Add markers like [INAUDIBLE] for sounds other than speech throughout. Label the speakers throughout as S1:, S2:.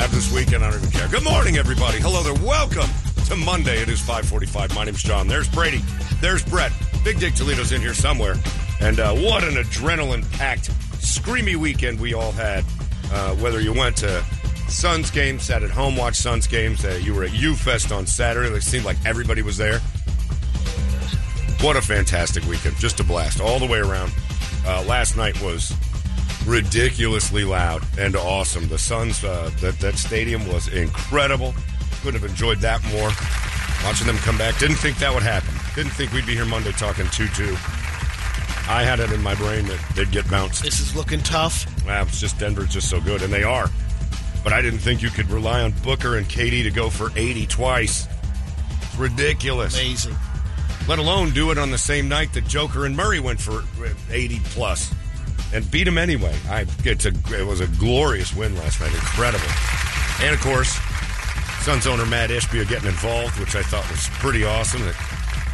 S1: After this weekend, I don't even care. Good morning, everybody. Hello there. Welcome to Monday. It is 545. My name's John. There's Brady. There's Brett. Big Dick Toledo's in here somewhere. And uh, what an adrenaline-packed, screamy weekend we all had. Uh, whether you went to Suns games, sat at home, watched Suns games, uh, you were at U-Fest on Saturday. It seemed like everybody was there. What a fantastic weekend. Just a blast all the way around. Uh, last night was ridiculously loud and awesome. The Suns, uh, that, that stadium was incredible. Couldn't have enjoyed that more. Watching them come back. Didn't think that would happen. Didn't think we'd be here Monday talking 2 2. I had it in my brain that they'd get bounced.
S2: This is looking tough.
S1: Well, it's just Denver's just so good, and they are. But I didn't think you could rely on Booker and KD to go for 80 twice. It's ridiculous.
S2: Amazing.
S1: Let alone do it on the same night that Joker and Murray went for 80 plus and beat him anyway. I it's a it was a glorious win last night, incredible. And of course, Suns owner Matt Ishbia getting involved, which I thought was pretty awesome.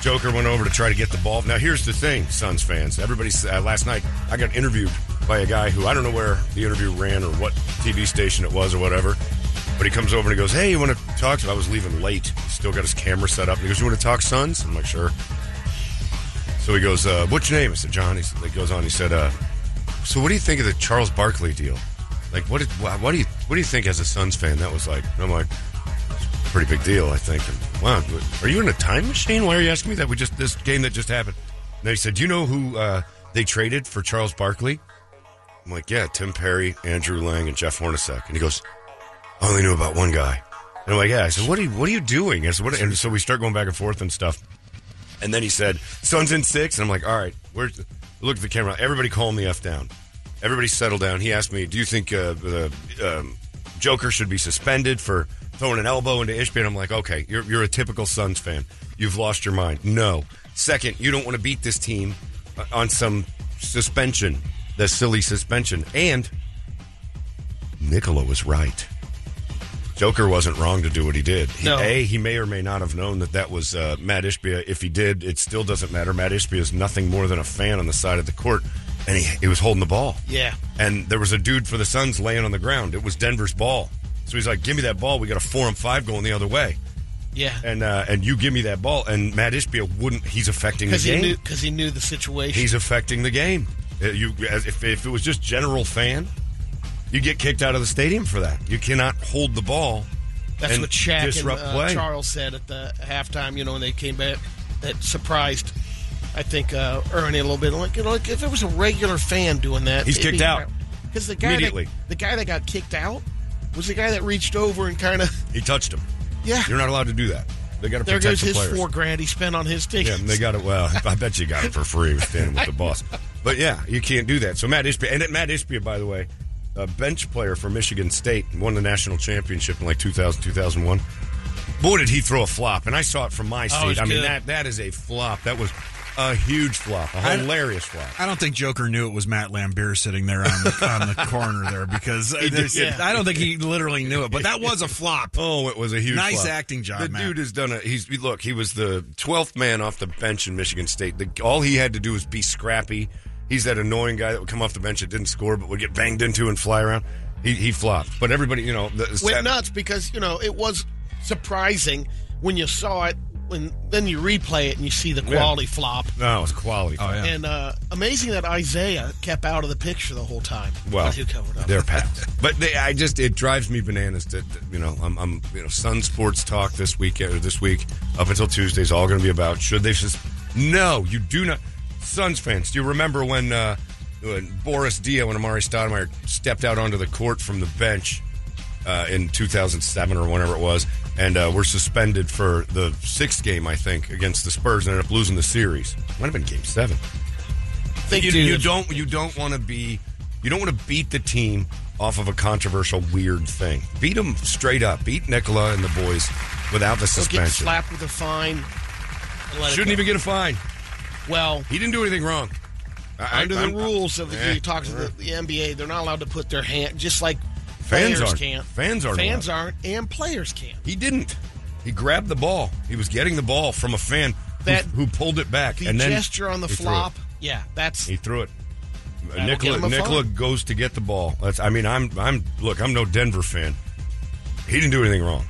S1: Joker went over to try to get the ball. Now here's the thing, Suns fans. Everybody uh, last night I got interviewed by a guy who I don't know where the interview ran or what TV station it was or whatever. But he comes over and he goes, "Hey, you want to talk?" I was leaving late. Still got his camera set up. And he goes, "You want to talk Suns?" I'm like, "Sure." So he goes, uh, "What's your name?" I said, "John." He, s- he goes on. He said, uh, "So what do you think of the Charles Barkley deal? Like, what? Did, wha- what do you what do you think as a Suns fan that was like?" I'm like, "It's a pretty big deal, I think." And, wow, are you in a time machine? Why are you asking me that? We just this game that just happened. And then he said, "Do you know who uh, they traded for Charles Barkley?" I'm like, "Yeah, Tim Perry, Andrew Lang, and Jeff Hornacek." And he goes, I only knew about one guy. And I'm like, yeah. I said, what are you, what are you doing? I said, what? And so we start going back and forth and stuff. And then he said, Suns in six. And I'm like, all right, where's look at the camera. Everybody calm the F down. Everybody settle down. He asked me, do you think uh, the um, Joker should be suspended for throwing an elbow into Ishbia? And I'm like, okay, you're, you're a typical Suns fan. You've lost your mind. No. Second, you don't want to beat this team uh, on some suspension, the silly suspension. And Nikola was right. Joker wasn't wrong to do what he did. He,
S2: No.
S1: A, he may or may not have known that that was uh, Matt Ishbia. If he did, it still doesn't matter. Matt Ishbia is nothing more than a fan on the side of the court, and he, he was holding the ball.
S2: Yeah.
S1: And there was a dude for the Suns laying on the ground. It was Denver's ball. So he's like, give me that ball. We got a four and five going the other way.
S2: Yeah.
S1: And uh, and you give me that ball. And Matt Ishbia wouldn't. He's affecting the
S2: he
S1: game.
S2: because he knew the situation.
S1: He's affecting the game. Uh, You, if, if it was just general fan, you get kicked out of the stadium for that. You cannot hold the ball.
S2: That's what Shaq and uh. Charles said at the halftime. You know, when they came back, that surprised. I think uh, Ernie a little bit. Like you know, like if it was a regular fan doing that,
S1: He's kicked
S2: be-
S1: out.
S2: Because the guy
S1: Immediately.
S2: that, the guy that got kicked out was the guy that reached over and kind of
S1: He touched him.
S2: yeah.
S1: You're not allowed to do that. They got to
S2: There goes
S1: the
S2: his
S1: players.
S2: four grand he spent on his tickets.
S1: Yeah, and they got it. Well, [LAUGHS] I bet you got it for free. He was standing with the boss. But yeah, you can't do that. So Matt Ishbia, and Matt Ishbia, by the way, a bench player for Michigan State, won the national championship in like 2000, 2001. Boy, did he throw a flop! And I saw it from my
S2: Oh,
S1: seat.
S2: was
S1: I mean,
S2: good.
S1: that that is a flop. That was a huge flop, a hilarious flop.
S3: I don't think Joker knew it was Matt Lambier sitting there on the, on the [LAUGHS] corner there because
S1: He
S3: there's-
S1: did.
S3: I don't think he literally knew it, but that was a flop. [LAUGHS]
S1: Oh, it was a huge.
S3: Nice
S1: flop.
S3: acting job,
S1: The
S3: Matt.
S1: dude has done a. He's look. He was the twelfth man off the bench in Michigan State. The, all he had to do was be scrappy. He's that annoying guy that would come off the bench that didn't score but would get banged into and fly around. He, he flopped. But everybody, you know, the,
S2: went nuts because you know it was surprising when you saw it. When then you replay it and you see the quality flop.
S1: No, it was quality.
S3: Oh, yeah.
S2: And uh, amazing that Isaiah kept out of the picture the whole time.
S1: Well,
S2: But who covered up?
S1: they're pals. [LAUGHS] but they, I just it drives me bananas to, to- you know I'm, I'm you know Sun Sports Talk this week or this week up until Tuesday is all going to be about should they just no you do not Suns fans do you remember when uh, when Boris Diaw and Amar'e Stoudemire stepped out onto the court from the bench uh, in 2007 or whenever it was and uh, were suspended for the sixth game I think against the Spurs and ended up losing the series might have been game seven I
S2: Think,
S1: you,
S2: dude,
S1: you don't you don't want to be you don't want to beat the team off of a controversial weird thing. Beat them straight up. Beat Nikola and the boys without the
S2: Don't get
S1: suspension.
S2: slapped with a fine. and let it
S1: Shouldn't even get a fine.
S2: Well,
S1: He didn't do anything wrong. I-
S2: under the
S1: I'm-
S2: rules of
S1: Eh,
S2: you talk to the, the NBA, they're not allowed to put their hand just like
S1: Fans aren't.
S2: can't.
S1: Fans aren't
S2: Fans
S1: allowed.
S2: aren't, and players can't.
S1: He didn't. He grabbed the ball. He was getting the ball from a fan who-
S2: That-
S1: who, pulled it back.
S2: The
S1: and then
S2: gesture on the flop, yeah, that's
S1: He threw it.
S2: That'll Nikola
S1: goes to get the ball. That's, I mean, I'm I'm look. I'm no Denver fan. He didn't do anything wrong.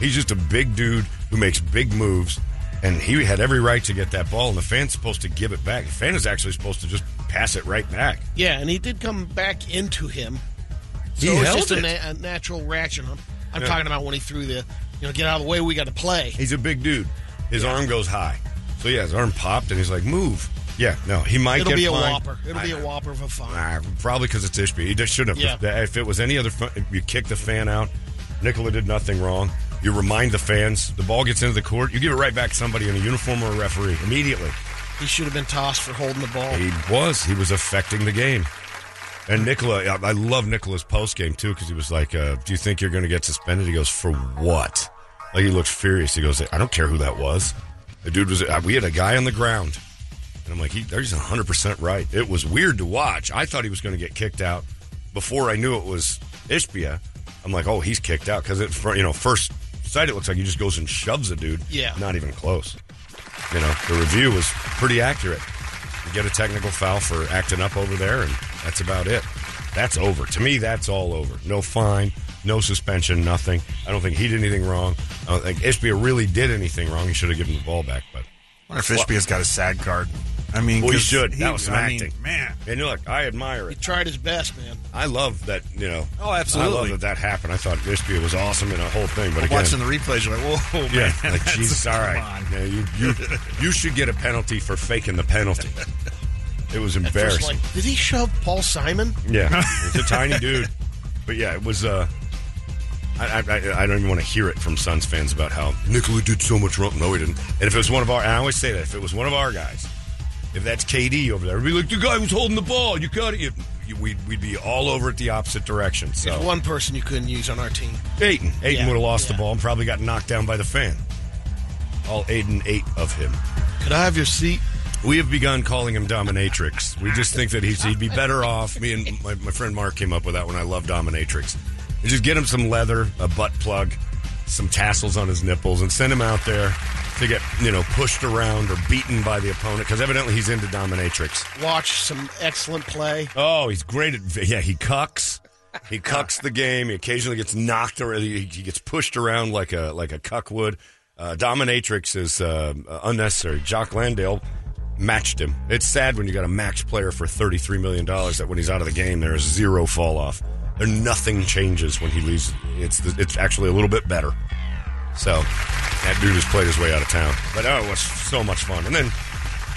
S1: He's just a big dude who makes big moves, and he had every right to get that ball. And the fan's supposed to give it back. The fan is actually supposed to just pass it right back.
S2: yeah, and he did come back into him. So
S1: He
S2: it's
S1: held
S2: just a, na- a natural reaction. I'm, I'm
S1: Yeah.
S2: talking about when he threw the, you know, get out of the way, we got to play.
S1: He's a big dude. His arm goes high, so yeah, his arm popped, and he's like, "Move." Yeah, no, he might
S2: It'll
S1: get
S2: be a whopper. It'll be a whopper of a fine.
S1: Nah, probably because it's Ishby. He just shouldn't have.
S2: Yeah.
S1: If it was any other, you kick the fan out. Nikola did nothing wrong. You remind the fans. The ball gets into the court. You give it right back to somebody in a uniform or a referee immediately.
S2: He should have been tossed for holding the ball.
S1: He was. He was affecting the game. And Nikola, I love Nikola's post game too because he was like, uh, "Do you think you're going to get suspended?" He goes, "For what?" Like he looks furious. He goes, "I don't care who that was." The dude was. uh, We had a guy on the ground, and I'm like, he, "He's 100 percent right." It was weird to watch. I thought he was going to get kicked out before I knew it was Ishbia. I'm like, "Oh, he's kicked out," because it, you know, first sight it looks like he just goes and shoves a dude.
S2: Yeah.
S1: not even close. You know, the review was pretty accurate. You get a technical foul for acting up over there, and that's about it. That's over. To me, that's all over. No fine, no suspension, nothing. I don't think he did anything wrong. I don't think Ishbia really did anything wrong. He should have given the ball back, but I
S3: wonder if Ishby has got a SAG card. I mean,
S1: well, he
S3: 'cause
S1: should. That was some
S3: I mean,
S1: acting,
S3: man.
S1: And look, I admire it.
S2: He tried his best, man.
S1: I love that. You know.
S3: Oh, absolutely.
S1: I love that that happened. I thought Ishbia was awesome in a whole thing, but again,
S3: Watching the replays, you're like, whoa,
S1: Yeah,
S3: man.
S1: like [LAUGHS] Jesus, all
S3: come on.
S1: Yeah, you, you, you should get a penalty for faking the penalty. [LAUGHS] It was embarrassing.
S2: like, did he shove Paul Simon?
S1: Yeah, [LAUGHS] he's a tiny dude, but yeah, it was. Uh, I, I, I don't even want to hear it from Suns fans about how Nikola did so much wrong. No, he didn't. And if it was one of our, and I always say that if it was one of our guys, if that's KD over there, we'd be like the guy who's holding the ball. You got it. We'd, we'd be all over it the opposite direction. So
S2: There's one person you couldn't use on our team.
S1: Ayton, Ayton
S2: Yeah,
S1: would have lost the ball and probably got knocked down by the fan. All Aiden ate of him.
S2: Could I have your seat?
S1: We have begun calling him Dominatrix. We just think that he's, he'd be better off. Me and my, my friend Mark came up with that one. I love Dominatrix. And just get him some leather, a butt plug, some tassels on his nipples, and send him out there to get you know pushed around or beaten by the opponent because evidently he's into Dominatrix.
S2: Watch some excellent play.
S1: Oh, he's great at yeah. He cucks. He cucks the game. He occasionally gets knocked or he, he gets pushed around like a like a cuck would. Uh, Dominatrix is uh, unnecessary. Jock Landale matched him. It's sad when you got a match player for thirty three million dollars that when he's out of the game there is zero fall off. There nothing changes when he leaves. It's the, it's actually a little bit better. So that dude has played his way out of town. But oh, it was so much fun. And then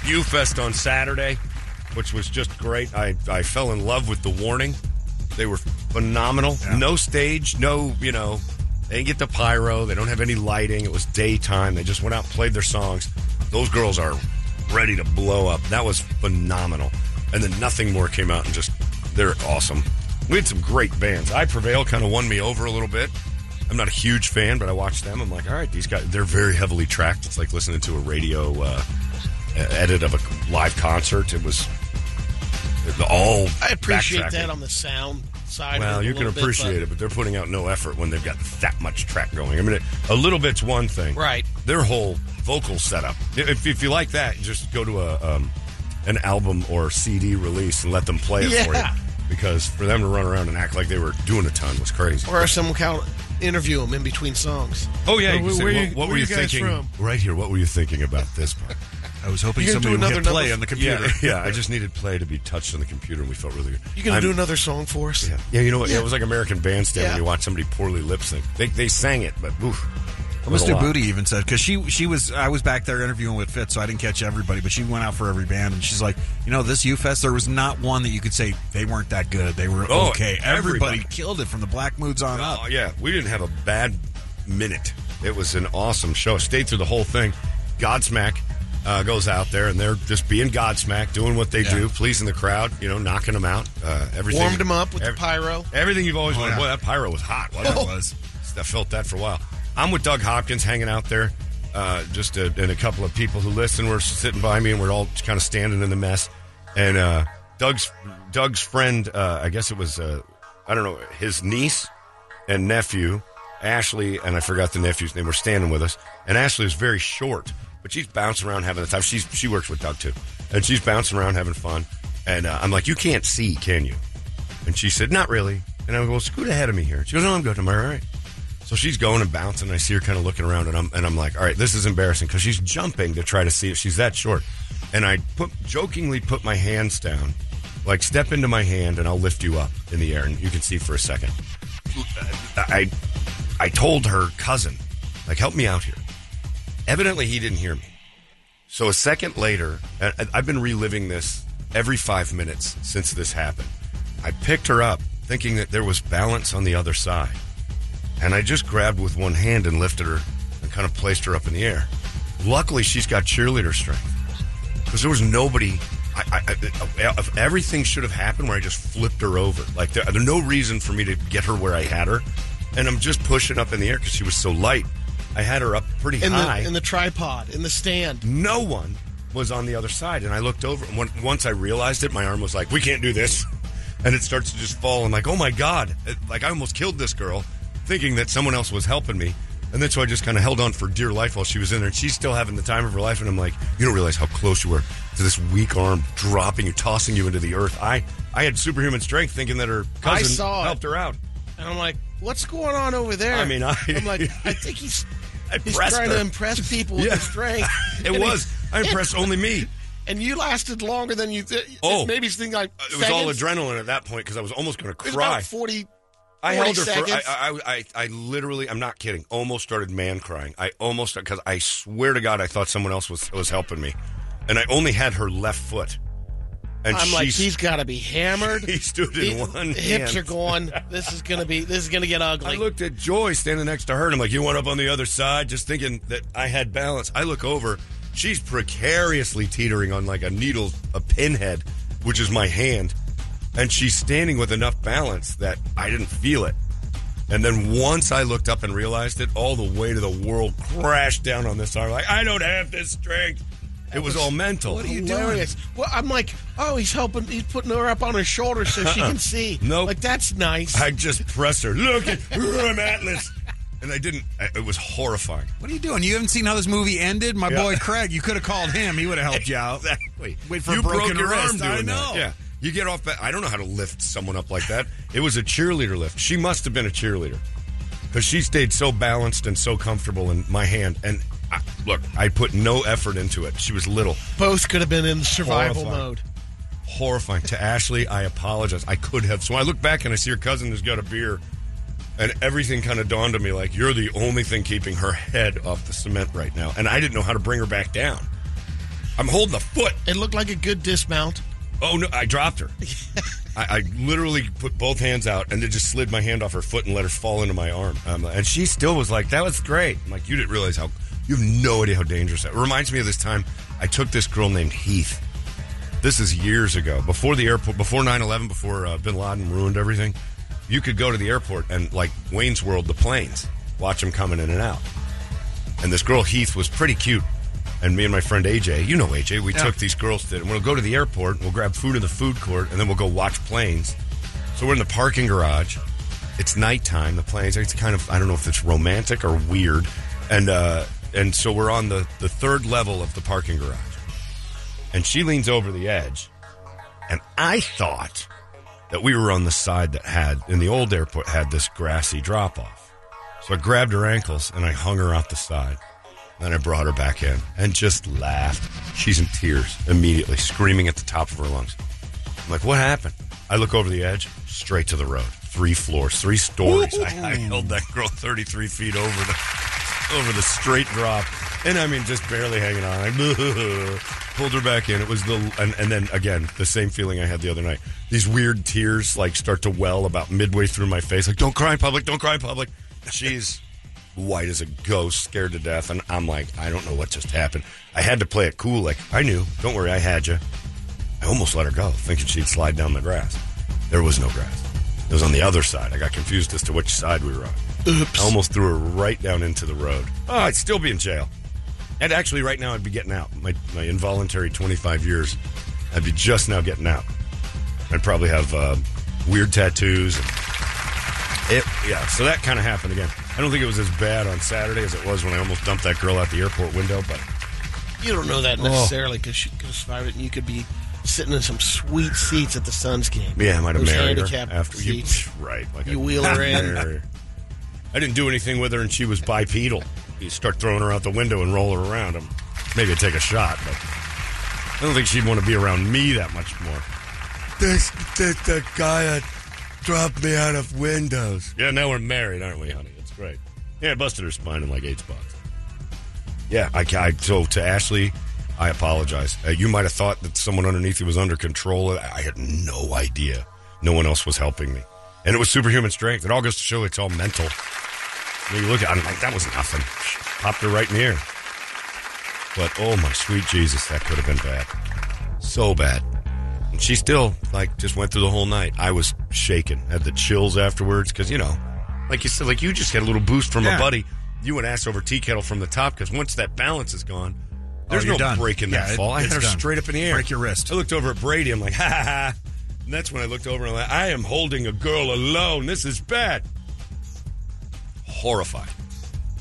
S1: U Fest on Saturday, which was just great. I, I fell in love with the warning. They were phenomenal. No stage, no, you know, they didn't get the pyro. They don't have any lighting. It was daytime. They just went out and played their songs. Those girls are ready to blow up. That was phenomenal. And then nothing more came out and just, they're awesome. We had some great bands. I Prevail kind of won me over a little bit. I'm not a huge fan, but I watched them. I'm like, all right, these guys, they're very heavily tracked. It's like listening to a radio uh, edit of a live concert. It was all.
S2: I appreciate that on the sound side.
S1: Well,
S2: of it a
S1: you can
S2: little bit,
S1: appreciate it, but they're putting out no effort when they've got that much track going. I mean, it, a little bit's one thing,
S2: Right.
S1: Their whole vocal setup. If, if you like that, just go to a um, an album or CD release and let them play it for you. Because for them to run around and act like they were doing a ton was crazy.
S2: But, or someone can interview them in between songs.
S1: oh yeah, you can say,
S2: where
S1: what,
S2: you-
S1: what were you,
S2: you
S1: thinking?
S2: from?
S1: Right here, what were you thinking about this part? [LAUGHS]
S3: I was hoping
S2: You gonna
S3: somebody
S2: do
S3: would hit play
S2: number-
S3: on the computer.
S1: Yeah, [LAUGHS] yeah. I just [LAUGHS] needed play to be touched on the computer, and we felt really good.
S2: You gonna
S1: I'm-
S2: do another song for us?
S1: Yeah, yeah. You know what?
S2: Yeah.
S1: It was like American Bandstand
S2: Yeah.
S1: when you watch somebody poorly lip sync. They they sang it, but oof. it was a
S3: Mr.
S1: lot.
S3: Booty even said because she she was I was back there interviewing with Fitz, so I didn't catch everybody, but she went out for every band, and she's like, you know, this U Fest, there was not one that you could say they weren't that good. They were
S1: Oh,
S3: okay.
S1: everybody.
S3: Everybody killed it from the Black Moods on up.
S1: Oh yeah, we didn't have a bad minute. It was an awesome show. Stayed through the whole thing. Godsmack uh, goes out there and they're just being Godsmack, doing what they
S3: Yeah.
S1: do, pleasing the crowd. You know, knocking them out. Uh, everything
S2: Warmed them up with
S1: ev-
S2: the pyro.
S1: Everything you've always
S3: Oh,
S1: wanted.
S3: yeah.
S1: Boy, that pyro was hot. Wasn't
S3: It
S1: it?
S3: was.
S1: I felt that for a while. I'm with Doug Hopkins hanging out there. uh, just a, and a couple of people who listen were sitting by me, and we're all kind of standing in the mess. And uh, Doug's Doug's friend, uh, I guess it was uh, I don't know his niece and nephew, Ashley, and I forgot the nephew's name. Were standing with us, and Ashley was very short, but she's bouncing around having the time. She's she works with Doug too, and she's bouncing around having fun. And uh, I'm like, you can't see, can you? And she said, not really. And I go, well, scoot ahead of me here. She goes, no, I'm good. I'm all right. So she's going and bouncing. And I see her kind of looking around, and I'm and I'm like, all right, this is embarrassing because she's jumping to try to see if she's that short. And I put jokingly put my hands down, like step into my hand, and I'll lift you up in the air, and you can see for a second. I I told her cousin, like, help me out here. Evidently, he didn't hear me. So a second later, I've been reliving this every five minutes since this happened. I picked her up, thinking that there was balance on the other side, and I just grabbed with one hand and lifted her and kind of placed her up in the air. Luckily, she's got cheerleader strength because there was nobody. I, I, I, everything should have happened where I just flipped her over. Like there, there's no reason for me to get her where I had her, and I'm just pushing up in the air because she was so light. I had her up pretty
S2: in
S1: high.
S2: the in the tripod in the stand.
S1: no one was on the other side, and I looked over. And when, once I realized it, my arm was like, "We can't do this," and it starts to just fall. I'm like, "Oh my god!" It- like I almost killed this girl, thinking that someone else was helping me. And that's why I just kind of held on for dear life while she was in there, and she's still having the time of her life. And I'm like, "You don't realize how close you were to this weak arm dropping you, tossing you into the earth." I I had superhuman strength, thinking that her cousin
S2: saw it.
S1: helped her out.
S2: And I'm like, what's going on over there?
S1: I mean, I-
S2: am like, [LAUGHS] I think he's
S1: I
S2: he's trying
S1: her.
S2: to impress people with
S1: Yeah.
S2: his strength. [LAUGHS]
S1: It
S2: And he-
S1: was. I impressed only me.
S2: and you lasted longer than you. Th-
S1: Oh.
S2: maybe it's thing like
S1: It was all adrenaline at that point because I was almost going to
S2: It was
S1: cry.
S2: forty.
S1: I
S2: 40
S1: held her for.
S2: seconds.
S1: I, I, I, I literally. I'm not kidding. Almost started man crying. I almost because I swear to God, I thought someone else was was helping me, and I only had her left foot. And
S2: I'm like, he's got to be hammered. [LAUGHS]
S1: he stood in
S2: He-
S1: one.
S2: the hips
S1: hand.
S2: are going. This is gonna be. This is gonna get ugly.
S1: I looked at Joy standing next to her, and I'm like, "You went up on the other side?" Just thinking that I had balance. I look over. She's precariously teetering on like a needle, a pinhead, which is my hand, and she's standing with enough balance that I didn't feel it. And then once I looked up and realized it, all the weight of the world crashed down on this arm. Like I don't have this strength. It was all mental.
S3: What are you doing?
S2: Well, I'm like, oh, he's helping. He's putting her up on his shoulder so she can [LAUGHS] see.
S1: Nope.
S2: Like that's nice.
S1: I just pressed her. Look at [LAUGHS] I'm Atlas, and I didn't. I- It was horrifying.
S3: What are you doing? You haven't seen how this movie ended? My
S1: Yeah.
S3: boy Craig, you could have called him. He would have helped you out.
S1: Exactly.
S3: Wait for a
S1: you
S3: broken
S1: broke your
S3: wrist.
S1: arm doing
S3: I
S1: that.
S3: know.
S1: Yeah. You get off. I don't know how to lift someone up like that. It was a cheerleader lift. She must have been a cheerleader because she stayed so balanced and so comfortable in my hand. And I, look, I put no effort into it. She was little,
S2: Both could have been in survival
S1: Horrifying.
S2: mode.
S1: horrifying. to Ashley, I apologize. I could have. So I look back and I see her cousin has got a beer. And everything kind of dawned on me like, you're the only thing keeping her head off the cement right now. And I didn't know how to bring her back down. I'm holding the foot.
S2: It looked like a good dismount.
S1: Oh no! I dropped her. [LAUGHS] I, I literally put both hands out and then just slid my hand off her foot and let her fall into my arm. Um, and she still was like, "That was great." I'm like, "You didn't realize how you have no idea how dangerous that." It reminds me of this time I took this girl named Heath. This is years ago, before the airport, before 9/11, before uh, Bin Laden ruined everything. You could go to the airport and like Wayne's World, the planes, watch them coming in and out. And this girl Heath was pretty cute. And me and my friend AJ, you know AJ, we took these girls to, and we'll go to the airport, we'll grab food in the food court, and then we'll go watch planes. So we're in the parking garage. It's nighttime. The planes. It's kind of I don't know if it's romantic or weird, and uh, and so we're on the the third level of the parking garage, and she leans over the edge, and I thought that we were on the side that had in the old airport had this grassy drop off. So I grabbed her ankles and I hung her out the side. Then I brought her back in and just laughed. She's in tears immediately, screaming at the top of her lungs. I'm like, what happened? I look over the edge, straight to the road. Three floors, three stories. I, [LAUGHS] I held that girl 33 feet over the over the straight drop, and I mean, just barely hanging on. I [LAUGHS] pulled her back in. It was the and, and then again the same feeling I had the other night. These weird tears like start to well about midway through my face. Like, don't cry in public. Don't cry in public. She's white as a ghost, scared to death, and I'm like, I don't know what just happened. I had to play it cool. Like, I knew. Don't worry, I had you. I almost let her go, thinking she'd slide down the grass. There was no grass. It was on the other side. I got confused as to which side we were on.
S2: Oops.
S1: I almost threw her right down into the road. Oh, I'd still be in jail. And actually, right now, I'd be getting out. My, my involuntary 25 years, I'd be just now getting out. I'd probably have uh, weird tattoos. It, yeah, so that kind of happened again. I don't think it was as bad on Saturday as it was when I almost dumped that girl out the airport window, but
S2: You don't know
S1: Oh.
S2: that necessarily because oh. she could have survived it and you could be sitting in some sweet seats at the Suns game.
S1: yeah, I might have married her
S2: handicapped
S1: after you. Right. Like
S2: You
S1: I-
S2: wheel her in. [LAUGHS]
S1: I didn't do anything with her, and she was bipedal. You start throwing her out the window and roll her around. Um, Maybe I'd take a shot, but I don't think she'd want to be around me that much more. This, this the guy that dropped me out of windows. Yeah, now we're married, aren't we, honey? It's great. Yeah, I busted her spine in like eight spots. Yeah, I, I so to Ashley, I apologize. Uh, you might have thought that someone underneath you was under control. I had no idea. No one else was helping me, and it was superhuman strength. It all goes to show it's all mental. When you look at, it, I'm like, that was nothing. Popped her right in the ear. But oh my sweet Jesus, that could have been bad, so bad. And she still like just went through the whole night. I was shaken, had the chills afterwards because you know, like you said, like you just had a little boost from
S3: Yeah.
S1: a buddy. You went ass over tea kettle from the top because once that balance is gone, there's
S3: Oh,
S1: no
S3: done.
S1: breaking
S3: Yeah,
S1: that
S3: it-
S1: fall. I had her
S3: done.
S1: straight up in the air.
S3: Break your wrist.
S1: I looked over at Brady. I'm like, ha ha ha. And that's when I looked over and I'm like, I am holding a girl alone. This is bad. Horrified.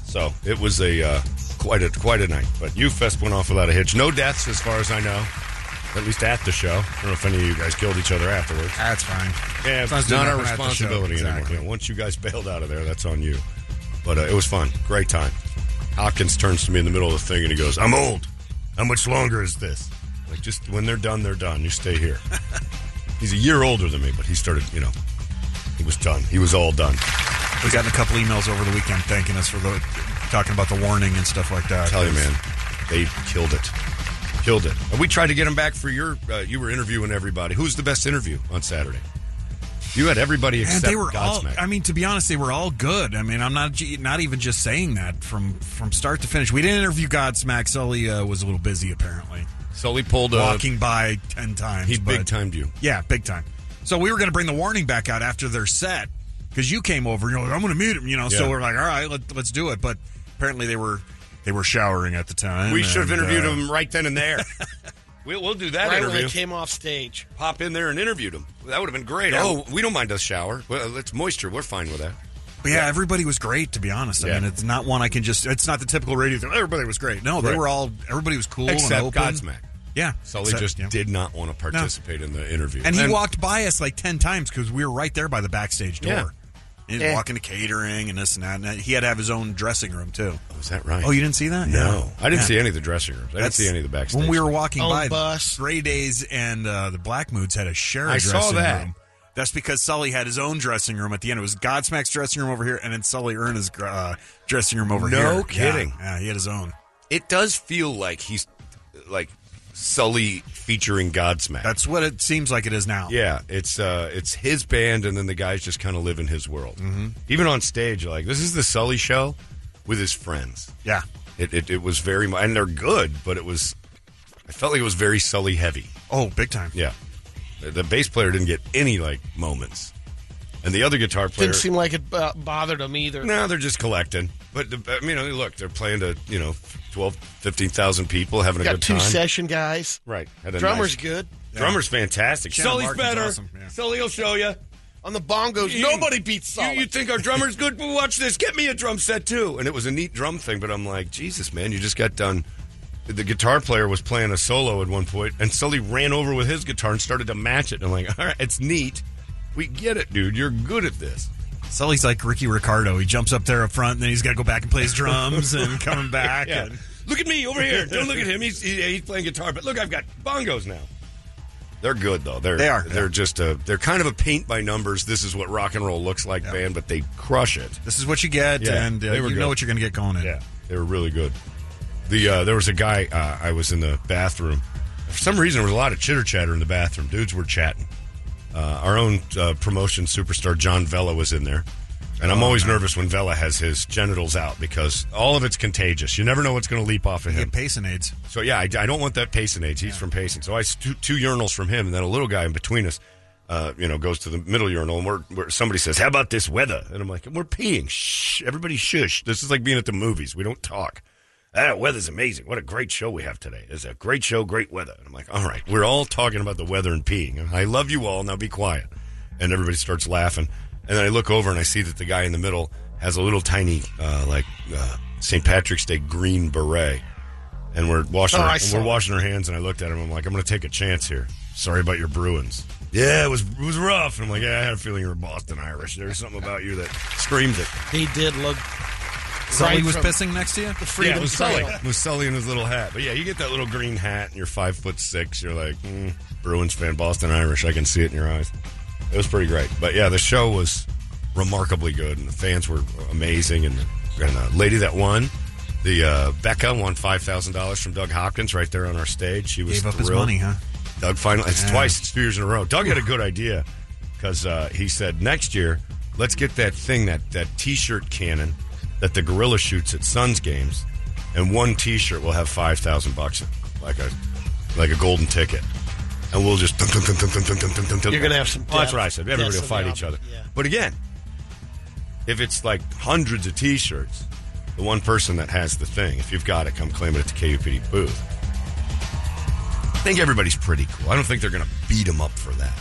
S1: So it was a uh, quite a quite a night. But U Fest went off without a hitch. No deaths, as far as I know. At least at the show. I don't know if any of you guys killed each other afterwards.
S3: That's fine.
S1: Yeah, it's not our
S3: happen at the show.
S1: responsibility
S3: Exactly.
S1: anymore. Once you guys bailed out of there, that's on you. But uh, it was fun. Great time. Hopkins turns to me in the middle of the thing and he goes, I'm old. How much longer is this? Like, just when they're done, they're done. You stay here. [LAUGHS] He's a year older than me, but he started, you know, he was done. He was all done.
S3: We got a couple emails over the weekend thanking us for the talking about the warning and stuff like that.
S1: tell you, man, they killed it. Killed it. And we tried to get him back for your, uh, you were interviewing everybody. Who's the best interview on Saturday? You had everybody
S3: And
S1: except
S3: they were all. I mean, to be honest, they were all good. I mean, I'm not not even just saying that from from start to finish. We didn't interview Godsmack. Sully uh, was a little busy apparently,
S1: Sully pulled a.
S3: walking by ten times.
S1: He big timed you.
S3: Yeah, big time. So we were going to bring the warning back out after their set because you came over. You're like, I'm going to meet him. You know, so we're like, all right, let, let's do it. But apparently they were they were showering at the time.
S1: We should have interviewed
S3: uh,
S1: him right then and there. [LAUGHS] we'll, we'll do that
S2: Right when
S1: interview.
S2: they came off stage.
S1: Pop in there and interviewed him. That would have been great.
S3: Yeah.
S1: Oh, we don't mind a shower. Well, it's moisture. We're fine with that.
S3: But yeah, everybody was great. To be honest, I
S1: Yeah.
S3: mean, it's not one I can just. It's not the typical radio thing. Everybody was great. No, they
S1: Right.
S3: were all. Everybody was cool and
S1: Except
S3: open.
S1: Godsmack.
S3: Yeah,
S1: Sully
S3: Except-
S1: just
S3: yeah.
S1: did not want to participate in the interview.
S3: And he walked by us like 10 times because we were right there by the backstage door.
S1: Yeah.
S3: He was walking to catering and this and that. And he had to have his own dressing room, too.
S1: Oh, is that right?
S3: Oh, you didn't see that?
S1: No. I didn't
S3: Yeah.
S1: see any of the dressing rooms. I didn't see any of the backstage.
S3: When we were walking
S2: Own
S3: by,
S2: bus.
S3: Grey Daze and uh, the Black Moods had a shared
S1: I saw that.
S3: room. That's because Sully had his own dressing room at the end. It was Godsmack's dressing room over here, and then Sully Erna's uh, dressing room over
S1: No
S3: here. No
S1: kidding.
S3: Yeah, he had his own.
S1: It does feel like he's like Sully featuring Godsmack.
S3: That's what it seems like it is now.
S1: Yeah, it's uh, it's his band, and then the guys just kind of live in his world. Mm-hmm. Even on stage, like this is the Sully show with his friends.
S3: Yeah.
S1: It, it, it was very and they're good, but it was I felt like it was very Sully heavy.
S3: Oh, big time.
S1: Yeah, the, the bass player didn't get any like moments, and the other guitar player.
S2: Didn't seem like it uh, bothered him either.
S1: no, they're just collecting. But the, I mean, look, they're playing to you know 12, 15,000 people having a
S2: Got
S1: good
S2: two
S1: time.
S2: session guys.
S1: right, Had a
S2: Drummer's
S1: nice-
S2: good.
S1: Drummer's fantastic.
S3: Shannon
S1: Sully's
S3: Larkin's
S1: better.
S3: awesome, yeah.
S1: Sully will show you.
S2: On the bongos,
S1: You-
S2: nobody beats
S1: You, you think our drummer's [LAUGHS] good? Well, watch this. Get me a drum set too. And it was a neat drum thing, but I'm like, Jesus, man, you just got done. The guitar player was playing a solo at one point, and Sully ran over with his guitar and started to match it. And I'm like, all right, it's neat. We get it, dude. You're good at this.
S3: Sully's like Ricky Ricardo. He jumps up there up front, and then he's got to go back and play his [LAUGHS] drums and coming [LAUGHS] back.
S1: Yeah.
S3: And,
S1: Look at me over here. [LAUGHS] Don't look at him. He's he, he's playing guitar, but look, I've got bongos now. They're good though. They're
S3: They are,
S1: They're
S3: yeah.
S1: just a. They're kind of a paint by numbers. This is what rock and roll looks like, band, but they crush it.
S3: this is what you get,
S1: Yeah,
S3: and uh, you
S1: were
S3: know what you're going to get going in.
S1: Yeah, they were really good. The uh, there was a guy. Uh, I was in the bathroom. For some reason, there was a lot of chitter chatter in the bathroom. Dudes were chatting. Uh, our own uh, promotion superstar John Vella was in there, and I'm always nervous when Vella has his genitals out because all of it's contagious. You never know what's going to leap off of
S3: You
S1: him.
S3: get Pacing-Aids.
S1: So yeah, I, I don't want that pacing age. He's from Payson. So I two, two urinals from him, and then a little guy in between us. Uh, you know, goes to the middle urinal, and we're, we're somebody says, "How about this weather?" And I'm like, "We're peeing. Shh, everybody, shush. This is like being at the movies. We don't talk." That weather's amazing. What a great show we have today. It's a great show, great weather. And I'm like, all right, we're all talking about the weather and peeing. I love you all. Now be quiet. And everybody starts laughing. And then I look over and I see that the guy in the middle has a little tiny, uh, like uh, St. Patrick's Day green beret. And we're washing,
S2: Oh,
S1: our, and we're washing our hands. And I looked at him. I'm like, I'm going to take a chance here. Sorry about your Bruins. Yeah, it was it was rough. And I'm like, yeah, I had a feeling you were Boston Irish. There's something about you that screamed it.
S2: He did look.
S3: Sully
S2: right
S3: was pissing next to you.
S2: The Freedom
S1: yeah, it was Sully. It was Sully in his little hat. But yeah, you get that little green hat and you're five foot six. You're like, mm, Bruins fan, Boston Irish. I can see it in your eyes. It was pretty great. But yeah, the show was remarkably good, and the fans were amazing. And the, and the lady that won, the uh, Becca, won five thousand dollars from Doug Hopkins right there on our stage. She was
S3: Gave up his money, huh?
S1: Doug finally, it's
S3: Yeah.
S1: twice, it's two years in a row. Doug had a good idea because uh, he said next year, let's get that thing, that that T-shirt cannon that the gorilla shoots at Suns games, and one T-shirt will have five thousand bucks, like a like a golden ticket, and we'll just.
S2: You're gonna have some.
S1: That's what I said. Everybody will fight each other.
S2: Yeah.
S1: But again, if it's like hundreds of T-shirts, the one person that has the thing, if you've got it, come claim it at the KUPD booth. I think everybody's pretty cool. I don't think they're gonna beat them up for that.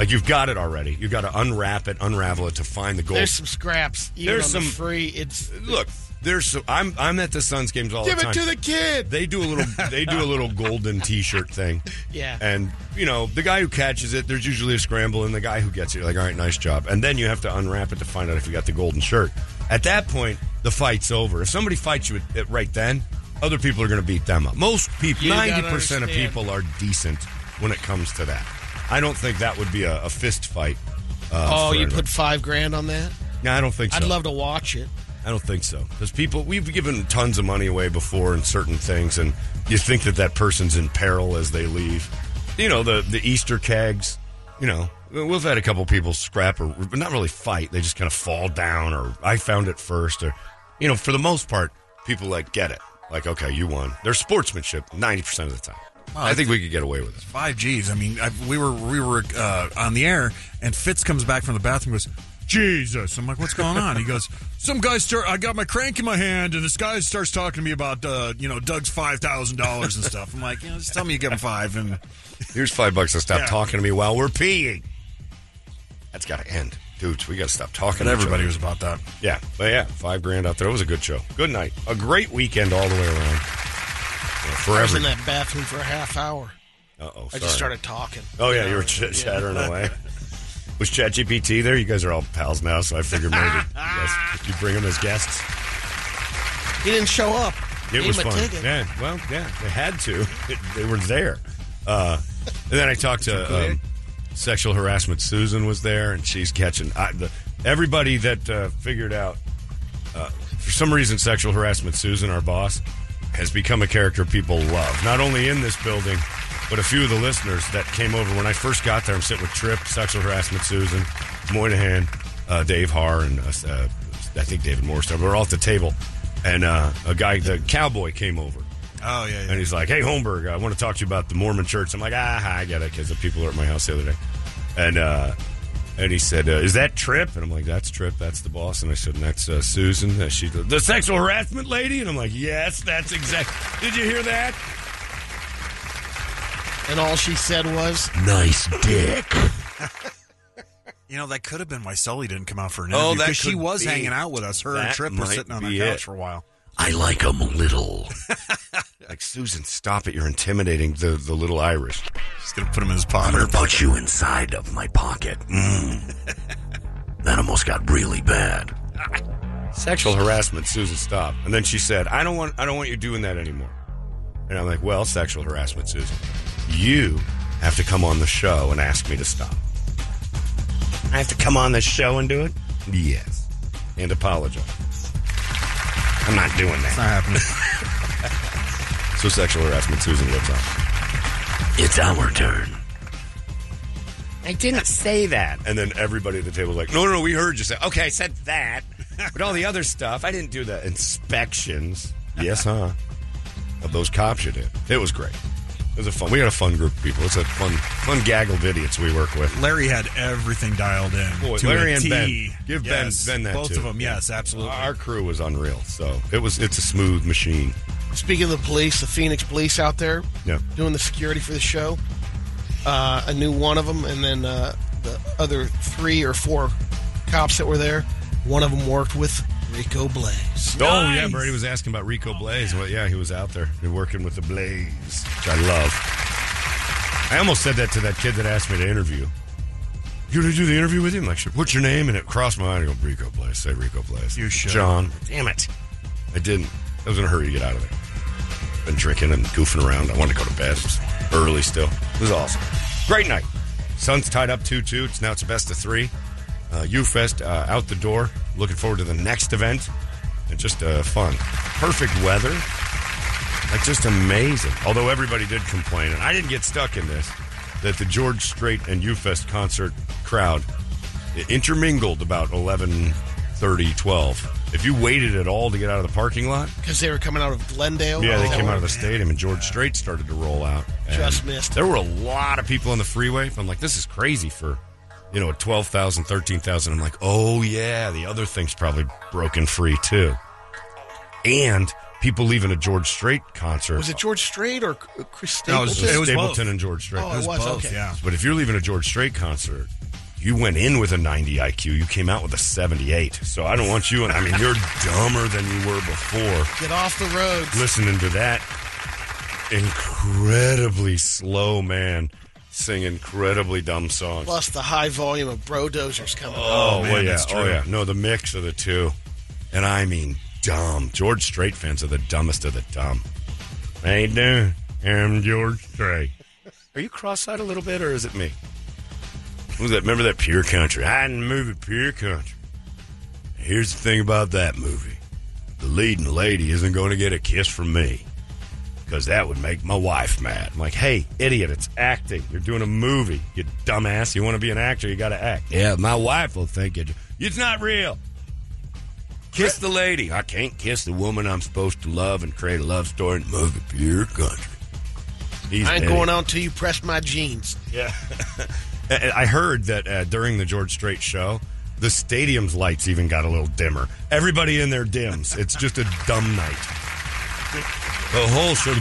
S1: Like you've got it already. You've got to unwrap it, unravel it to find the gold.
S2: There's some scraps. Even
S1: There's
S2: on the
S1: some-
S2: free. It's
S1: Look, there's some, I'm I'm at the Suns games all
S2: give
S1: the time.
S2: Give it to the kid.
S1: they do a little they do a little [LAUGHS] golden T-shirt thing.
S2: Yeah.
S1: And you know the guy who catches it, there's usually a scramble, and the guy who gets it, you're like, all right, nice job. And then you have to unwrap it to find out if you got the golden shirt. At that point, the fight's over. If somebody fights you at, at right then, other people are going to beat them up. Most people, ninety percent of people are decent when it comes to that. I don't think that would be a, a fist fight. Uh,
S2: oh, you put five grand on that?
S1: No, I don't think so.
S2: I'd love to watch it.
S1: I don't think so. Because people, we've given tons of money away before in certain things, and you think that that person's in peril as they leave. You know, the the Easter kegs. You know, we've had a couple people scrap or not really fight. They just kind of fall down, or I found it first, or you know, for the most part, people like get it. Like, okay, you won. There's sportsmanship ninety percent of the time. I think we could get away with it.
S3: Five G's. I mean, I, we were we were uh, on the air, and Fitz comes back from the bathroom. and Goes, Jesus! I'm like, what's going on? He goes, some guy start. I got my crank in my hand, and this guy starts talking to me about uh, you know Doug's five thousand dollars and stuff. I'm like, you know, just tell me you give him five, and [LAUGHS]
S1: Here's five bucks to stop
S3: Yeah.
S1: talking to me while we're peeing. That's got to end, dudes. We got to stop talking.
S3: but
S1: to each
S3: everybody was about that.
S1: Yeah, but yeah, five grand out there. It was a good show. Good night. A great weekend all the way around. Yeah,
S2: I was in that bathroom for a half hour.
S1: Uh oh.
S2: I just started talking.
S1: Oh yeah, you were ch- chattering away. Was ChatGPT there? You guys are all pals now, so I figured maybe you, guys, [LAUGHS] you bring them as guests.
S2: He didn't show up.
S1: It
S2: Gave
S1: was fun.
S2: ticket.
S1: Yeah, well, yeah, they had to. [LAUGHS] they were there. Uh, and then I talked to um, sexual harassment. Susan was there, and she's catching I, the, everybody that uh, figured out. Uh, for some reason, sexual harassment. Susan, our boss, has become a character people love. Not only in this building, but a few of the listeners that came over when I first got there. I'm sitting with Trip, sexual harassment. Susan, Moynihan, uh, Dave Haar, and uh, uh, I think David Morris. We are all at the table, and uh, a guy, the cowboy, came over.
S3: Oh yeah,
S1: And he's like, "Hey, Holmberg, I want to talk to you about the Mormon Church." I'm like, "Ah, I get it," because the people were at my house the other day, and uh, and he said, uh, "Is that Trip?" And I'm like, "That's Trip. That's the boss." And I said, and "That's uh, Susan. Uh, she's the, the sexual harassment lady." And I'm like, "Yes, that's exact." Did you hear that?
S2: And all she said was,
S1: Nice dick. [LAUGHS]
S3: You know, that could have been why Sully didn't come out for an
S1: Oh,
S3: interview
S1: that
S3: because she was
S1: be.
S3: hanging out with us. Her and
S1: That
S3: Trip were sitting on the couch
S1: it.
S3: for a while.
S1: I like them a little. [LAUGHS] like Susan, stop it! You're intimidating the the little Irish.
S3: He's gonna put him in his pocket.
S1: I'm gonna put you inside of my pocket. Mm. [LAUGHS] that almost got really bad. Sexual harassment, Susan, stop. And then she said, I don't want I don't want you doing that anymore. And I'm like, Well, sexual harassment, Susan. You have to come on the show and ask me to stop. I have to come on the show and do it? Yes. And apologize. I'm not doing that.
S3: It's not happening. [LAUGHS]
S1: So sexual harassment, Susan lives on. It's our turn. I didn't say that. And then everybody at the table was like, no, no, no, we heard you say, okay, I said that. [LAUGHS] But all the other stuff, I didn't do the inspections. Yes, huh? Of those cops you did. It was great. It was a fun. We had a fun group of people. It's a fun, fun gaggle of idiots we work with.
S3: Larry had everything dialed in.
S1: Boy,
S3: to
S1: Larry
S3: a
S1: and
S3: T.
S1: Ben. Give Ben-
S3: Yes,
S1: Ben that
S3: Both
S1: too.
S3: of them, yes, absolutely.
S1: Our crew was unreal. So it was. It's a smooth machine.
S2: Speaking of the police, the Phoenix police out there
S1: Yeah.
S2: doing the security for the show, uh, I knew one of them, and then uh, the other three or four cops that were there, one of them worked with Rico Blaze.
S1: Oh yeah, Brady was asking about Rico Blaze. Well, yeah, he was out there working with the Blaze, which I love. I almost said that to that kid that asked me to interview. You gonna do the interview with him? Like, sure. what's your name? And it crossed my mind. I go, Rico Blaze. Say Rico Blaze.
S3: You should.
S1: John. Damn it. I didn't. I was in a hurry to get out of there. Been drinking and goofing around. I wanted to go to bed. It was early still. It was awesome. Great night. Sun's tied up 2 2. It's now it's a best of three. Uh, U-Fest uh, out the door. Looking forward to the next event. And just uh, fun. Perfect weather. Like, just amazing. Although everybody did complain, and I didn't get stuck in this, that the George Strait and U-Fest concert crowd intermingled about 11, 30, 12. If you waited at all to get out of the parking lot,
S2: Because they were coming out of Glendale.
S1: yeah, they
S2: Oh,
S1: came out of the stadium, and George Strait started to roll out. And
S2: Just missed.
S1: There were a lot of people on the freeway. I'm like, this is crazy for, you know, 12,000, 13,000. I'm like, oh, yeah, the other thing's probably broken free, too. And people leaving a George Strait concert.
S2: Was it George Strait or C- Chris
S3: No, it
S2: Stapleton?
S3: was- it was
S1: Stapleton
S3: both.
S1: and George Strait.
S2: Oh, it was,
S3: both,
S2: okay.
S3: yeah.
S1: But if you're leaving a George Strait concert, you went in with a 90 IQ. You came out with a 78. So I don't want you. And I mean, you're dumber than you were before.
S2: Get off the road.
S1: Listening to that incredibly slow man sing incredibly dumb songs.
S2: Plus the high volume of bro dozers coming.
S1: Oh, oh, oh
S3: man,
S1: well, yeah.
S3: that's
S1: Oh,
S3: true.
S1: yeah. No, the mix of the two. And I mean, dumb. George Strait fans are the dumbest of the dumb. How you doing? I'm George Strait. Are you cross-eyed a little bit, or is it me? What was that? Remember that Pure Country? I didn't movie Pure Country. Here's the thing about that movie: the leading lady isn't going to get a kiss from me because that would make my wife mad. I'm like, hey, idiot, it's acting. You're doing a movie, you dumbass. You want to be an actor, you got to act. Yeah, my wife will think it. It's not real. Kiss the lady. I can't kiss the woman I'm supposed to love and create a love story in the movie Pure Country. He's
S2: I ain't
S1: an
S2: going on till you press my jeans.
S1: Yeah. [LAUGHS] And I heard that uh, during the George Strait show, the stadium's lights even got a little dimmer. Everybody in there dims. It's just a dumb night. The whole show,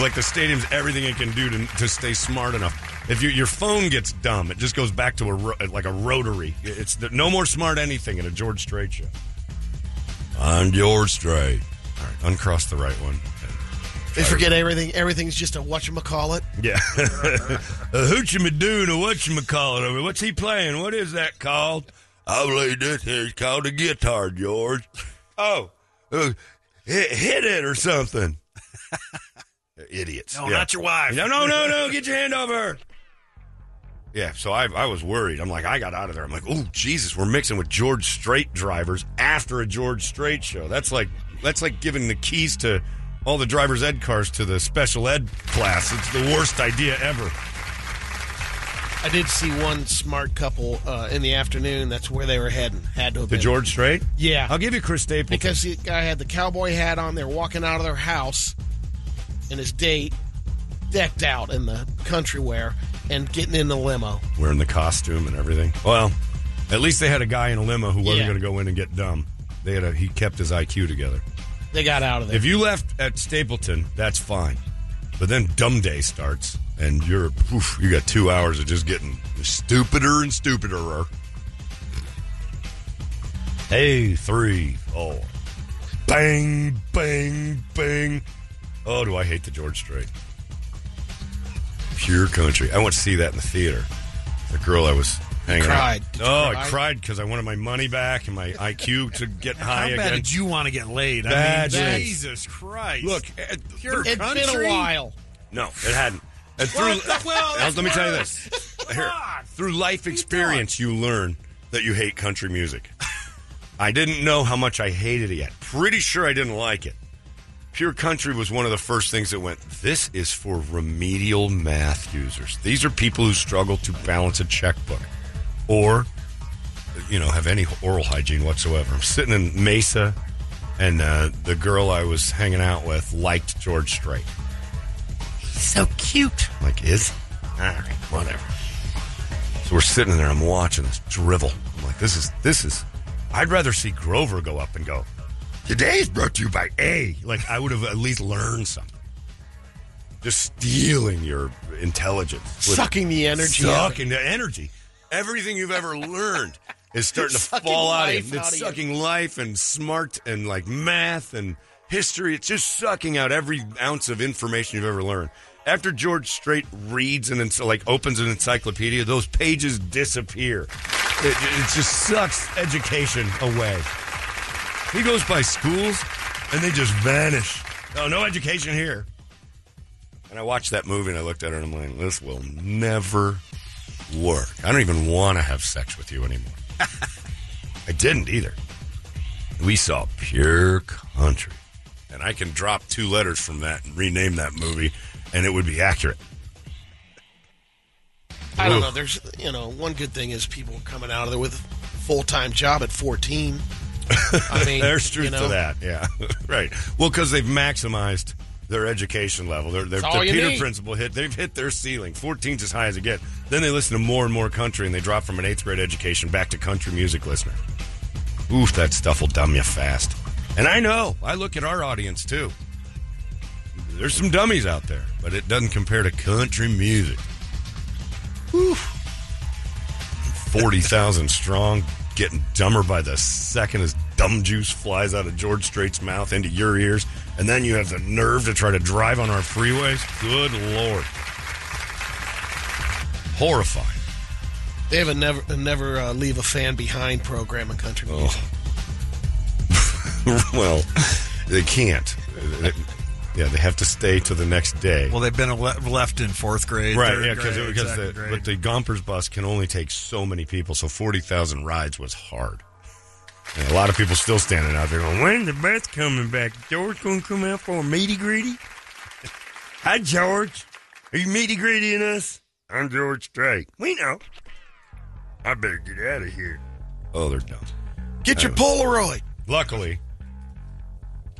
S1: like the stadium's everything it can do to, to stay smart enough. If you, your phone gets dumb, it just goes back to a like a rotary. It's no more smart anything in a George Strait show. I'm George Strait. All right, uncross the right one.
S2: They forget everything. Everything's just a whatchamacallit.
S1: Yeah. [LAUGHS] a hoochie and a whatchamacallit over. What's he playing? What is that called? I believe this is called a guitar, George. Oh. Uh, hit, hit it or something. [LAUGHS] Idiots.
S3: No,
S1: Yeah.
S3: not your wife.
S1: No, no, no, no. [LAUGHS] Get your hand over. Yeah, so I, I was worried. I'm like, I got out of there. I'm like, oh Jesus, we're mixing with George Strait drivers after a George Strait show. That's like that's like giving the keys to all the driver's ed cars to the special ed class. It's the worst idea ever.
S2: I did see one smart couple uh, in the afternoon. That's where they were heading. Had to have
S1: The
S2: been.
S1: George Strait?
S2: Yeah.
S1: I'll give you Chris Stapleton.
S2: because the guy had the cowboy hat on. They're walking out of their house, and his date decked out in the country wear and getting in the limo.
S1: wearing the costume and everything. Well, at least they had a guy in a limo who wasn't
S2: Yeah.
S1: going to go in and get dumb. They had a, he kept his IQ together.
S2: They got out of there.
S1: If you left at Stapleton, that's fine. But then dumb day starts, and you're you got two hours of just getting stupider and stupider. Hey, three, four, bang, bang, bang. Oh, do I hate the George Strait? Pure country. I went to see that in the theater. The girl I was hanging
S2: cried.
S1: out.
S2: Did you
S1: oh, I cried because I wanted my money back and my IQ to get high
S3: How
S1: high
S3: bad
S1: again.
S3: did you want to get laid? I
S1: Badly.
S3: mean, Jesus Christ.
S1: Look, eh,
S3: Pure
S2: It'd been a while.
S1: No, it hadn't. And through,
S3: well, [LAUGHS]
S1: let me tell you this: Here, through life experience, you learn that you hate country music. [LAUGHS] I didn't know how much I hated it yet. Pretty sure I didn't like it. Pure country was one of the first things that went. This is for remedial math users. These are people who struggle to balance a checkbook, or you know, have any oral hygiene whatsoever. I'm sitting in Mesa, and uh, the girl I was hanging out with liked George Strait. He's so cute. I'm like, is? All right, whatever. So we're sitting there. I'm watching this drivel. I'm like, this is this is. I'd rather see Grover go up and go. Today is brought to you by A. Like I would have at least learned something. Just stealing your intelligence, with-
S2: Sucking the energy out
S1: sucking the energy. Everything you've ever [LAUGHS] learned is starting to fall out of you. It's
S2: of you.
S1: sucking life and smart and like math and history. It's just sucking out every ounce of information you've ever learned. After George Strait reads and like opens an encyclopedia, those pages disappear. It, it just sucks education away. He goes by schools and they just vanish. Oh, no education here. And I watched that movie and I looked at her and I'm like, this will never work. I don't even want to have sex with you anymore. [LAUGHS] I didn't either. We saw pure country. And I can drop two letters from that and rename that movie and it would be accurate.
S2: I don't
S1: Ooh.
S2: know. There's, you know, one good thing is people coming out of there with a full time job at 14. [LAUGHS] I mean,
S1: There's truth
S2: you know,
S1: to that. Yeah, [LAUGHS] right. Well, because they've maximized their education level. Their, their, their Peter
S2: need.
S1: principle hit. They've hit their ceiling. 14's as high as it gets. Then they listen to more and more country, and they drop from an eighth grade education back to country music listener. Oof, that stuff will dumb you fast. And I know. I look at our audience too. There's some dummies out there, but it doesn't compare to country music. Oof. 40,000 strong, getting dumber by the second as dumb juice flies out of George Strait's mouth into your ears. And then you have the nerve to try to drive on our freeways. Good Lord. Horrifying.
S2: They have a never, a never uh, leave a fan behind program in country
S1: Oh.
S2: music. [LAUGHS]
S1: well, they can't. Yeah, they have to stay to the next day.
S3: Well, they've been left in fourth grade,
S1: right,
S3: third
S1: yeah, because
S3: grade,
S1: because
S3: second grade.
S1: but the Gompers bus can only take so many people, so forty thousand rides was hard. And a lot of people still standing out there going, "When the bus coming back? George gonna come out for a meaty greedy?" [LAUGHS] Hi, George. Are you meaty greedy in us? I'm George Strait. We know. I better get out of here. Oh, they're dumb.
S2: Get your Polaroid.
S1: Luckily,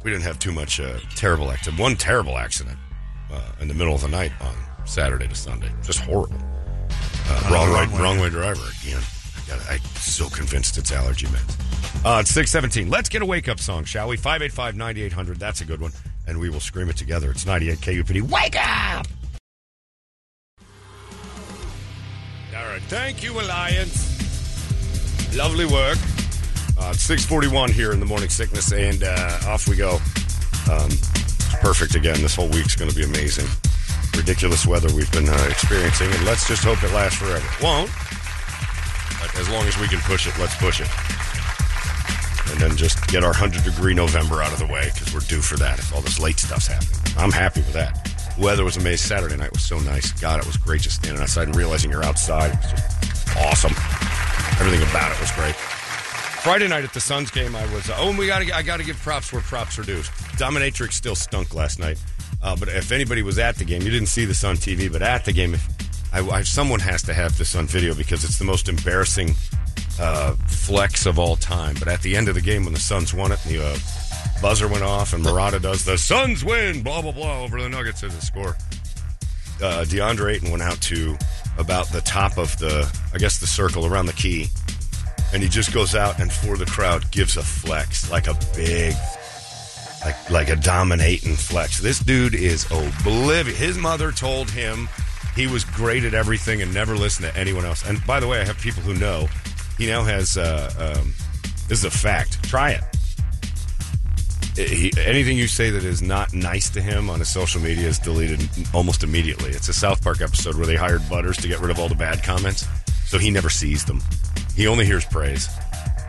S1: we didn't have too much uh, terrible accident. One terrible accident uh, in the middle of the night on Saturday to Sunday. Just horrible. Uh, wrong,
S3: wrong way.
S1: wrong way driver again. I'm so convinced it's allergy meds. Uh, it's six seventeen. Let's get a wake up song, shall we? Five eight five ninety eight hundred. That's a good one, and we will scream it together. It's ninety eight KUPD. Wake up! All right, thank you, Alliance. Lovely work. Uh, it's 641 here in the morning sickness, and uh, off we go. Um, it's perfect again. This whole week's going to be amazing. Ridiculous weather we've been uh, experiencing, and let's just hope it lasts forever. Won't, as long as we can push it, let's push it. And then just get our 100 degree November out of the way because we're due for that if all this late stuff's happening. I'm happy with that. Weather was amazing. Saturday night was so nice. God, it was great just standing outside and realizing you're outside. It was just awesome. Everything about it was great. Friday night at the Suns game, I was. oh, and we got to. I got to give props where props are due. Dominatrix still stunk last night, uh, but if anybody was at the game, you didn't see this on TV, but at the game, if I, I, someone has to have this on video because it's the most embarrassing uh, flex of all time. But at the end of the game, when the Suns won it, the uh, buzzer went off, and Murata does the Suns win, blah blah blah over the Nuggets as a score. Uh, DeAndre Ayton went out to about the top of the, I guess, the circle around the key and he just goes out and for the crowd gives a flex like a big like like a dominating flex this dude is oblivious his mother told him he was great at everything and never listened to anyone else and by the way i have people who know he now has uh, um, this is a fact try it he, anything you say that is not nice to him on his social media is deleted almost immediately. It's a South Park episode where they hired Butters to get rid of all the bad comments, so he never sees them. He only hears praise.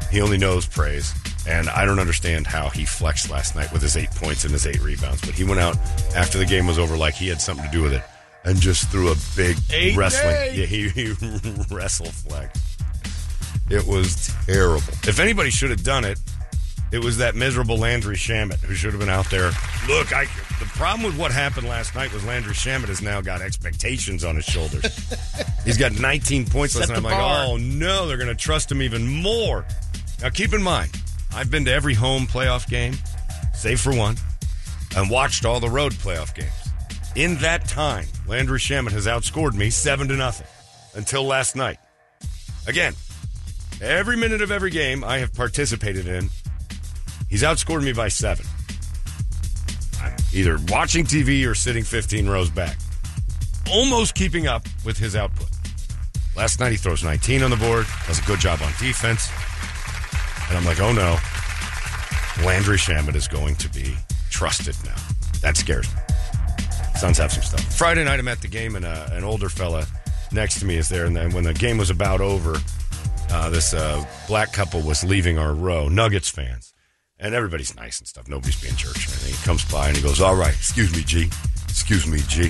S1: He only knows praise. And I don't understand how he flexed last night with his eight points and his eight rebounds. But he went out after the game was over like he had something to do with it and just threw a big
S2: Eight
S1: wrestling.
S2: day.
S1: Yeah, he, he [LAUGHS] wrestle flex. It was terrible. If anybody should have done it, it was that miserable Landry Shamet who should have been out there. Look, I, the problem with what happened last night was Landry Shamet has now got expectations on his shoulders. [LAUGHS] He's got 19 points last
S2: Set
S1: night. I'm
S2: the
S1: like,
S2: bar.
S1: oh no, they're going to trust him even more. Now, keep in mind, I've been to every home playoff game, save for one, and watched all the road playoff games. In that time, Landry Shamet has outscored me seven to nothing until last night. Again, every minute of every game I have participated in, He's outscored me by seven. I'm either watching TV or sitting 15 rows back, almost keeping up with his output. Last night he throws 19 on the board, does a good job on defense, and I'm like, oh no, Landry Shamet is going to be trusted now. That scares me. Suns have some stuff. Friday night, I'm at the game, and uh, an older fella next to me is there. And then when the game was about over, uh, this uh, black couple was leaving our row, Nuggets fans. And everybody's nice and stuff. Nobody's being church. And he comes by and he goes, All right, excuse me, G. Excuse me, G.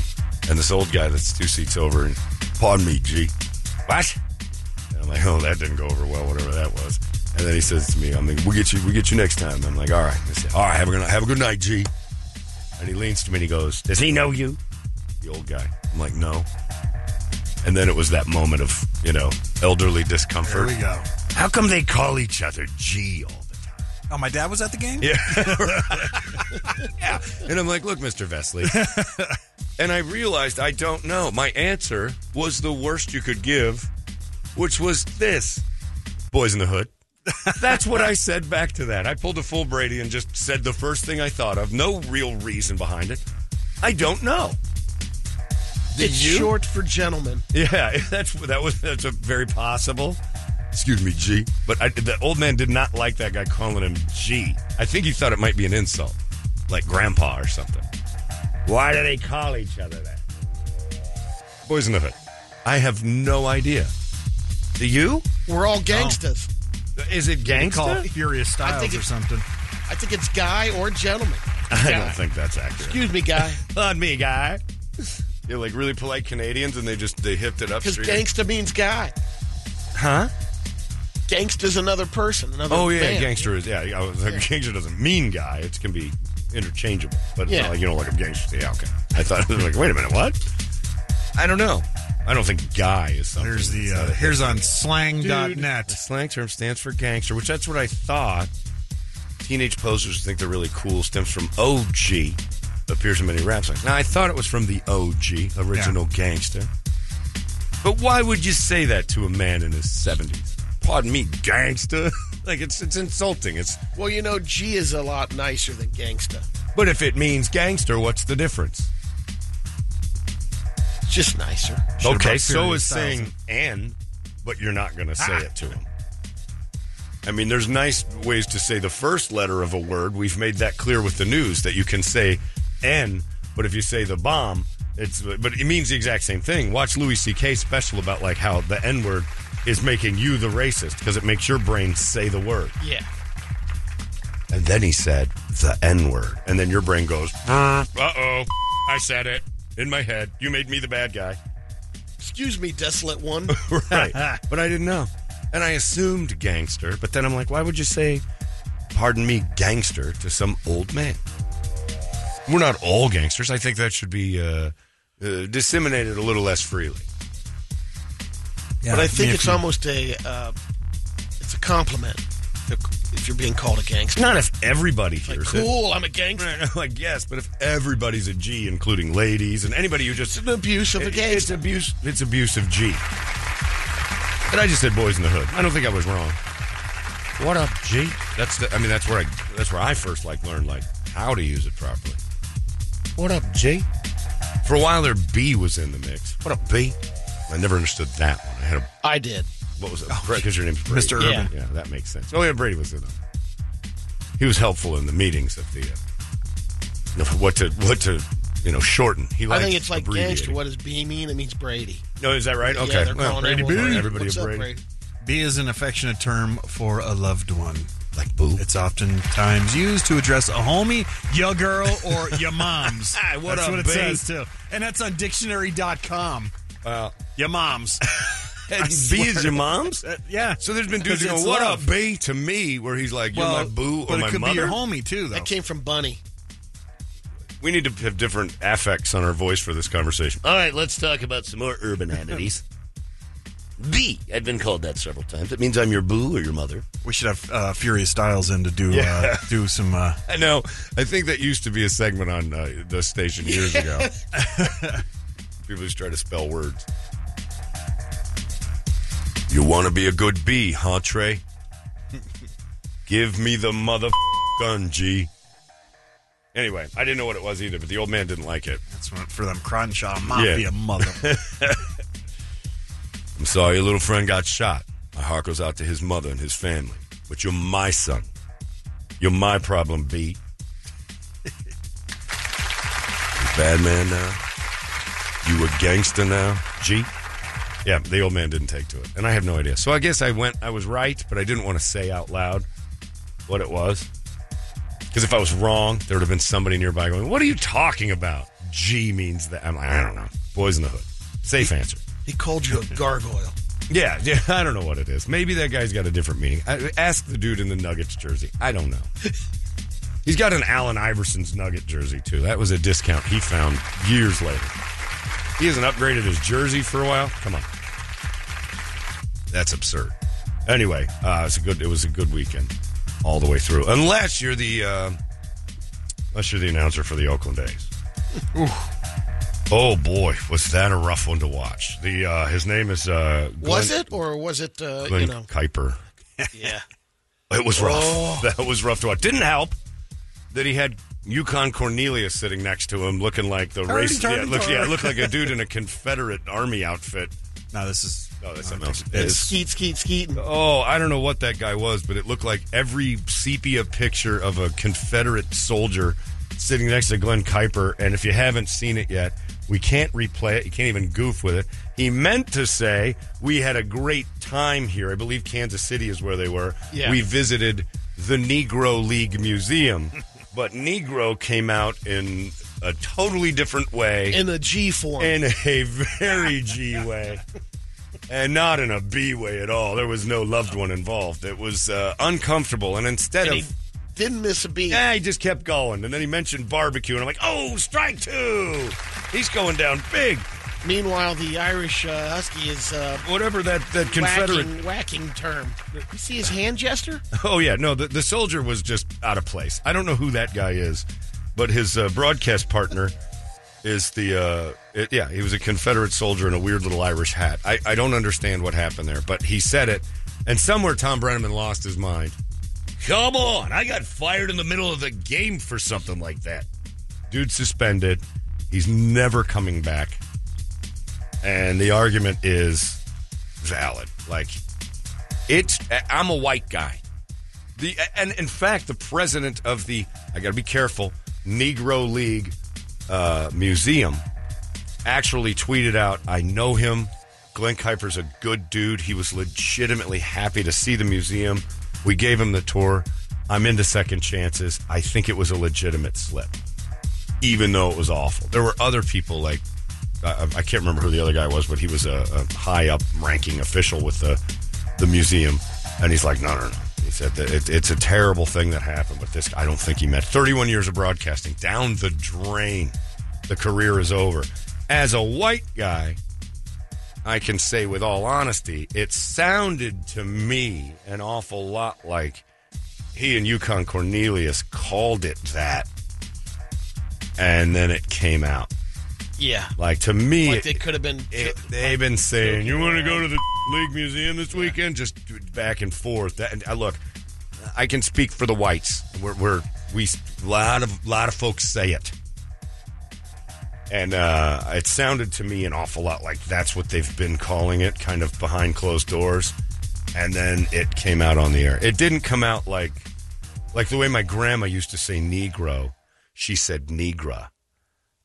S1: And this old guy that's two seats over, and pardon me, G. What? And I'm like, Oh, that didn't go over well, whatever that was. And then he says to me, I'm like, We'll get you, we'll get you next time. I'm like, All right. All right, have a, good, have a good night, G. And he leans to me and he goes, Does he know you? The old guy. I'm like, No. And then it was that moment of, you know, elderly
S3: There
S1: discomfort.
S3: we go.
S1: How come they call each other G all the time?
S3: Oh, my dad was at the game.
S1: Yeah. [LAUGHS] [LAUGHS] yeah. And I'm like, look, Mr. Vesley. [LAUGHS] and I realized I don't know. My answer was the worst you could give, which was this Boys in the Hood. [LAUGHS] That's what I said back to that. I pulled a full Brady and just said the first thing I thought of. No real reason behind it. I don't know. Did
S2: it's
S1: you?
S2: short for gentlemen.
S1: Yeah, [LAUGHS] that's that was that's a very possible. Excuse me, G. But I, the old man did not like that guy calling him G. I think he thought it might be an insult, like grandpa or something. Why do they call each other that? Boys in the Hood. I have no idea. Do you?
S2: We're all gangsters.
S1: Is it
S3: They call it Furious Styles
S2: think
S3: or something.
S2: I think it's guy or gentleman.
S1: I
S2: Guy.
S1: don't think that's accurate.
S2: Excuse me, guy. [LAUGHS]
S1: on me, guy. You're like really polite Canadians, and they just they hipped it up.
S2: Because
S1: straight-
S2: gangsta means guy.
S1: huh?
S2: Gangsta's another person. Another
S1: Oh yeah,
S2: man.
S1: gangster is yeah. I was, oh, [LAUGHS] Gangster doesn't mean guy. It can be interchangeable, but it's
S2: Yeah.
S1: not like you don't like a gangster. Yeah, okay. I thought [LAUGHS] it was like, wait a minute, what? I don't know. I don't think guy is something.
S3: Here's the
S1: that's
S3: uh,
S1: not
S3: here's on
S1: The
S3: slang.net.
S1: slang term stands for gangster, which that's what I thought. Teenage posers think they're really cool. Stems from OG. Appears in many rap songs. Now I thought it was from the OG, original gangster. But why would you say that to a man in his seventies? Pardon me, gangster. [LAUGHS] like it's it's insulting. It's
S2: Well, you know, G is a lot nicer than gangster.
S1: but if it means gangster, what's the difference?
S2: It's just nicer.
S3: Should've
S1: okay, so is
S3: Styles
S1: saying
S3: in.
S1: "and," but you're not going to say
S3: Ah.
S1: it to him. I mean, there's nice ways to say the first letter of a word. We've made that clear with the news that you can say "n," but if you say the bomb, it's but it means the exact same thing. Watch Louis C.K. special about like how the N word is making you the racist because it makes your brain say the word.
S2: Yeah.
S1: And then he said the N word. And then your brain goes, uh oh, I said it in my head. You made me the bad guy.
S2: Excuse me, desolate one. [LAUGHS]
S1: right. [LAUGHS] but I didn't know. And I assumed gangster. But then I'm like, why would you say, pardon me, gangster to some old man? We're not all gangsters. I think that should be uh, uh, disseminated a little less freely.
S3: Yeah,
S2: but I think
S3: mean,
S2: it's
S3: you-
S2: almost a uh, it's a compliment if you're being called a gangster.
S1: Not if everybody
S2: Like,
S1: hears it.
S2: cool, I'm a gangster.
S1: Right, [LAUGHS] like yes, but if everybody's a G, including ladies and anybody who just
S2: It's an abuse of a
S1: It- It's abuse. It's abuse of G. And I just said boys in the hood. I don't think I was wrong. What up, G? That's the. I mean, that's where I. That's where I first like learned like how to use it properly. What up, G? For a while there, B was in the mix. What up, B? I never understood that one. I had a.
S2: I did.
S1: What was it? Because your name's Brady.
S3: Mr.
S2: Yeah.
S3: Urban.
S1: Yeah, that makes sense. Oh yeah, Brady was in them. He was helpful in the meetings of the. Uh, what to what to you know shorten. He
S2: I think it's like
S1: abbreviating.
S2: gangster. What does B mean? It means Brady.
S1: No, is that right? Okay.
S2: Yeah, they're
S1: Well, Brady
S2: everyone,
S1: B. Everybody
S2: What's
S1: a
S2: up,
S1: Brady.
S2: Brady?
S3: B is an affectionate term for a loved one.
S1: Like boo.
S3: It's oftentimes used to address a homie, your girl, or your mom's. [LAUGHS]
S1: Hi, what
S3: that's
S1: up,
S3: what it
S1: B?
S3: says, too. And that's on dictionary.com.
S1: Well,
S3: Your mom's. [LAUGHS] [LAUGHS]
S1: and B is your mom's.
S3: Uh, yeah.
S1: So there's been [LAUGHS] dudes who
S3: Because
S1: "What
S3: love.
S1: up, B?" to me, where he's like, "You're
S3: well,
S1: my boo" or
S3: but
S1: my
S3: it could
S1: mother.
S3: be your homie, too, though.
S2: That came from Bunny.
S1: We need to have different affects on our voice for this conversation.
S4: All right, let's talk about some more urban [LAUGHS] urbanities. B. I've been called that several times. It means I'm your boo or your mother.
S3: We should have uh, Furious Styles in to do
S1: Yeah.
S3: uh, do some. Uh,
S1: I know. I think that used to be a segment on uh, the station years ago. People just try to spell words. You want to be a good bee, huh, Trey? Give me the mother gun, G. Anyway, I didn't know what it was either, but the old man didn't like it.
S3: That's what, for them Crenshaw Mafia
S1: Yeah.
S3: mother. [LAUGHS]
S1: I'm sorry your little friend got shot. My heart goes out to his mother and his family. But you're my son. You're my problem, B. [LAUGHS] you bad man now? You a gangster now, G? Yeah, the old man didn't take to it. And I have no idea. So I guess I went, I was right, but I didn't want to say out loud what it was. Because if I was wrong, there would have been somebody nearby going, What are you talking about? G means that. I'm like, I don't know. Boys in the hood. Safe answer.
S2: He called you a [LAUGHS] gargoyle.
S1: Yeah, yeah, I don't know what it is. Maybe that guy's got a different meaning. I, ask the dude in the Nuggets jersey. I don't know. [LAUGHS] He's got an Allen Iverson's Nugget jersey too. That was a discount he found years later. He hasn't upgraded his jersey for a while. Come on, that's absurd. Anyway, uh, it's a good. It was a good weekend all the way through. Unless you're the, uh, unless you're the announcer for the Oakland A's. [LAUGHS] Oh boy, was that a rough one to watch. The uh, his name is uh,
S2: Was it, or was it? Uh,
S1: Glen
S2: you know,
S1: Kuiper. [LAUGHS]
S2: yeah.
S1: It was rough.
S2: Oh.
S1: That was rough to watch. Didn't help that he had Yukon Cornelius sitting next to him, looking like the race. yeah, look, yeah, looked like a dude in a [LAUGHS] Confederate army outfit.
S3: No, this is.
S1: Oh, that's something else.
S3: It's-
S2: Skeet, skeet, skeet.
S1: Oh, I don't know what that guy was, but it looked like every sepia picture of a Confederate soldier sitting next to Glen Kuiper. And if you haven't seen it yet, we can't replay it. You can't even goof with it. He meant to say we had a great time here. I believe Kansas City is where they were.
S2: Yeah.
S1: We visited the Negro League Museum, [LAUGHS] but Negro came out in a totally different way
S2: In the G form.
S1: in a very G way. And not in a B way at all. There was no loved one involved. It was uh, uncomfortable. And instead
S2: And he
S1: of,
S2: didn't miss a beat.
S1: yeah, he just kept going. And then he mentioned barbecue. And I'm like, oh, strike two. He's going down big.
S2: Meanwhile, the Irish uh, Husky is uh,
S1: Whatever that, that Confederate.
S2: whacking, whacking term. You see his hand gesture?
S1: Oh, yeah. No, the, the soldier was just out of place. I don't know who that guy is, but his uh, broadcast partner is the, uh, it, yeah, he was a Confederate soldier in a weird little Irish hat. I, I don't understand what happened there, but he said it, and somewhere Thom Brennaman lost his mind. Come on, I got fired in the middle of the game for something like that. Dude suspended. He's never coming back. And the argument is valid. Like, it's, I'm a white guy. The and in fact, the president of the I got to be careful Negro League uh, Museum actually tweeted out, "I know him. Glen Kuiper's a good dude. He was legitimately happy to see the museum. We gave him the tour. I'm into second chances. I think it was a legitimate slip, even though it was awful. There were other people like." I I can't remember who the other guy was, but he was a, a high up ranking official with the the museum, and he's like, no, no, no. He said that it, it's a terrible thing that happened, but this I don't think he meant 31 years of broadcasting down the drain. The career is over. As a white guy, I can say with all honesty, it sounded to me an awful lot like he and Yukon Cornelius called it that, and then it came out.
S2: Yeah.
S1: Like to me,
S2: Like they could have been.
S1: it, they've been saying, "You want to go to the league museum this weekend?" Just back and forth. That, and, uh, look, I can speak for the whites. We're, we're we a lot of lot of folks say it, and uh, it sounded to me an awful lot like that's what they've been calling it, kind of behind closed doors. And then it came out on the air. It didn't come out like like the way my grandma used to say Negro. She said Negra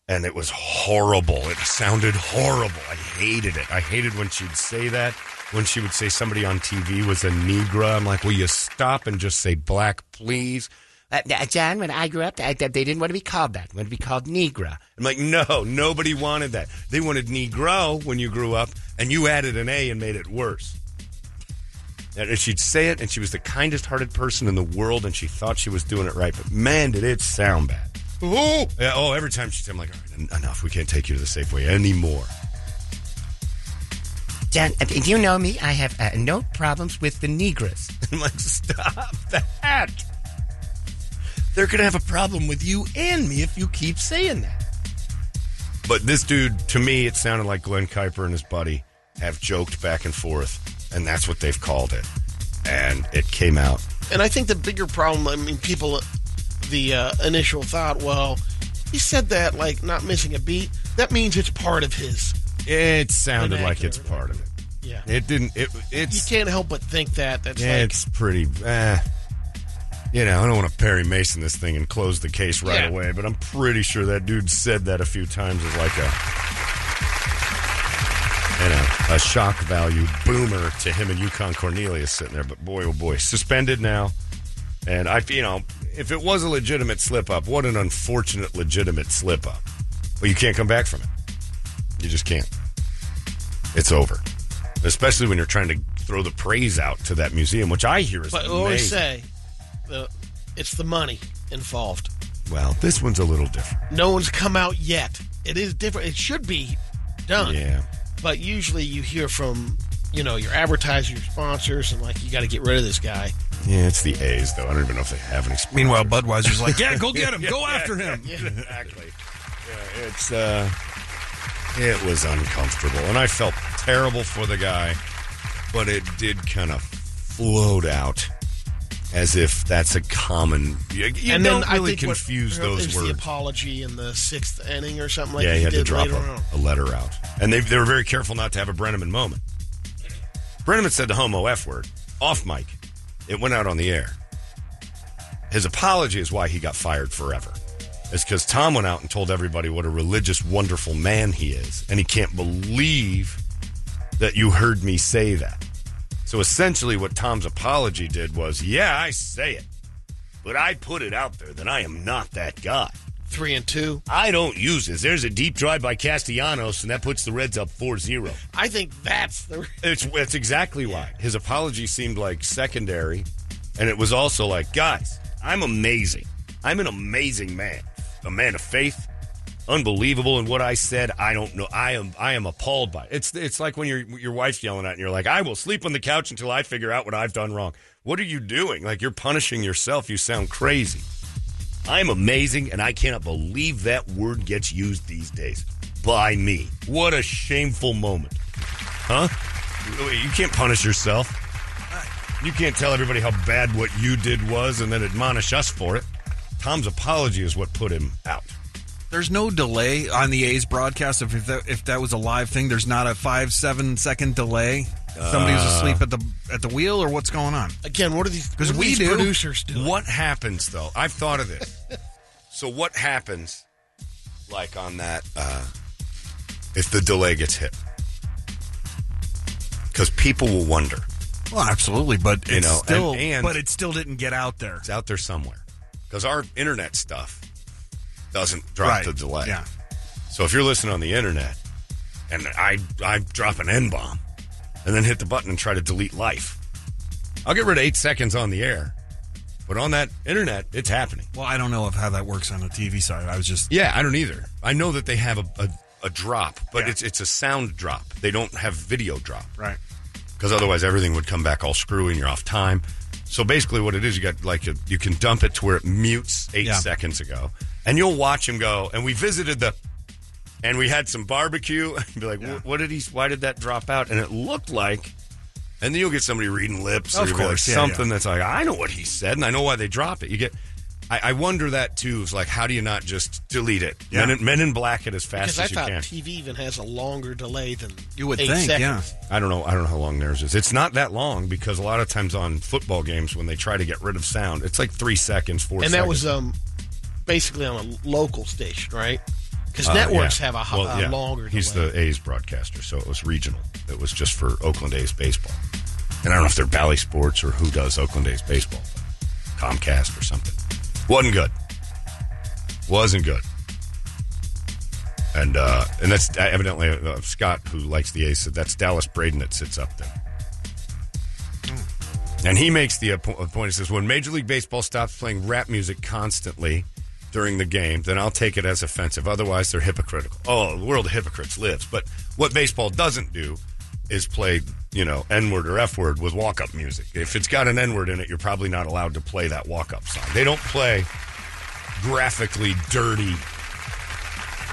S1: and it was horrible. It sounded horrible. I hated it. I hated when she'd say that. When she would say somebody on TV was a Negra, I'm like, will you stop and just say black, please? Uh, uh, John, when I grew up, I, they didn't want to be called that. They wanted to be called Negra. I'm like, no, nobody wanted that. They wanted Negro when you grew up, and you added an A and made it worse. And she'd say it, and she was the kindest hearted person in the world, and she thought she was doing it right. But man, did it sound bad. Oh, yeah, oh every time she said, I'm like, all right, en- enough. We can't take you to the Safeway anymore.
S5: Dan, if you know me? I have uh, no problems with the Negras. [LAUGHS]
S1: I'm like, stop that. They're going to have a problem with you and me if you keep saying that. But this dude, to me, it sounded like Glen Kuiper and his buddy have joked back and forth, and that's what they've called it. And it came out.
S2: And I think the bigger problem, I mean, people the uh, initial thought. Well, he said that like not missing a beat. That means it's part of his.
S1: It sounded like it's part of it.
S2: Yeah.
S1: It didn't. It, It's.
S2: You can't help but think that. That's like
S1: it's pretty. Eh, you know, I don't want to Perry Mason this thing and close the case right
S2: Yeah.
S1: away, but I'm pretty sure that dude said that a few times as like a, you know, a shock value boomer to him and Yukon Cornelius sitting there. But boy, oh boy, suspended now, and I, you know, if it was a legitimate slip up, what an unfortunate legitimate slip up. But you can't come back from it. You just can't. It's over. Especially when you're trying to throw the praise out to that museum, which I hear is
S2: But we always say, the it's the money involved.
S1: Well, this one's a little different.
S2: No one's come out yet. It is different. It should be done.
S1: Yeah.
S2: But usually you hear from, you know, your advertisers, your sponsors, and like, you got to get rid of this guy.
S1: Yeah, it's the A's, though. I don't even know if they have any sponsors.
S3: Meanwhile, Budweiser's like, yeah, go get [LAUGHS] him, go after him.
S1: exactly. Yeah, it's, uh, it was uncomfortable. And I felt terrible for the guy, but it did kind of float out as if that's a common. You, you
S2: and
S1: don't
S2: then
S1: really
S2: I think what-
S1: confuse
S2: you know,
S1: those words.
S2: the apology in the sixth inning or something like
S1: yeah,
S2: he
S1: he had to
S2: did
S1: drop a, a letter out. And they, they were very careful not to have a Brennaman moment. Brennaman said the homo F word off mic. It went out on the air. His apology is why he got fired forever. It's because Thom went out and told everybody what a religious, wonderful man he is. And he can't believe that you heard me say that. So essentially, what Thom's apology did was, yeah, I say it, but I put it out there that I am not that guy.
S2: Three and two.
S4: I don't use this. There's a deep drive by Castellanos, and that puts the Reds up 4 0.
S2: I think that's the. [LAUGHS]
S1: It's that's exactly why his apology seemed like secondary, and it was also like, guys, I'm amazing. I'm an amazing man, a man of faith, unbelievable in what I said. I don't know. I am I am appalled by it. It's it's like when your your wife's yelling at you, and you're like, I will sleep on the couch until I figure out what I've done wrong. What are you doing? Like you're punishing yourself. You sound crazy.
S4: I'm amazing, and I cannot believe that word gets used these days by me.
S1: What a shameful moment, huh? You can't punish yourself. You can't tell everybody how bad what you did was and then admonish us for it. Thom's apology is what put him out.
S3: There's no delay on the A's broadcast. If if that, if that was a live thing, there's not a five seven second delay. Somebody was asleep at the at the wheel, or what's going on?
S2: Again, what are these? Because
S3: we
S2: these
S3: do.
S2: producers do.
S1: What happens though? I've thought of this. [LAUGHS] so what happens, like on that, uh, if the delay gets hit? Because people will wonder.
S3: Well, absolutely, but
S1: You
S3: it's
S1: know,
S3: still,
S1: and- and-
S3: but it still didn't get out there.
S1: It's out there somewhere. Because our internet stuff doesn't drop
S3: Right.
S1: the delay.
S3: Yeah.
S1: So if you're listening on the internet, and I I drop an N bomb, and then hit the button and try to delete life, I'll get rid of eight seconds on the air. But on that internet, it's happening.
S3: Well, I don't know of how that works on the TV side. I was just
S1: Yeah, I don't either. I know that they have a, a, a drop, but
S3: Yeah.
S1: it's it's a sound drop. They don't have video drop
S3: right.
S1: because otherwise everything would come back all screwy and you're off time. So basically, what it is, you got like a, you can dump it to where it mutes eight
S3: Yeah.
S1: seconds ago, and you'll watch him go. And we visited the, and we had some barbecue. and [LAUGHS] be like, "Wh- what did he? Why did that drop out? And it looked like, and then you'll get somebody reading lips, or
S3: Of
S1: you'll like
S3: yeah,
S1: something
S3: yeah.
S1: that's like, I know what he said, and I know why they dropped it. You get. I, I wonder that too. Is like, how do you not just delete it?
S3: Yeah.
S1: Men, in, men in black it as fast
S2: Because I
S1: as you
S2: thought
S1: can.
S2: TV even has a longer delay than
S3: You would
S2: eight
S3: think,
S2: seconds.
S3: yeah.
S1: I don't know. I don't know how long theirs is. It's not that long because a lot of times on football games when they try to get rid of sound, it's like three seconds, four.
S2: And
S1: seconds.
S2: that was um basically on a local station, right? Because
S1: Uh,
S2: networks
S1: yeah.
S2: have a,
S1: Well,
S2: a
S1: yeah.
S2: longer.
S1: He's
S2: delay.
S1: the A's broadcaster, so it was regional. It was just for Oakland A's baseball. And I don't know if they're Bally Sports or who does Oakland A's baseball, Comcast or something. Wasn't good. Wasn't good. And uh, and that's evidently uh, Scott, who likes the A's, said that's Dallas Braden that sits up there. And he makes the uh, po- uh, point. He says, when Major League Baseball stops playing rap music constantly during the game, then I'll take it as offensive. Otherwise, they're hypocritical. Oh, the world of hypocrites lives. But what baseball doesn't do is play, you know, N word or F word with walk up music. If it's got an N word in it, you're probably not allowed to play that walk up song. They don't play graphically dirty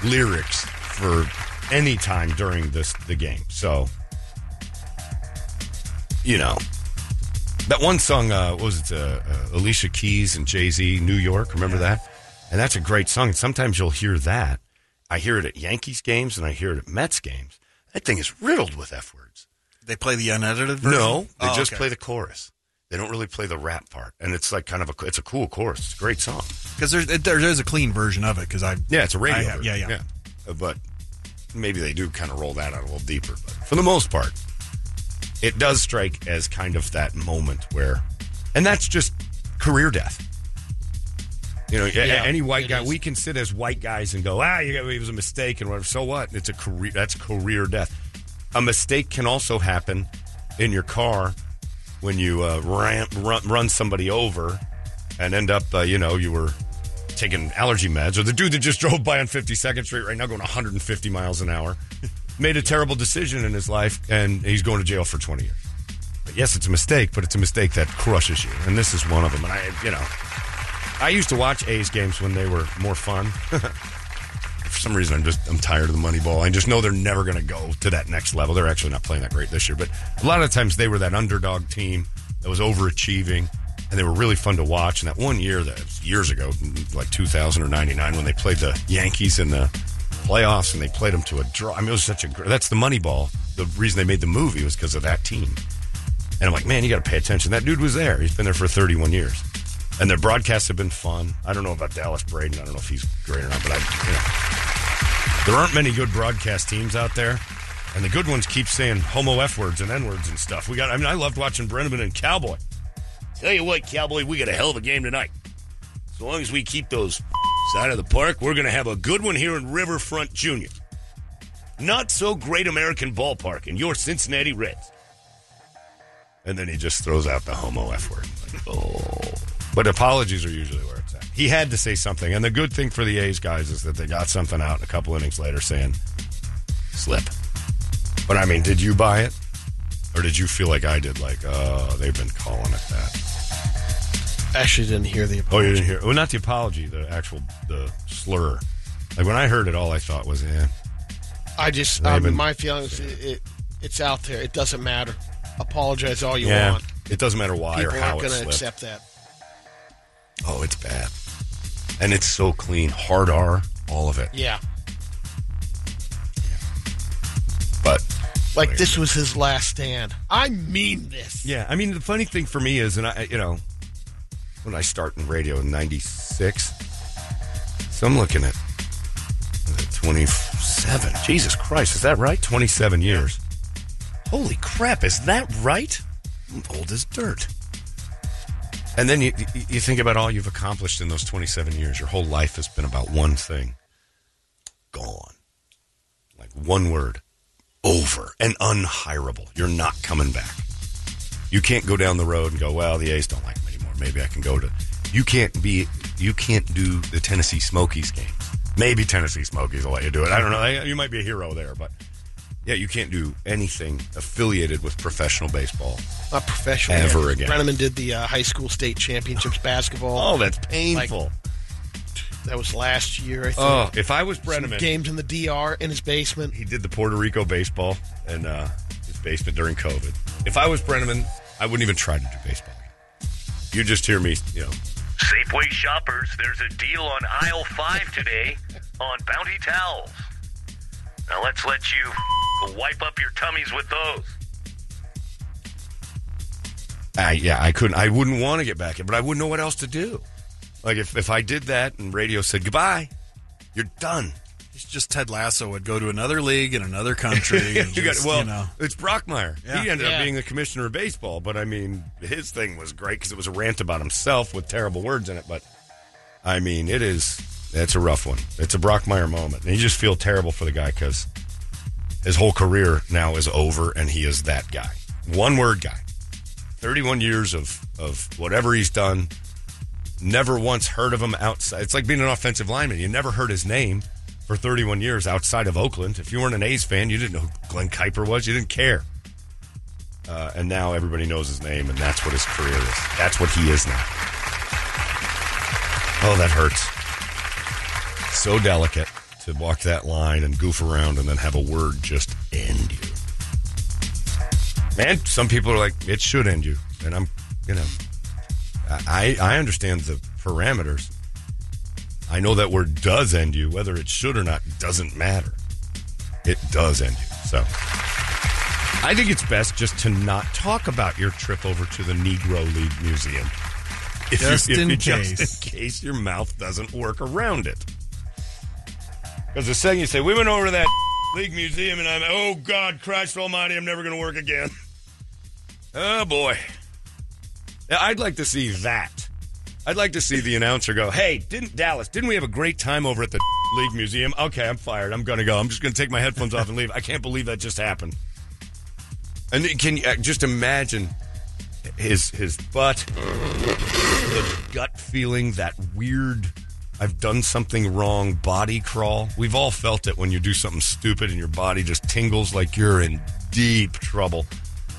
S1: lyrics for any time during this the game. So, you know, That one song, uh, what was it? Uh, uh, Alicia Keys and Jay Z, New York. Remember that? And that's a great song. Sometimes you'll hear that. I hear it at Yankees games and I hear it at Mets games. That thing is riddled with F words.
S3: They play the unedited version.
S1: No, they
S3: Oh,
S1: just
S3: okay.
S1: play the chorus. They don't really play the rap part, and it's like kind of a it's a cool chorus. It's a great song.
S3: because there's there is a clean version of it. Because I
S1: Yeah, it's a radio.
S3: Have- yeah, yeah,
S1: Uh, But maybe they do kind of roll that out a little deeper. But for the most part, it does strike as kind of that moment where, and that's just career death. You know,
S2: Yeah,
S1: any white guy,
S2: is.
S1: we can sit as white guys and go, ah, it was a mistake and whatever. So what? It's a career. That's career death. A mistake can also happen in your car when you uh, ran, run, run somebody over and end up, uh, you know, you were taking allergy meds, or the dude that just [LAUGHS] drove by on 52nd Street right now going 150 miles an hour made a terrible decision in his life, and he's going to jail for 20 years. But yes, it's a mistake, but it's a mistake that crushes you, and this is one of them. And I, you know, I used to watch A's games when they were more fun. [LAUGHS] for some reason, I'm just I'm tired of the money ball. I just know they're never going to go to that next level. They're actually not playing that great this year, but a lot of times they were that underdog team that was overachieving, and they were really fun to watch. And that one year, that was years ago, like 2000 or 99, when they played the Yankees in the playoffs and they played them to a draw. I mean, it was such a that's the money ball. The reason they made the movie was because of that team. And I'm like, man, you got to pay attention. That dude was there. He's been there for 31 years. And their broadcasts have been fun. I don't know about Dallas Braden. I don't know if he's great or not, but I, you know, there aren't many good broadcast teams out there. And the good ones keep saying homo F words and N words and stuff. We got, I mean, I loved watching Brennaman and Cowboy.
S4: Tell you what, Cowboy, we got a hell of a game tonight. As long as we keep those [LAUGHS] side of the park, we're going to have a good one here in Riverfront Junior. Not so great American ballpark in your Cincinnati Reds.
S1: And then he just throws out the homo F word. Like, oh. But apologies are usually where it's at. He had to say something. And the good thing for the A's guys is that they got something out a couple innings later saying, slip. But I mean, did you buy it? Or did you feel like I did? Like, oh, they've been calling it that.
S2: Actually, didn't hear the. Apology.
S1: Oh, you didn't hear? Well, not the apology, the actual the slur. Like when I heard it, all I thought was, eh.
S2: I just, um,
S1: been-
S2: my feelings, it, it, it's out there. It doesn't matter. Apologize all you
S1: yeah.
S2: want.
S1: It doesn't matter why
S2: People
S1: or how
S2: aren't going to accept that.
S1: Oh, it's bad. And it's so clean. Hard R, all of it.
S2: Yeah.
S1: But
S2: Like this was his last stand. I mean this.
S1: Yeah, I mean the funny thing for me is, and I, you know, when I start in radio in '96, so I'm looking at uh, 27. Jesus Christ, is that right? 27 years. Holy crap, is that right? I'm old as dirt. And then you you- think about all you've accomplished in those 27 years. Your whole life has been about one thing. Gone. Like one word. Over and unhirable. You're not coming back. You can't go down the road and go, well, the A's don't like me anymore. Maybe I can go to. You can't be. You can't do the Tennessee Smokies games. Maybe Tennessee Smokies will let you do it. I don't know. You might be a hero there, but yeah, you can't do anything affiliated with professional baseball.
S2: Not professional.
S1: Ever
S2: Yeah.
S1: again.
S2: Brennaman did the uh, high school state championships basketball.
S1: Oh, that's painful.
S2: That was last year, I think.
S1: oh, if I was
S2: Some games in the DR in his basement.
S1: he did the Puerto Rico baseball in uh, his basement during COVID. If I was Brennaman, I wouldn't even try to do baseball. You just hear me, you know,
S6: Safeway shoppers, there's a deal on aisle five today on Bounty towels. Now let's let you wipe up your tummies with those.
S1: I, yeah, I couldn't. I wouldn't want to get back in, but I wouldn't know what else to do. Like if, if I did that and radio said goodbye, you're done.
S3: It's just Ted Lasso would go to another league in another country. [LAUGHS] and
S1: you got well.
S3: you know.
S1: It's Brockmire.
S3: Yeah.
S1: He ended
S2: Yeah.
S1: up being the commissioner of baseball, but I mean, his thing was great because it was a rant about himself with terrible words in it. But I mean, it is. It's a rough one. It's a Brockmire moment, and you just feel terrible for the guy because his whole career now is over, and he is that guy, one word guy. 31 years of, of whatever he's done. Never once heard of him outside. It's like being an offensive lineman. You never heard his name for 31 years outside of Oakland. If you weren't an A's fan, you didn't know who Glen Kuiper was. You didn't care. Uh, and now everybody knows his name, and that's what his career is. That's what he is now. Oh, that hurts. So delicate to walk that line and goof around and then have a word just end you. Man, some people are like, it should end you. And I'm, you know, I I understand the parameters. I know that word does end you, whether it should or not doesn't matter. It does end you. So I think it's best just to not talk about your trip over to the Negro League Museum. If
S3: Just
S1: you, if
S3: in
S1: you-
S3: case.
S1: Just in case your mouth doesn't work around it. Because the second you say, we went over to that [LAUGHS] league museum and I'm, oh God, Christ almighty, I'm never going to work again. Oh boy. I'd like to see that. I'd like to see the announcer go, hey, didn't Dallas, didn't we have a great time over at the [LAUGHS] league museum? Okay, I'm fired. I'm going to go. I'm just going to take my headphones off and leave. I can't believe that just happened. And can you uh, just imagine his his butt, the gut feeling, that weird I've done something wrong body crawl. We've all felt it when you do something stupid and your body just tingles like you're in deep trouble.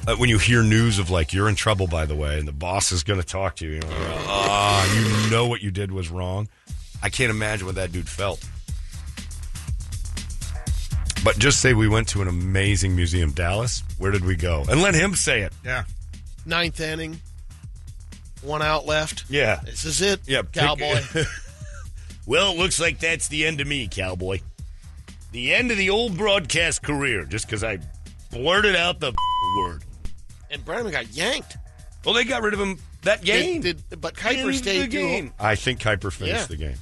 S1: Uh, when you hear news of like you're in trouble, by the way, and the boss is going to talk to you, you know, ah, you know what you did was wrong. I can't imagine what that dude felt. But just say we went to an amazing museum, Dallas. Where did we go? And let him say it.
S3: Yeah.
S2: Ninth inning, one out left.
S1: Yeah.
S2: This is it.
S1: Yeah, pick-
S2: cowboy. [LAUGHS]
S4: Well, it looks like that's the end of me, cowboy. The end of the old broadcast career, just because I blurted out the [LAUGHS] word.
S2: and Brennaman got yanked.
S1: Well, they got rid of him that game.
S2: Did, did- but Kuiper
S1: In the
S2: stayed through.
S1: game. I think Kuiper finished
S2: Yeah.
S1: the game.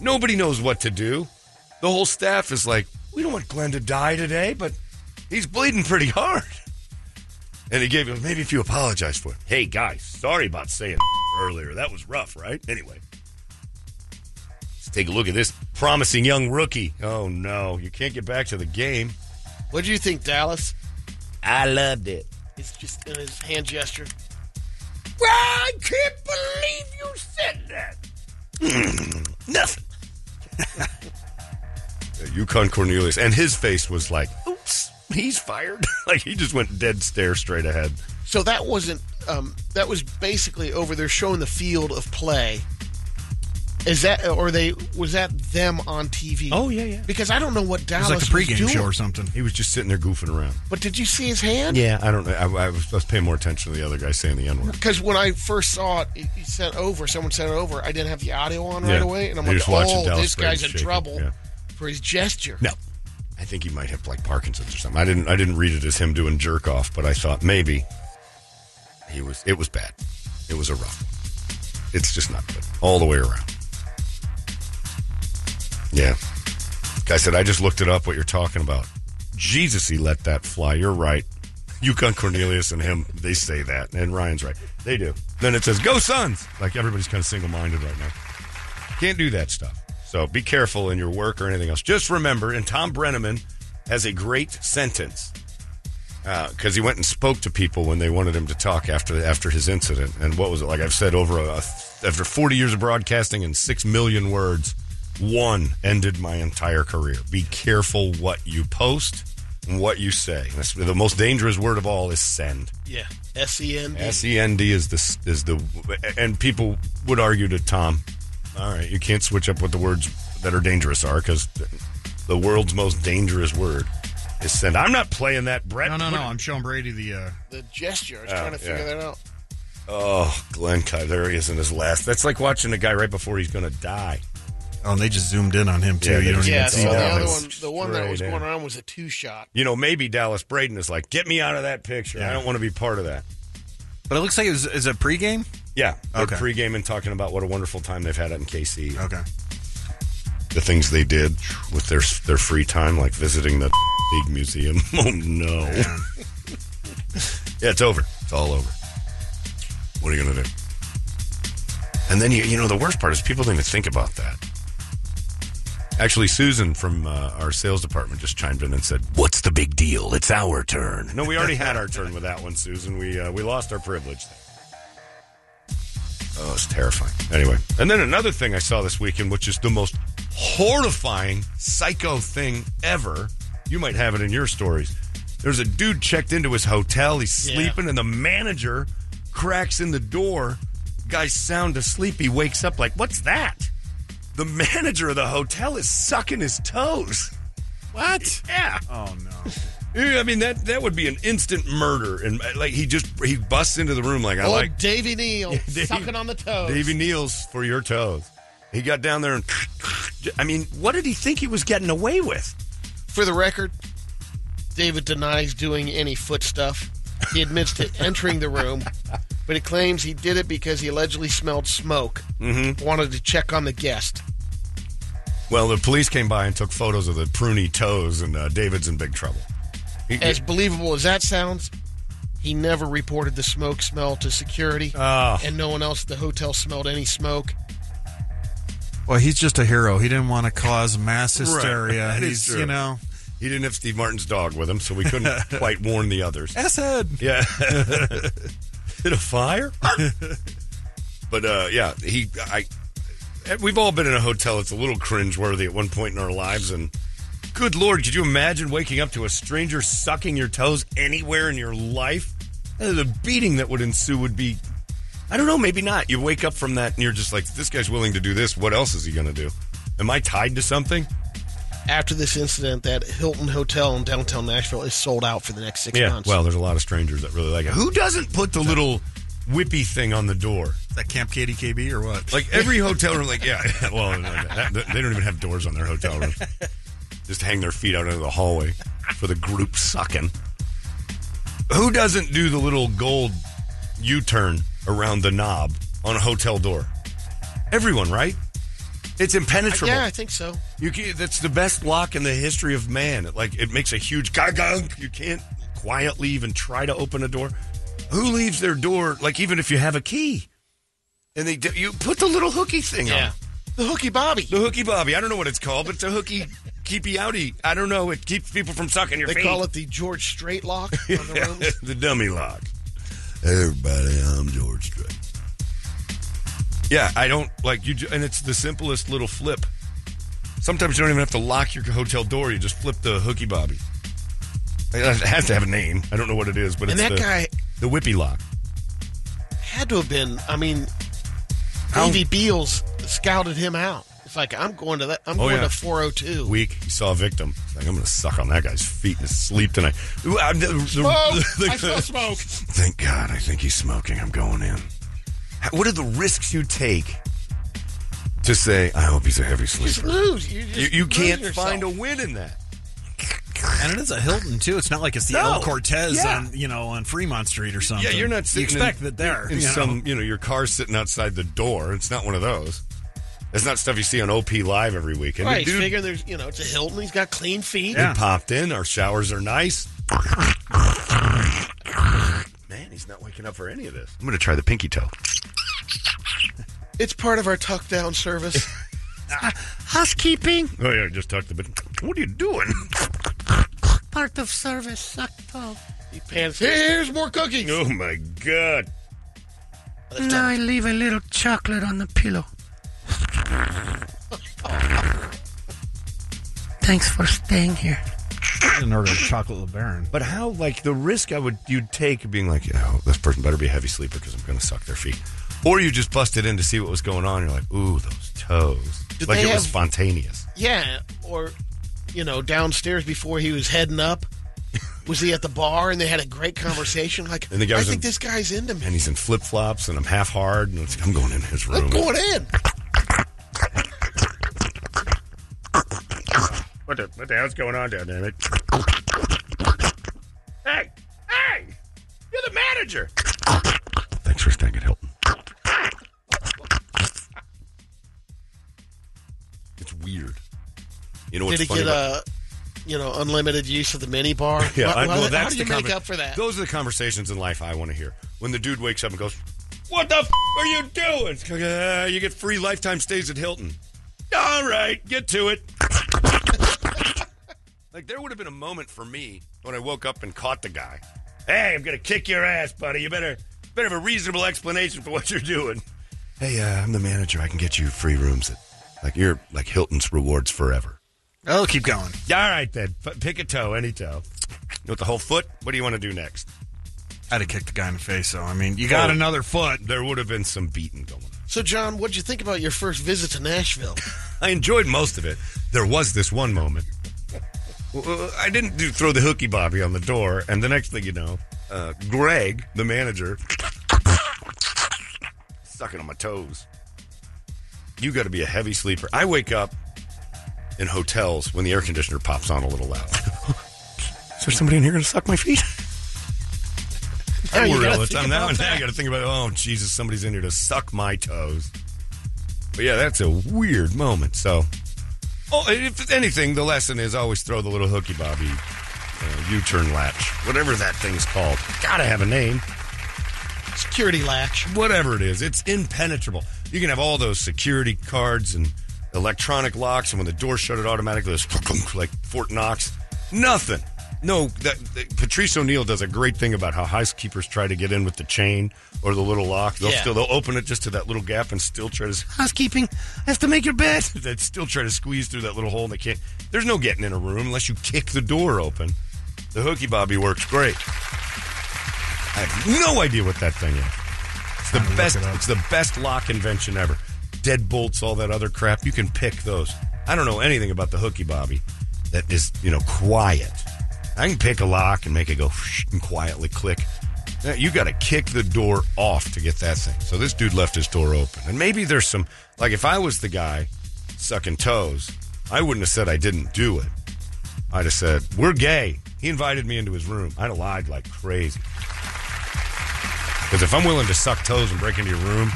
S1: Nobody knows what to do. The whole staff is like, we don't want Glen to die today, but he's bleeding pretty hard. And he gave him, maybe if you apologize for it.
S4: Hey, guys, sorry about saying [LAUGHS] earlier. That was rough, right? Anyway, let's take a look at this promising young rookie.
S1: Oh, no. You can't get back to the game.
S2: What do you think, Dallas?
S4: I loved it.
S2: It's just in his hand gesture.
S4: Well, I can't believe you said that. [CLEARS THROAT] Nothing. [LAUGHS]
S1: Yukon Cornelius. And his face was like, oops, he's fired. [LAUGHS] like he just went dead stare straight ahead.
S2: So that wasn't. Um, that was basically over there showing the field of play. Is that or they was that them on TV?
S1: Oh, yeah, yeah.
S2: Because I don't know what
S3: It
S2: Dallas
S3: was like a pregame
S2: doing.
S3: show or something.
S1: He was just sitting there goofing around.
S2: But did you see his hand?
S1: Yeah, I don't know. I, I, was, I was paying more attention to the other guy saying the N word.
S2: Because when I first saw it, he he sent over. Someone sent it over. I didn't have the audio on right away, and I'm
S1: You're
S2: like, "Oh,
S1: Dallas
S2: this guy's in
S1: shaking.
S2: trouble
S1: Yeah.
S2: for his gesture."
S1: No, I think he might have like Parkinson's or something. I didn't. I didn't read it as him doing jerk off, but I thought maybe he was. It was bad. It was a rough. one. It's just not good all the way around. Yeah, guy said I just looked it up. What you're talking about? Jesus, he let that fly. You're right. Yukon Cornelius and him, they say that, and Ryan's right. They do. Then it says "Go Suns!" Like everybody's kind of single minded right now. Can't do that stuff. So be careful in your work or anything else. Just remember, and Thom Brennaman has a great sentence uh, because he went and spoke to people when they wanted him to talk after after his incident. And what was it like? I've said over a, after 40 years of broadcasting and six million words, one ended my entire career. Be careful what you post and what you say. That's- the most dangerous word of all is send.
S2: Yeah, S E N D.
S1: S E N D is the is the and people would argue to Thom, all right, you can't switch up what the words that are dangerous are because the world's most dangerous word is send. I'm not playing that, Brett.
S3: No, no, no. I'm showing Brady the. Uh,
S2: The gesture. I was
S1: Oh,
S2: trying to figure
S1: yeah.
S2: that out.
S1: Oh, Glenn Kyle, there he is in his last. That's like watching a guy right before he's going to die.
S3: Oh, and they just zoomed in on him too.
S1: Yeah,
S3: you don't
S1: just-
S3: even
S2: Yeah,
S3: see
S2: so the
S1: that.
S2: other one, the one that was
S1: straight
S2: going
S1: in.
S2: around was a two shot.
S1: You know, maybe Dallas Braden is like, get me out of that picture. I don't want to be part of that.
S3: But it looks like it was is it pregame?
S1: Yeah, they're
S3: Okay.
S1: pregame and talking about what a wonderful time they've had in KC.
S3: Okay.
S1: the things they did with their their free time, like visiting the [LAUGHS] big museum. [LAUGHS] Oh no! [LAUGHS] yeah, it's over. It's all over. What are you gonna do? And then you you know the worst part is people don't even think about that. Actually, Susan from uh, our sales department just chimed in and said,
S4: What's the big deal? It's our turn.
S1: "No, we already had our turn with that one, Susan. We uh, we lost our privilege." Oh, it's terrifying. Anyway, and then another thing I saw this weekend, which is the most horrifying psycho thing ever. You might have it in your stories. There's a dude checked into his hotel. He's
S2: Yeah.
S1: sleeping, and the manager cracks in the door. Guy's sound asleep. He wakes up like, "What's that?" The manager of the hotel is sucking his toes.
S3: What?
S1: Yeah.
S3: Oh no.
S1: Yeah, I mean that that would be an instant murder, and like he just he busts into the room like I
S2: Old
S1: like
S2: Davy Neal [LAUGHS]
S1: Dave-
S2: sucking on the toes.
S1: Davy Neal's for your toes. He got down there and I mean, what did he think he was getting away with?
S2: For the record, David denies doing any foot stuff. He admits to entering the room, but he claims he did it because he allegedly smelled smoke. Mm-hmm. Wanted to check on the guest.
S1: Well, the police came by and took photos of the pruny toes, and uh, David's in big trouble. He-
S2: As believable as that sounds, he never reported the smoke smell to security,
S1: Oh.
S2: and no one else at the hotel smelled any smoke.
S3: Well, he's just a hero. He didn't want to cause mass hysteria.
S1: That is
S3: He's,
S1: true.
S3: you know,
S1: he didn't have Steve Martin's dog with him, so we couldn't [LAUGHS] quite warn the others.
S3: S head.
S1: Yeah. [LAUGHS] Hit a fire? [LAUGHS] but uh yeah, he I we've all been in a hotel that's a little cringeworthy at one point in our lives and good lord, could you imagine waking up to a stranger sucking your toes anywhere in your life? Uh, The beating that would ensue would be I don't know, maybe not. You wake up from that and you're just like, this guy's willing to do this. What else is he going to do? Am I tied to something?
S2: After this incident, that Hilton Hotel in downtown Nashville is sold out for the next six months.
S1: Well, there's a lot of strangers that really like it. Who doesn't put the little whippy thing on the door?
S3: Is that Camp KDKB or what?
S1: Like every hotel room, like yeah, [LAUGHS] well, they don't even have doors on their hotel rooms. [LAUGHS] Just hang their feet out into the hallway for the group sucking. Who doesn't do the little gold U-turn around the knob on a hotel door? Everyone, right? It's impenetrable.
S2: yeah, I think so.
S1: You can, that's the best lock in the history of man. It, like it makes a huge gunk. You can't quietly even try to open a door. Who leaves their door like even if you have a key? And they do, you put the little hooky thing on.
S2: The Hooky Bobby.
S1: The hooky bobby. I don't know what it's called, but it's a hooky keepy outy. I don't know. It keeps people from sucking your
S2: They
S1: feet.
S2: call it the George Strait lock on the [LAUGHS] rooms.
S1: the dummy lock. Hey, everybody, I'm George Strait. Yeah, I don't like you, and it's the simplest little flip. Sometimes you don't even have to lock your hotel door; you just flip the hooky bobby. It has to have a name. I don't know what it is, but
S2: And
S1: it's
S2: that
S1: the,
S2: guy
S1: the whippy lock.
S2: had to have been. I mean, Davy Beals scouted him out. It's like I'm going to that. I'm
S1: Oh,
S2: going
S1: yeah.
S2: to 402.
S1: Week, he saw a victim. Like, I'm going to suck on that guy's feet and sleep tonight. Ooh, I- the- the-
S2: Smoke! [LAUGHS]
S1: the-
S2: I smell smoke.
S1: Thank God. I think he's smoking. I'm going in. How- What are the risks you take to say, I hope he's a heavy
S2: You just
S1: sleeper?
S2: lose. You, just
S1: You, you
S2: lose
S1: can't
S2: yourself.
S1: find a win in that.
S3: And it is a Hilton too. It's not like it's the
S1: No.
S3: El Cortez
S1: Yeah.
S3: on you know on Fremont Street or something.
S1: Yeah, you're not
S3: You expect
S1: in,
S3: that there.
S1: in
S3: you know.
S1: some, you know, your car's sitting outside the door. It's not one of those. It's not stuff you see on OP Live every week. And
S2: Right,
S1: the dude,
S2: figuring there's, you know, it's a Hilton. He's got clean feet.
S1: he popped in. Our showers are nice. Man, he's not waking up for any of this. I'm going to try the pinky toe.
S2: It's part of our tuck down service. [LAUGHS]
S5: Ah, housekeeping,
S1: Oh yeah, just tucked the bit. What are you doing?
S5: part of service. Sucked off.
S2: he pans. Here's more cookies.
S1: Oh my god!
S5: Now I leave a little chocolate on the pillow. Thanks for staying here.
S3: in order of chocolate LeBaron.
S1: But how, like, the risk I would you'd take being like, oh, this person better be a heavy sleeper because I'm going to suck their feet, or you just busted in to see what was going on. You're like, ooh, those toes,
S2: Did
S1: like
S2: they
S1: it was spontaneous.
S2: Yeah, or you know, downstairs before he was heading up, was he at the bar and they had a great conversation? Like,
S1: And the guy
S2: I think
S1: in-
S2: this guy's into me.
S1: And he's in flip flops, and I'm half hard, and I'm going in his room.
S2: I'm going in.
S1: What the, what the hell's going on down there? mate? Hey, hey, you're the manager. Thanks for staying at Hilton. Weird. You know what's
S2: Did he
S1: funny
S2: get a, you know, unlimited use of the mini bar? [LAUGHS]
S1: Yeah,
S2: Why-
S1: I,
S2: why-
S1: well,
S2: how
S1: that's
S2: do you
S1: the
S2: make
S1: conver-
S2: up for that?
S1: Those are the conversations in life I want to hear. When the dude wakes up and goes, "What the f- are you doing?" Uh, you get free lifetime stays at Hilton. All right, get to it. [LAUGHS] like there would have been a moment for me when I woke up and caught the guy. Hey, I'm gonna kick your ass, buddy. You better better have a reasonable explanation for what you're doing. Hey, uh, I'm the manager. I can get you free rooms at like you're like Hilton's rewards forever.
S3: Oh, keep going.
S1: All right then. P- pick a toe, any toe. You want the whole foot? What do you want to do next?
S3: I'd have kicked the guy in the face. So I mean, you got
S1: Oh.
S3: another foot.
S1: There would have been some beating going on.
S2: So, John, what'd you think about your first visit to Nashville? [LAUGHS]
S1: I enjoyed most of it. There was this one moment Well, I didn't do throw the hooky bobby on the door, and the next thing you know, uh, Greg, the manager, [LAUGHS] sucking on my toes. You got to be a heavy sleeper. I wake up in hotels when the air conditioner pops on a little loud. [LAUGHS] Is there somebody in here going to suck my feet?
S2: Now
S1: I
S2: you
S1: worry all the time. Now,
S2: about
S1: now I got to think about, oh, Jesus, somebody's in here to suck my toes. But yeah, that's a weird moment. So, oh, if anything, the lesson is always throw the little hooky bobby uh, U-turn latch, whatever that thing's called. Got to have a name.
S2: Security latch.
S1: Whatever it is, it's impenetrable. You can have all those security cards and electronic locks, and when the door shut, it automatically goes like Fort Knox. Nothing. No, that, that- Patrice O'Neal does a great thing about how housekeepers try to get in with the chain or the little lock. They'll
S2: Yeah.
S1: still they'll open it just to that little gap and still try to housekeeping. I have to make your bed. [LAUGHS] They still try to squeeze through that little hole. And they can't. There's no getting in a room unless you kick the door open. The hooky bobby works great. I have no idea what that thing is. It's the best.
S3: it.
S1: It's the best lock invention ever. Deadbolts, all that other crap. You can pick those. I don't know anything about the hooky bobby that is you know quiet. I can pick a lock and make it go and quietly click. Now, You got to kick the door off to get that thing. So this dude left his door open, and maybe there's some like if I was the guy sucking toes, I wouldn't have said I didn't do it. I'd have said we're gay. He invited me into his room. I'd have lied like crazy. Because if I'm willing to suck toes and break into your room,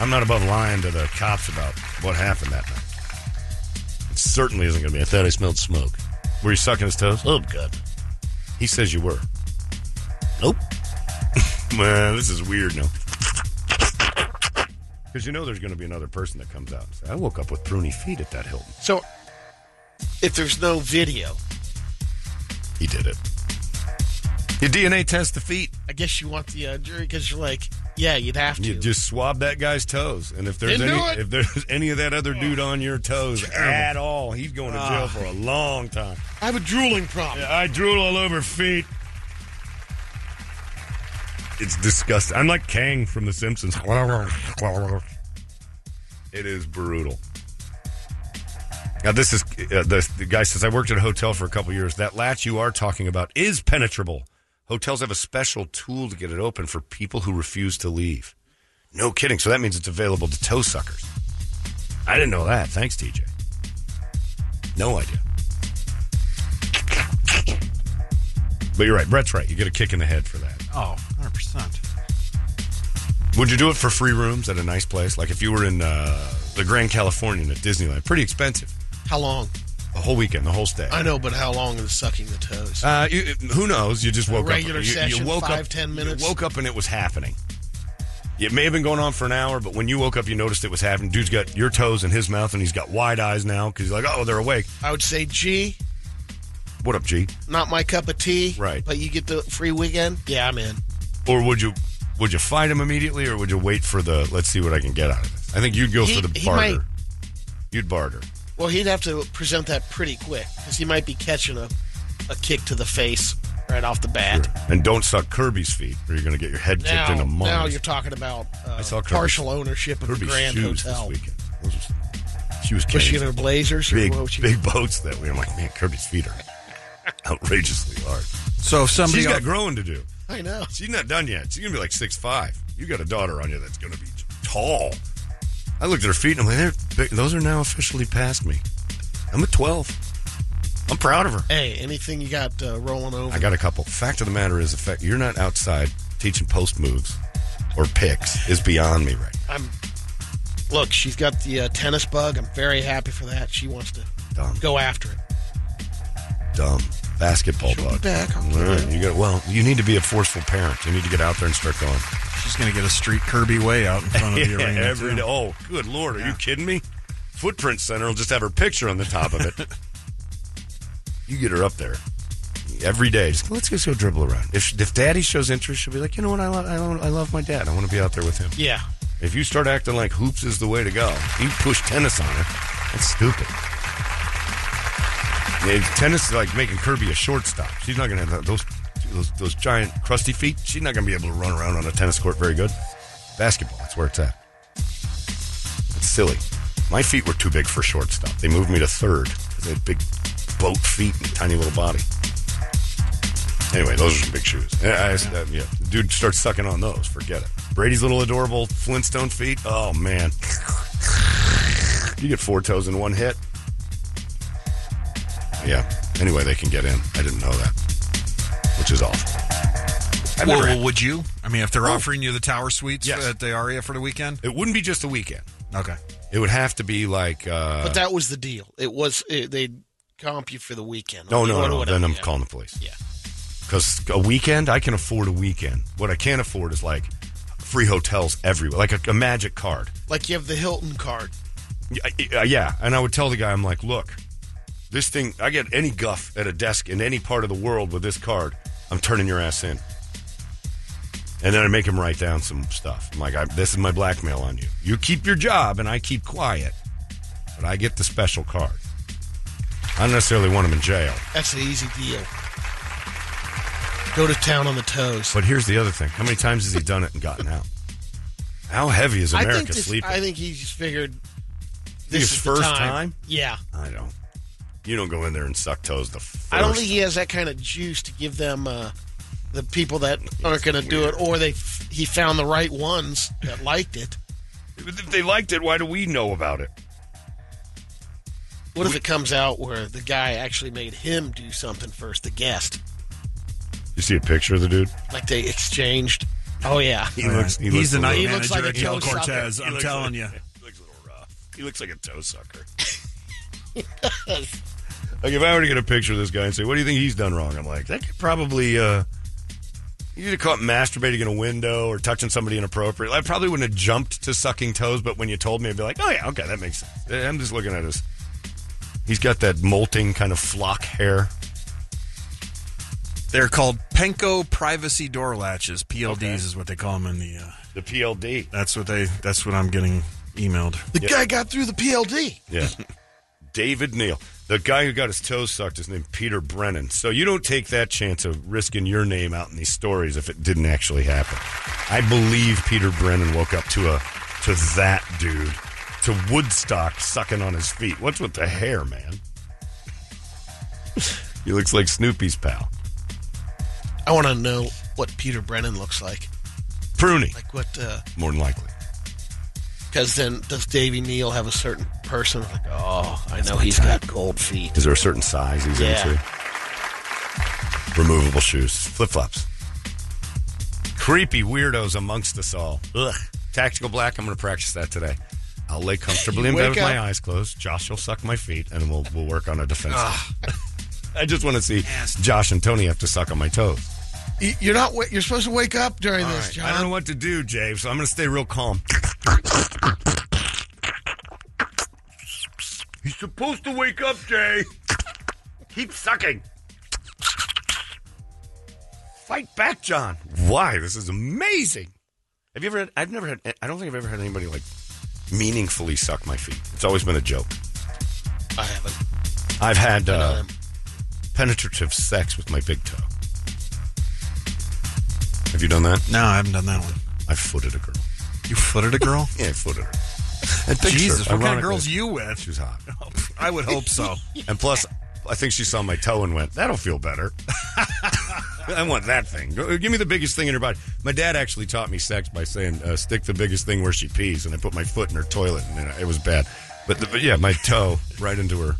S1: I'm not above lying to the cops about what happened that night. It certainly isn't going to be. I thought I smelled smoke. Were you sucking his toes?
S2: Oh, God.
S1: He says you were.
S2: Nope. [LAUGHS]
S1: Man, this is weird now. Because you know there's going to be another person that comes out I woke up with pruny feet at that Hilton.
S2: So, if there's no video,
S1: He did it. You DNA test the feet.
S2: I guess you want the uh, jury because you're like, yeah, you'd have to.
S1: You just swab that guy's toes, and if there's
S2: Didn't
S1: any if there's [LAUGHS] any of that other dude on your toes at all, he's going to jail for a long time.
S2: I have a drooling problem.
S1: Yeah, I drool all over feet. It's disgusting. I'm like Kang from The Simpsons. It is brutal. Now, this is uh, the, the guy says I worked at a hotel for a couple years. That latch you are talking about is penetrable. Hotels have a special tool to get it open for people who refuse to leave. No kidding. So that means it's available to toe suckers. I didn't know that. Thanks, TJ. No idea. But you're right. Brett's right. You get a kick in the head for that.
S3: Oh, 100%.
S1: Would you do it for free rooms at a nice place? Like if you were in uh, the Grand Californian at Disneyland, pretty expensive.
S2: How long?
S1: The whole weekend, the whole stay.
S2: I know, but how long is sucking the toes?
S1: Uh, you, who knows? You just woke
S2: regular
S1: up. You,
S2: session,
S1: you woke
S2: five,
S1: up,
S2: 10 minutes?
S1: You woke up and it was happening. It may have been going on for an hour, but when you woke up, you noticed it was happening. Dude's got your toes in his mouth, and he's got wide eyes now because he's like, "Oh, they're awake."
S2: I would say, G,
S1: What up, G?
S2: not my cup of tea.
S1: Right.
S2: But you get the free weekend. Yeah, I'm in.
S1: Or would you would you fight him immediately, or would you wait for the let's see what I can get out of this? I think you'd go
S2: He-
S1: for the barter.
S2: might-
S1: You'd barter.
S2: Well, he'd have to present that pretty quick because he might be catching a, a kick to the face right off the bat.
S1: And don't suck Kirby's feet, or you're going to get your head
S2: Now,
S1: kicked in a month.
S2: now you're talking about uh,
S1: I saw Kirby's-
S2: partial ownership of the
S1: Kirby's
S2: Grand
S1: shoes
S2: Hotel.
S1: this weekend. Those was- She was
S2: Was she in her blazers? Or
S1: big,
S2: what she?
S1: big boats that way. I'm like, man, Kirby's feet are [LAUGHS] outrageously large.
S3: So if somebody
S1: She's got
S3: else-
S1: growing to do.
S2: I know.
S1: She's not done yet. She's gonna be like six five. You got a daughter on you that's gonna be tall. I looked at her feet and I'm like, they're big. those are now officially past me. I'm at twelve. I'm proud of her.
S2: Hey, anything you got uh, rolling over?
S1: I got a couple. Fact of the matter is, the fact you're not outside teaching post moves or picks is beyond me right now.
S2: I'm. Look, she's got the uh, tennis bug. I'm very happy for that. She wants to
S1: Dumb.
S2: go after it.
S1: Dumb basketball
S2: She'll be
S1: bug.
S2: back. I'll
S1: All
S2: give
S1: right,
S2: her-
S1: you got well. You need to be a forceful parent. You need to get out there and start going.
S3: she's going to get a street Kirby way out in front of the [LAUGHS] arena.
S1: every
S3: too.
S1: day. Oh, good lord! Are you kidding me? Footprint Center will just have her picture on the top of it. [LAUGHS] you get her up there every day. Just let's just go dribble around. If if Daddy shows interest, she'll be like, you know what? I love I, love- I love my dad. I want to be out there with him.
S2: Yeah.
S1: If you start acting like hoops is the way to go, you push tennis on her. That's stupid. Tennis is like making Kirby a shortstop. She's not going to have those, those those giant crusty feet. She's not going to be able to run around on a tennis court very good. Basketball, that's where it's at. It's silly. My feet were too big for shortstop. They moved me to third because they had big boat feet and tiny little body. Anyway, those are some big shoes. I, uh, yeah. dude starts sucking on those. Forget it. Brady's little adorable Flintstone feet. Oh man, you get four toes in one hit. Yeah. Anyway, they can get in. I didn't know that, which is awful. I've
S3: Well, well, would you? I mean, if they're offering you the tower suites
S1: Yes.
S3: at the Aria for the weekend?
S1: it wouldn't be just a weekend.
S3: Okay.
S1: It would have to be like. Uh,
S2: But that was the deal. It was it, they'd comp you for the weekend.
S1: no, no, no. Then I'm
S2: yeah.
S1: calling the police.
S2: Yeah.
S1: Because a weekend, I can afford a weekend. What I can't afford is like free hotels everywhere, like a, a magic card.
S2: Like you have the Hilton card.
S1: Yeah, uh, yeah, and I would tell the guy, I'm like, look, this thing, I get any guff at a desk in any part of the world with this card, I'm turning your ass in. And then I make him write down some stuff. I'm like, I, this is my blackmail on you. You keep your job and I keep quiet, but I get the special card. I don't necessarily want him in jail.
S2: That's an easy deal. Go to town on the toes.
S1: But here's the other thing: how many times has he done it and gotten out? How heavy is
S2: I
S1: America
S2: think this,
S1: sleeping?
S2: I think he's figured this
S1: his
S2: is
S1: first time?
S2: Yeah.
S1: I don't. You don't go in there and suck toes the first.
S2: I don't think he has that kind of juice to give them uh, the people that aren't going to do it, or they he found the right ones that liked it.
S1: If they liked it, why do we know about it?
S2: What if it comes out where the guy actually made him do something first, the guest?
S1: You see a picture of the dude?
S2: Like they exchanged. Oh yeah,
S1: He looks. He
S3: He's
S1: looks
S3: the night
S1: little-
S2: He looks
S3: manager
S2: like a
S3: at Gil
S2: toe sucker.
S3: Cortez.
S1: he
S3: I'm
S1: looks
S3: telling
S1: like-
S3: you.
S1: He looks a little rough. He looks like a toe sucker. [LAUGHS] like if I were to get a picture of this guy and say, "What do you think he's done wrong?" I'm like, that could probably. uh you either caught masturbating in a window or touching somebody inappropriate. I probably wouldn't have jumped to sucking toes, but when you told me, I'd be like, "Oh yeah, okay, that makes sense." I'm just looking at his. He's got that molting kind of flock hair.
S3: They're called Penco privacy door latches. PLDs is what they call them in the. Uh,
S1: The PLD.
S3: that's what they. That's what I'm getting emailed.
S2: the guy got through the PLD.
S1: Yeah. [LAUGHS] David Neal. The guy who got his toes sucked is named Peter Brennan. So you don't take that chance of risking your name out in these stories if it didn't actually happen. I believe Peter Brennan woke up to a to that dude, to Woodstock sucking on his feet. What's with the hair, man? [LAUGHS] he looks like Snoopy's pal.
S2: I want to know what Peter Brennan looks like.
S1: Pruny,
S2: Like what?
S1: Uh, more than likely.
S2: Because then does Davy Neal have a certain person? Like, oh, I know he's got gold feet.
S1: Is there a certain size he's
S2: Yeah.
S1: into? Removable shoes, flip flops. Creepy weirdos amongst us all. Ugh. Tactical black. I'm going to practice that today. I'll lay comfortably [LAUGHS] in
S2: You
S1: bed
S2: wake
S1: with my eyes closed. Josh will suck my feet, and we'll we'll work on a defense. [LAUGHS] I just want to see Josh and Tony have to suck on my toes.
S2: Y- You're not. You're supposed to wake up during
S1: All
S2: this,
S1: right,
S2: John.
S1: I don't know what to do, Jay, so I'm going to stay real calm. He's supposed to wake up, Jay. Keep sucking. Fight back, John. Why? This is amazing. Have you ever had, I've never had, I don't think I've ever had anybody like meaningfully suck my feet. It's always been a joke.
S2: I haven't.
S1: I've had Uh, penetrative sex with my big toe. Have you done that?
S3: No, I haven't done that one.
S1: I footed a girl.
S3: You footed a girl? [LAUGHS]
S1: Yeah, I footed her. And
S3: Jesus, what kind of girls you with?
S1: She was hot. [LAUGHS]
S3: I would hope so. [LAUGHS]
S1: And plus, I think she saw my toe and went, "That'll feel better." I want that thing. Give me the biggest thing in her body. My dad actually taught me sex by saying, uh, "Stick the biggest thing where she pees," and I put my foot in her toilet, and it was bad. But, the, but yeah, my toe right into her.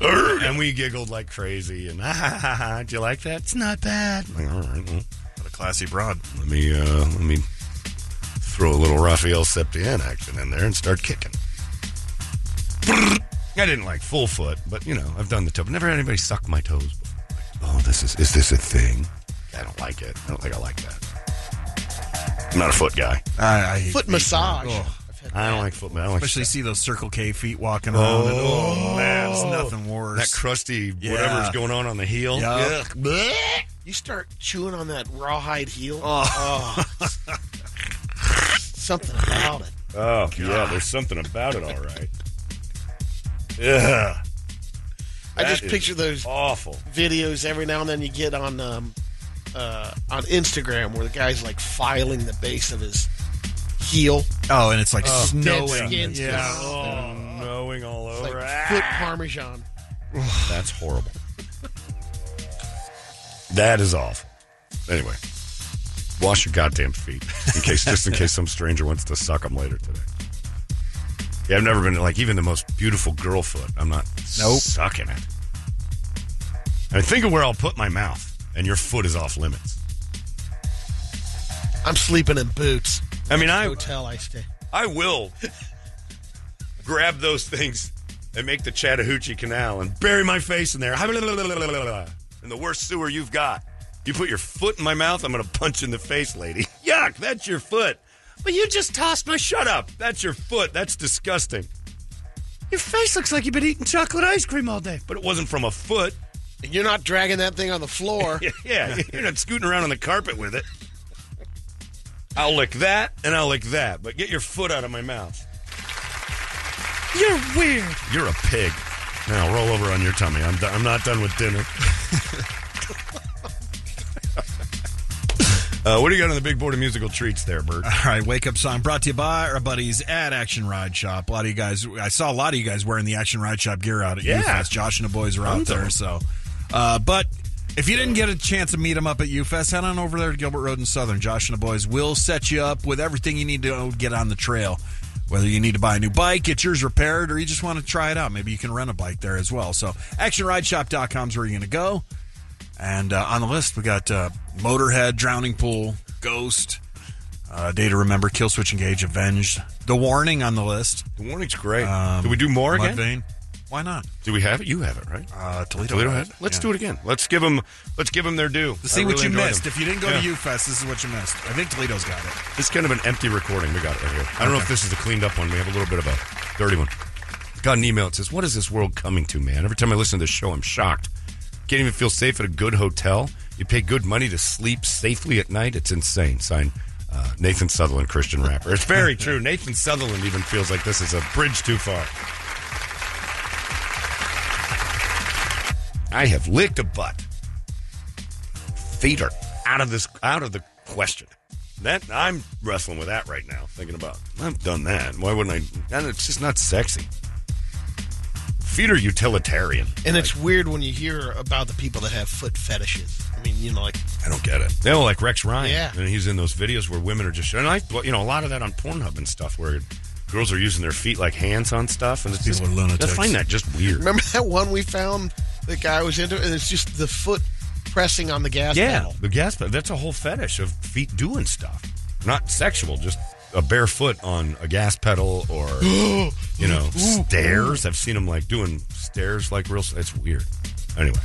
S1: And we giggled like crazy. And ha [LAUGHS] ha ha ha! Do you like that? It's not bad. Like, all right, well,
S3: What a classy broad.
S1: let me uh, let me throw a little Rafael Septien action in there and start kicking. I didn't like full foot, but you know I've done the toe. But never had anybody suck my toes. Before. Like, oh, this is is this a thing? I don't like it. I don't think I like that. I'm not a foot guy.
S3: I, I
S2: foot
S3: feet,
S2: massage.
S3: Man. Oh.
S2: I've had
S1: I don't like foot. I don't like
S3: Especially see those Circle K feet walking around. and, oh man, it's nothing worse.
S1: that crusty
S3: Yeah.
S1: whatever's going on on the heel.
S3: Yeah.
S1: Ugh.
S2: You start chewing on that rawhide heel.
S3: Oh.
S2: Oh. Something about it.
S1: Oh yeah, there's something about it. All right. [LAUGHS] Yeah.
S2: I
S1: That
S2: just picture those
S1: awful.
S2: videos every now and then you get on um, uh, on Instagram where the guy's like filing the base of his heel.
S3: oh, and it's like oh.
S2: Dead
S3: snowing.
S2: skin.
S3: Yeah.
S1: Oh, knowing all
S2: It's
S1: over.
S2: like ah. foot parmesan. [SIGHS]
S1: That's horrible. that is awful. Anyway, wash your goddamn feet in case, just in case some stranger wants to suck them later today. Yeah, I've never been like even the most beautiful girl foot. I'm not
S3: Nope.
S1: sucking it. I think of where I'll put my mouth, and your foot is off limits.
S2: I'm sleeping in boots.
S1: I mean, I
S2: Hotel I stay.
S1: I will grab those things and make the Chattahoochee Canal and bury my face in there. In the worst sewer you've got. You put your foot in my mouth, I'm going to punch you in the face, lady. [LAUGHS] Yuck, that's your foot. But you just tossed my. Shut up. That's your foot. That's disgusting. Your face looks like you've been eating chocolate ice cream all day. But it wasn't from a foot.
S2: And you're not dragging that thing on the floor. [LAUGHS]
S1: Yeah, you're not scooting around on the carpet with it. I'll lick that and I'll lick that, but get your foot out of my mouth. You're weird. You're a pig. Now roll over on your tummy. I'm, do- I'm not done with dinner. [LAUGHS] uh, what do you got on the big board of musical treats there, Bert?
S3: All right, wake up song brought to you by our buddies at Action Ride Shop. A lot of you guys, I saw a lot of you guys wearing the Action Ride Shop gear out at
S1: Yeah.
S3: UFest. Josh and the boys are out
S1: Tons of
S3: there.
S1: them.
S3: So, uh, but if you didn't get a chance to meet them up at UFest, head on over there to Gilbert Road and Southern. Josh and the boys will set you up with everything you need to get on the trail. Whether you need to buy a new bike, get yours repaired, or you just want to try it out, maybe you can rent a bike there as well. So, actionrideshop.com is where you're going to go. And uh, on the list, we got uh, Motorhead, Drowning Pool, Ghost, uh, Day to Remember, Killswitch Engage, Avenged. The Warning on the list.
S1: The warning's great.
S3: Um,
S1: do we do more again?
S3: Why not?
S1: Do we have it? You have it, right?
S3: Uh, Toledo.
S1: Toledo
S3: had it.
S1: Let's
S3: Yeah.
S1: do it again. Let's give them. Let's give them their due.
S3: To see
S1: I
S3: what you missed.
S1: them.
S3: If you didn't go
S1: Yeah.
S3: to UFest, this is what you missed. I think Toledo's got it.
S1: This is kind of an empty recording. We got it right here. I don't know if this is the cleaned up one. We have a little bit of a dirty one. Got an email. It says, "What is this world coming to, man? Every time I listen to this show, I'm shocked. Can't even feel safe at a good hotel. You pay good money to sleep safely at night. It's insane." Signed, uh, Nathan Sutherland, Christian rapper. It's very [LAUGHS] true. Nathan Sutherland even feels like this is a bridge too far. I have licked a butt. Feet are out of this, out of the question. That I'm wrestling with that right now, thinking about. I've done that. Why wouldn't I? And it's just not sexy. Feet are utilitarian.
S2: And it's weird when you hear about the people that have foot fetishes. I mean, you know, like
S1: I don't get it. They all like Rex Ryan.
S2: Yeah.
S1: and he's in those videos where women are just and I, you know, a lot of that on Pornhub and stuff where girls are using their feet like hands on stuff, and it's just
S3: People lunatics.
S1: I find that just weird.
S2: remember that one we found the guy was into, and it's just the foot pressing on the gas
S1: Yeah,
S2: pedal.
S1: the gas pedal. That's a whole fetish of feet doing stuff. Not sexual, just a bare foot on a gas pedal or, [GASPS] you know, stairs. I've seen them like doing stairs like real. It's weird. Anyway,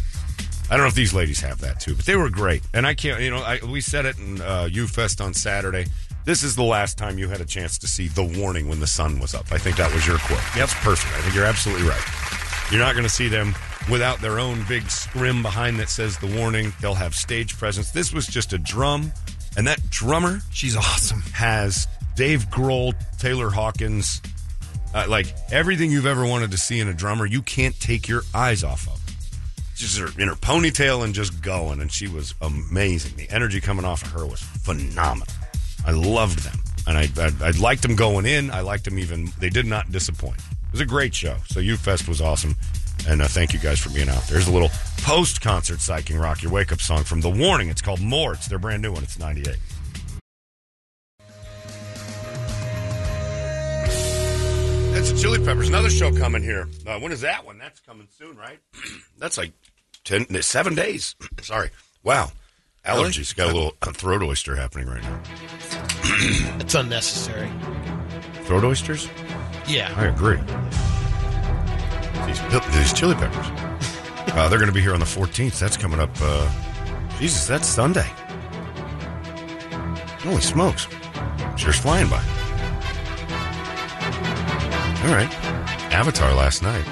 S1: I don't know if these ladies have that too, but they were great. And I can't, you know, I, we said it in uh, UFest on Saturday. This is the last time you had a chance to see the warning when the sun was up. I think that was your quote. That's perfect. I think you're absolutely right. You're not going to see them without their own big scrim behind that says the warning. They'll have stage presence. This was just a drum, and that drummer
S3: She's awesome.
S1: has Dave Grohl, Taylor Hawkins, uh, like everything you've ever wanted to see in a drummer. You can't take your eyes off of. Just her in her ponytail and just going, and she was amazing. The energy coming off of her was phenomenal. I loved them, and I I, I liked them going in. I liked them even. They did not disappoint. It was a great show. So UFest was awesome, and uh, thank you guys for being out there. Here's a little post concert psyching rock your wake up song from The Warning. It's called More. It's their brand new one. It's '98. That's the Chili Peppers. Another show coming here. Uh, when is that one? That's coming soon, right? [CLEARS THROAT] That's like ten, seven days. [CLEARS THROAT] Sorry. Wow. Allergies. Got a little throat oyster happening right now. [CLEARS THROAT]
S2: It's unnecessary.
S1: Throat oysters?
S2: Yeah.
S1: I agree. These, these Chili Peppers. [LAUGHS] Uh, they're going to be here on the 14th. That's coming up. Uh, Jesus, that's Sunday. Holy smokes. Sure's flying by. All right. Avatar last night.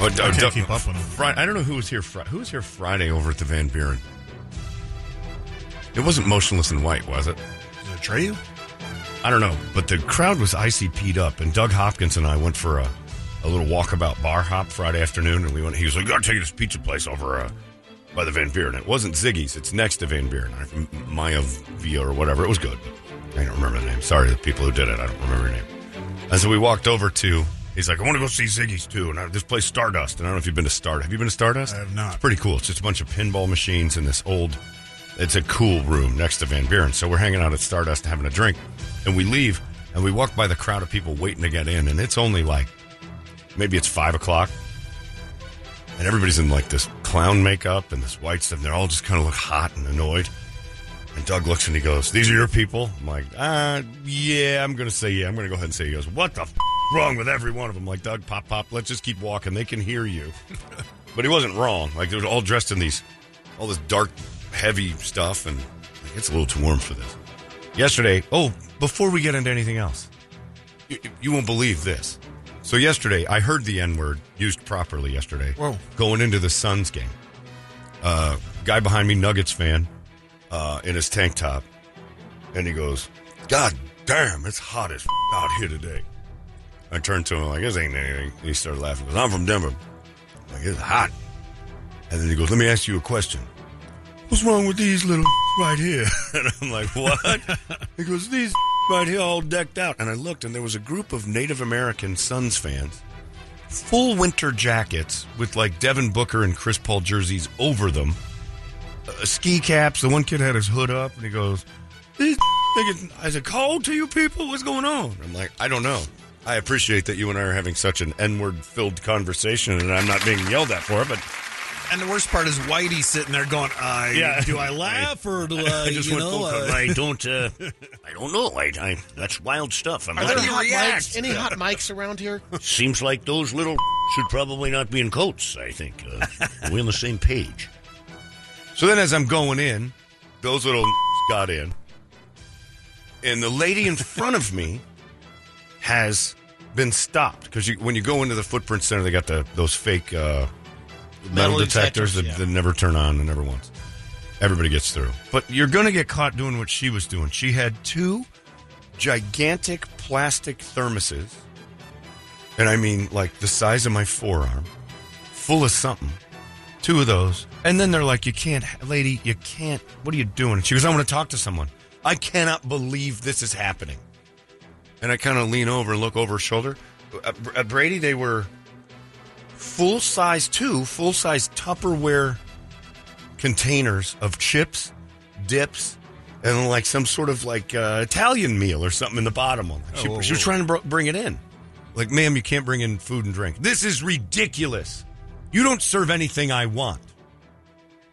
S1: Oh, d-
S3: can't keep up with 'em.
S1: Fri- I don't know who was here. Fri- who was here Friday over at the Van Buren? It wasn't Motionless In White, was it?
S3: Is it Treyu?
S1: I don't know, but the crowd was ICP'd up, and Doug Hopkins and I went for a, a little walkabout bar hop Friday afternoon, and we went. He was like, "Gotta take you to this pizza place over uh, by the Van Buren." It wasn't Ziggy's; it's next to Van Buren, I- Maya Via or whatever. It was good. I don't remember the name. Sorry, the people who did it. I don't remember your name. And so we walked over to He's like, I want to go see Ziggy's too. And I, this place Stardust. And I don't know if you've been to Stardust. Have you been to Stardust?
S3: I have not.
S1: It's pretty cool. It's just a bunch of pinball machines in this old. It's a cool room next to Van Buren. So we're hanging out at Stardust having a drink, and we leave and we walk by the crowd of people waiting to get in, and it's only like maybe it's five o'clock, and everybody's in like this clown makeup and this white stuff. And they're all just kind of look hot and annoyed. And Doug looks and he goes, "These are your people." I'm like, "Uh, yeah, I'm gonna say yeah. I'm gonna go ahead and say." He goes, "What the f- wrong with every one of them?" Like Doug, pop, pop. Let's just keep walking. They can hear you. [LAUGHS] but he wasn't wrong. Like they were all dressed in these, all this dark, heavy stuff, and like, it's a little too warm for this. Yesterday, oh, before we get into anything else, you, you won't believe this. So yesterday, I heard the N word used properly yesterday.
S3: Whoa.
S1: Going into the Suns game. Uh, guy behind me, Nuggets fan, uh, in his tank top. And he goes, God damn, it's hot as f- out here today. I turned to him like, this ain't anything. He started laughing. He goes, I'm from Denver. I'm like, it's hot. And then he goes, let me ask you a question. What's wrong with these little right here? [LAUGHS] And I'm like, what? [LAUGHS] he goes, these right here all decked out. And I looked, and there was a group of Native American Suns fans, full winter jackets with like Devin Booker and Chris Paul jerseys over them, uh, ski caps. The one kid had his hood up, and he goes, these thinking, is it cold to you people? What's going on? I'm like, I don't know. I appreciate that you and I are having such an N-word filled conversation, and I'm not being yelled at for it, but [LAUGHS]
S3: And the worst part is Whitey sitting there going, I,
S1: Yeah.
S3: do I [LAUGHS] laugh or do [LAUGHS] I,
S1: I just
S3: you
S1: went
S3: know,
S1: full
S3: uh.
S4: I don't. Uh, I don't know. I, I, that's wild stuff. I'm
S2: Are
S4: not,
S2: there hot mics? Any hot mics around here?
S4: seems like those little should probably not be in coats. I think uh, we're on the same page.
S1: So then, as I'm going in, those little [LAUGHS] got in, and the lady in front of me has been stopped because when you go into the footprint center, they got the those fake uh, metal,
S2: Metal
S1: detectors,
S2: detectors,
S1: that,
S2: yeah.
S1: that never turn on and never once. Everybody gets through, but you're going to get caught doing what she was doing. She had two gigantic plastic thermoses, and I mean like the size of my forearm, full of something two of those. And then they're like, you can't, lady, you can't. What are you doing? And she goes, I want to talk to someone. I cannot believe this is happening. And I kind of lean over and look over her shoulder. At, at Brady, they were full size, two full size Tupperware containers of chips, dips, and like some sort of like uh, Italian meal or something in the bottom one. She,
S3: whoa,
S1: she was trying to br- bring it in. Like, ma'am, you can't bring in food and drink. This is ridiculous. You don't serve anything I want.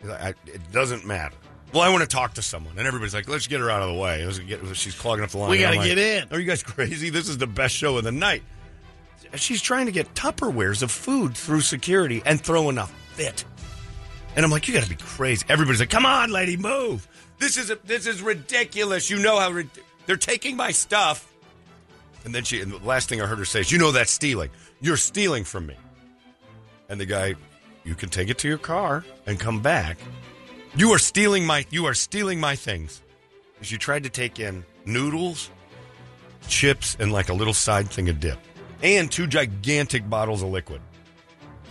S1: I, it doesn't matter. Well, I want to talk to someone, and everybody's like, "Let's get her out of the way." Get, she's clogging up the line.
S2: We gotta
S1: like,
S2: get in.
S1: Are you guys crazy? This is the best show of the night. She's trying to get Tupperwares of food through security and throwing a fit. And I'm like, "You got to be crazy!" Everybody's like, "Come on, lady, move! This is a, this is ridiculous. You know how they're taking my stuff." And then she, and the last thing I heard her say is, "You know that's stealing. You're stealing from me." And the guy, you can take it to your car and come back. You are stealing my you are stealing my things. She tried to take in noodles, chips, and like a little side thing of dip. And two gigantic bottles of liquid.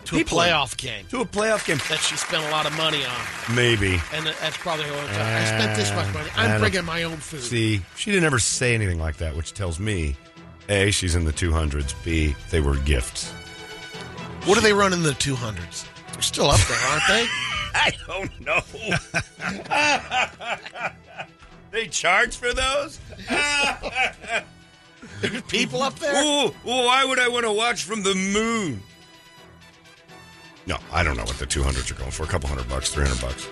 S2: To
S1: People-
S2: a playoff game
S1: To a playoff game.
S2: that she spent a lot of money on.
S1: Maybe.
S2: And that's probably what I spent this much money.
S1: I
S2: I'm
S1: don't-
S2: bringing my own food.
S1: See, she didn't ever say anything like that, which tells me A, she's in the 200s, B, they were gifts.
S2: What do they run in the 200s? They're still up there, aren't they? [LAUGHS]
S1: I don't know. [LAUGHS] they charge for those?
S2: There's people up there?
S1: Ooh, ooh, why would I want to watch from the moon? No, I don't know what the 200s are going for. A couple hundred bucks, 300 bucks.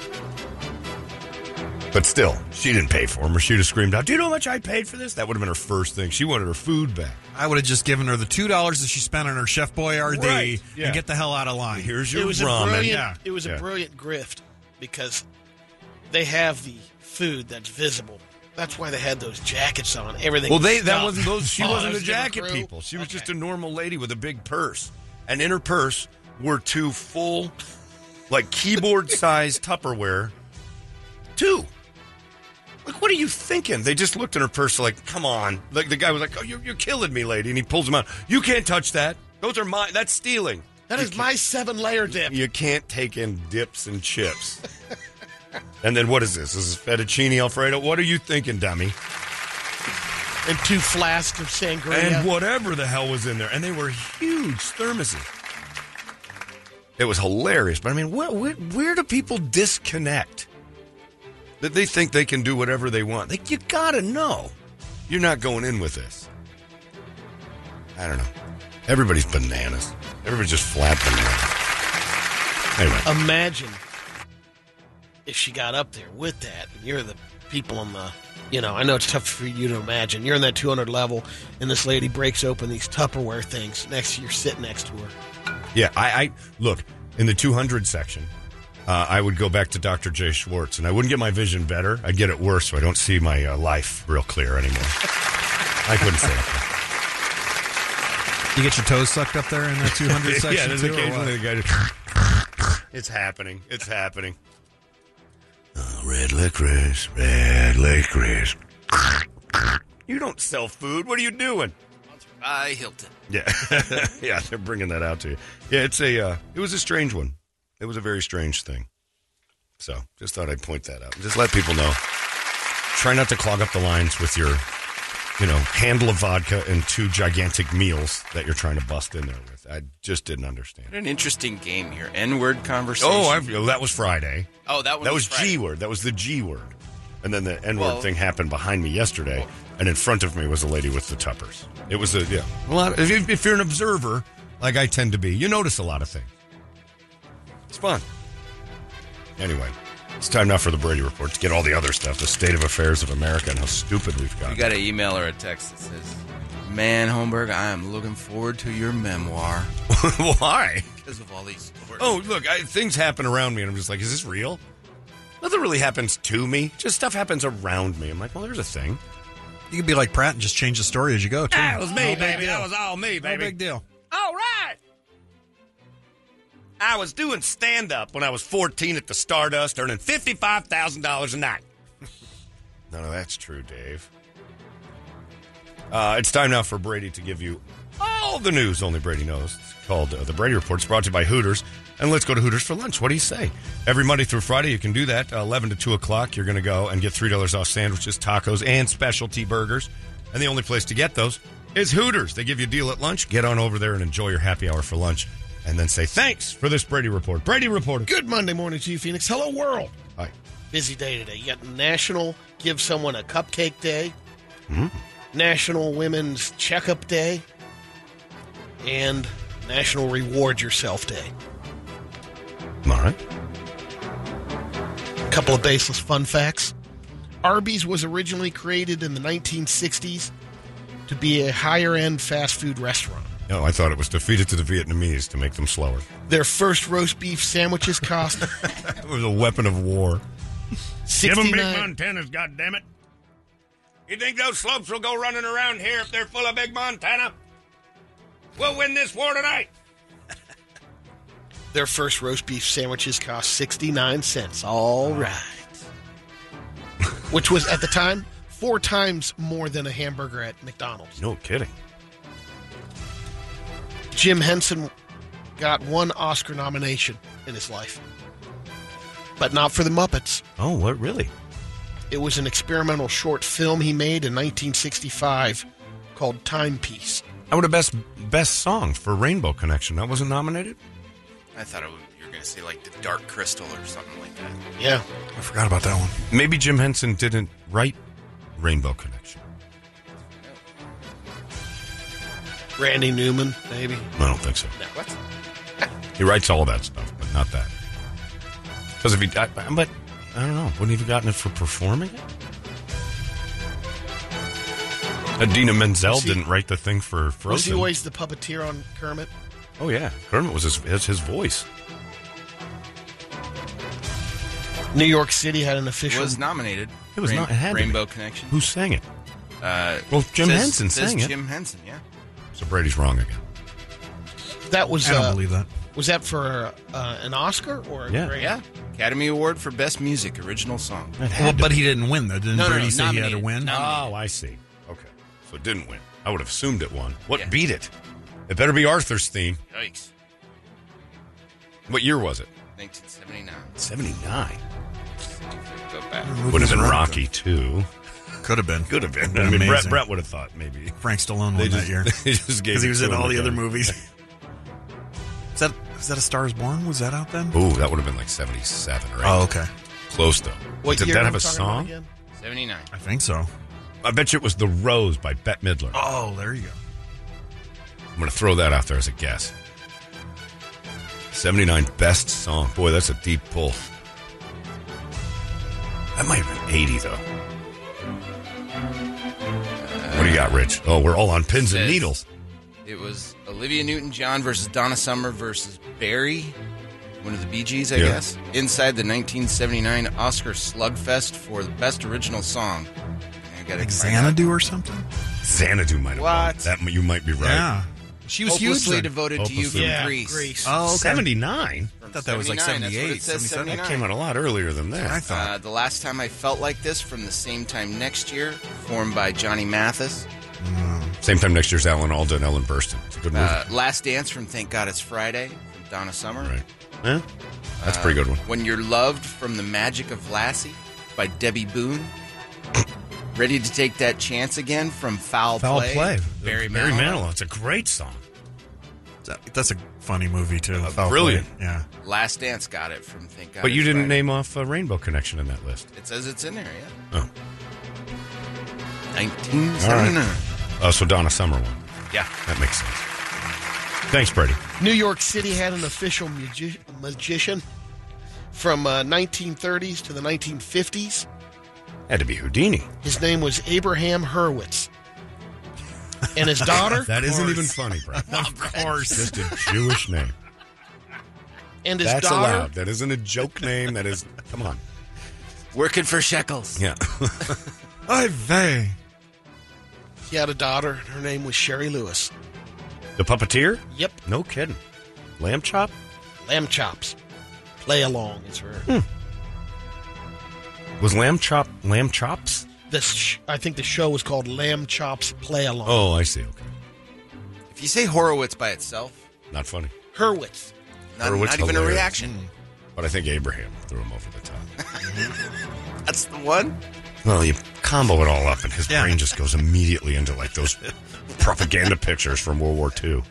S1: But still, she didn't pay for them, or she'd have screamed out, Do you know how much I paid for this? That would have been her first thing. She wanted her food back.
S3: I would have just given her the two dollars that she spent on her Chef Boyardee
S1: Right, yeah.
S3: and get the hell out of line.
S1: Here's your
S2: It was a brilliant.
S3: Yeah.
S2: It was
S1: Yeah.
S2: a brilliant grift because they have the food that's visible. That's why they had those jackets on. Everything.
S1: Well,
S2: was
S1: they that
S2: stuffed.
S1: wasn't those. She
S2: Oh,
S1: wasn't
S2: that
S1: a
S2: was different
S1: jacket
S2: crew?
S1: people. She was
S2: Okay.
S1: just a normal lady with a big purse, and in her purse were two full, like keyboard sized Tupperware. Two. Like, what are you thinking? They just looked in her purse, like, come on. Like the guy was like, "Oh, you're, you're killing me, lady," and he pulls them out. You can't touch that. Those are mine. That's stealing.
S2: That is my seven layer dip.
S1: You can't take in dips and chips. and then what is this? This is fettuccine alfredo. What are you thinking, dummy?
S2: and two flasks of sangria.
S1: and whatever the hell was in there, and they were huge thermoses. It was hilarious, but I mean, where, where, where do people disconnect? That they think they can do whatever they want. Like, you gotta know, you're not going in with this. I don't know. Everybody's bananas. Everybody's just flat bananas. Anyway,
S2: Imagine if she got up there with that, and you're the people on the. You know, I know it's tough for you to imagine. You're in that 200 level, and this lady breaks open these Tupperware things next to you, sit next to her.
S1: Yeah, I, I look in the 200 section. Uh, I would go back to Dr. Jay Schwartz, and I wouldn't get my vision better. I'd get it worse, so I don't see my uh, life real clear anymore. I couldn't say it.
S3: You get your toes sucked up there in that [LAUGHS] 200 section
S1: yeah, there's
S3: too,
S1: occasionally the guy. Just, it's happening. It's happening. Oh, red licorice, red licorice. You don't sell food. What are you doing?
S7: By Hilton.
S1: Yeah, [LAUGHS] yeah, they're bringing that out to you. Yeah, it's a. Uh, it was a strange one. It was a very strange thing. So, just thought I'd point that out. Just let people know. Try not to clog up the lines with your, you know, handle of vodka and two gigantic meals that you're trying to bust in there with. I just didn't understand.
S7: What an interesting game here. N word conversation.
S1: Oh, I've, that was Friday.
S7: Oh, that
S1: That was
S7: Friday.
S1: G word. That was the G word. And then the N word
S7: Well-
S1: thing happened behind me yesterday, and in front of me was a lady with the tuppers. It was a yeah. A lot. If, if you're an observer, like I tend to be, you notice a lot of things. It's fun. Anyway, it's time now for the Brady Report to get all the other stuff, the state of affairs of America, and how stupid we've got.
S7: You
S1: got.
S7: got an email or a text that says, "Man, Holmberg, I am looking forward to your memoir [LAUGHS]
S1: Why?
S7: because of all these stories."
S1: Oh, look, I, things happen around me, and I'm just like, is this real? Nothing really happens to me. Just stuff happens around me. I'm like, well, there's a thing.
S3: You could be like Pratt and just change the story as you go, too.
S1: That was me,
S3: No
S1: baby. That was all me,
S3: No
S1: baby.
S3: big deal.
S1: All right. I was doing stand up when I was 14 at the Stardust, earning $55,000 a night. [LAUGHS] None of that's true, Dave. Uh, it's time now for Brady to give you all the news only Brady knows. It's called uh, The Brady Report. It's brought to you by Hooters. And let's go to Hooters for lunch. What do you say? Every Monday through Friday, you can do that. Uh, 11 to 2 o'clock, you're going to go and get $3 off sandwiches, tacos, and specialty burgers. And the only place to get those is Hooters. They give you a deal at lunch. Get on over there and enjoy your happy hour for lunch. And then say thanks for this Brady Report. Brady Report.
S2: Good Monday morning to you, Phoenix. Hello, world.
S1: Hi.
S2: Busy day today. You got National Give Someone a Cupcake Day, hmm. National Women's Checkup Day, and National Reward Yourself Day.
S1: All right.
S2: A couple of baseless fun facts. Arby's was originally created in the 1960s to be a higher end fast food restaurant.
S1: No, I thought it was to feed it to the Vietnamese to make them slower.
S2: Their first roast beef sandwiches cost [LAUGHS]
S1: It was a weapon of war.
S2: 69
S1: Montanas, goddammit. You think those slopes will go running around here if they're full of big Montana? We'll win this war tonight. [LAUGHS]
S2: Their first roast beef sandwiches cost 69 cents. All right. Which was at the time four times more than a hamburger at McDonald's.
S1: No kidding.
S2: Jim Henson got one Oscar nomination in his life, but not for the Muppets.
S1: Oh, what really?
S2: It was an experimental short film he made in 1965 called Timepiece.
S1: I would have best best song for Rainbow Connection. That wasn't nominated.
S7: I thought it would, you were going to say like the Dark Crystal or something like that.
S2: Yeah.
S3: I forgot about that one.
S1: Maybe Jim Henson didn't write Rainbow Connection.
S2: Randy Newman, maybe.
S1: I don't think so.
S2: No, what?
S1: He writes all that stuff, but not that. Because if he, I, I- but I don't know, wouldn't he have gotten it for performing it? Idina Menzel
S2: he-
S1: didn't write the thing for Frozen.
S2: Was he always the puppeteer on Kermit?
S1: oh yeah, Kermit was his, his his voice.
S2: New York City had an official.
S7: Was nominated.
S1: It was not- it had to be.
S7: Rainbow Connection.
S1: Who sang it?
S7: Uh,
S1: Well, Jim
S7: says-
S1: Henson
S7: says
S1: sang it.
S7: Jim Henson, yeah.
S1: So Brady's wrong again.
S2: that was
S3: I don't
S2: uh,
S3: believe that.
S2: was that for uh, an Oscar or
S1: Yeah.
S2: Grammy?
S7: Yeah. Academy Award for Best Music, Original Song.
S3: Well, but he didn't win, though. Didn't
S7: No, no,
S3: Brady
S7: no,
S3: say he had to win?
S7: Nominated.
S1: Oh, I see. Okay, so it didn't win. I would have assumed it won. What
S7: Yeah.
S1: beat it? It better be Arthur's theme.
S7: Yikes.
S1: What year was it?
S7: 1979.
S1: Seventy nine. Would have been Rocky too.
S3: Could have been.
S1: Could have been.
S3: Been
S1: I mean, Brett. Brett would have thought maybe.
S3: Frank Stallone
S1: They
S3: won
S1: just,
S3: that year [LAUGHS]
S1: they just gave [LAUGHS]
S3: because he was in all the other movies. is that is that a Star is Born? Was that out then?
S1: Ooh, that would have been like 77 or 8.
S3: Oh, okay.
S1: Close, though.
S2: What
S1: Did that have a song?
S7: 79.
S3: I think so.
S1: I bet you it was The Rose by Bette Midler.
S3: Oh, there you go.
S1: I'm going to throw that out there as a guess. 79 best song. Boy, that's a deep pull. That might have been 80, though. What do you got, Rich? Oh, we're all on pins and needles.
S7: It was Olivia Newton John versus Donna Summer versus Barry, one of the Bee Gees, I
S1: Yeah.
S7: guess, inside the 1979 Oscar Slugfest for the best original song. I gotta
S3: Like
S7: find out.
S3: Xanadu or something?
S1: Xanadu might have won.
S2: What?
S1: That you might be right.
S3: Yeah. She was
S7: hugely
S3: then.
S7: devoted to you from
S2: Yeah,
S7: Grease.
S2: Grease.
S3: Oh, okay.
S1: 79?
S3: I thought that was like
S7: 79, that's what
S3: 78,
S7: it says,
S3: 77.
S1: That
S7: 79.
S1: came out a lot earlier than that.
S3: I thought.
S7: Uh, the last time I felt like this from the same time next year, performed by Johnny Mathis.
S1: Same time next year's Alan Alda and Ellen Burstyn. It's a good movie.
S7: Uh, Last Dance from Thank God It's Friday from Donna Summer.
S1: right. Yeah? That's a pretty good one.
S7: When You're Loved from The Magic of Lassie by Debby Boone. Ready to take that chance again from Foul, Play.
S1: Foul
S7: Play.
S1: Play.
S7: Barry
S1: Barry
S7: Manilow.
S1: Manilow. It's a great song.
S3: That- That's a funny movie too.
S1: Uh, brilliant.
S3: Yeah.
S7: Last Dance got it from Thank God
S1: But you didn't
S7: Friday.
S1: name off uh, Rainbow Connection in that list.
S7: It says it's in there, yeah.
S1: Oh.
S7: 1979.
S1: Oh, so Donna Summer won.
S7: Yeah.
S1: That makes sense. Thanks, Brady.
S2: New York City had an official magi- magician from uh, 1930s to the 1950s.
S1: Had to be Houdini.
S2: His name was Abraham Hurwitz. And his daughter, [LAUGHS]
S1: That isn't even funny, Brad. [LAUGHS]
S3: Of course.
S1: Just a Jewish name.
S2: and his
S1: That's
S2: daughter,
S1: allowed. That isn't a joke name. That is. Come on.
S7: Working for shekels.
S1: Yeah. [LAUGHS]
S3: I vey.
S2: he had a daughter. and Her name was Shari Lewis.
S1: the puppeteer?
S2: Yep,
S1: No kidding. Lamb chop?
S2: Lamb Chops. Play along is her.
S1: Hmm. Was lamb chop lamb chops?
S2: This, sh- I think the show was called Lamb Chops Play Along.
S1: Oh, I see. Okay.
S7: If you say Horowitz by itself,
S1: Not funny.
S2: Hurwitz.
S7: not,
S1: Horowitz
S7: not even a
S1: hilarious.
S7: reaction.
S1: But I think Abraham threw him over the top. [LAUGHS]
S7: That's the one.
S1: Well, you combo it all up, and his
S3: Yeah.
S1: brain just goes immediately into like those [LAUGHS] propaganda pictures from World War II.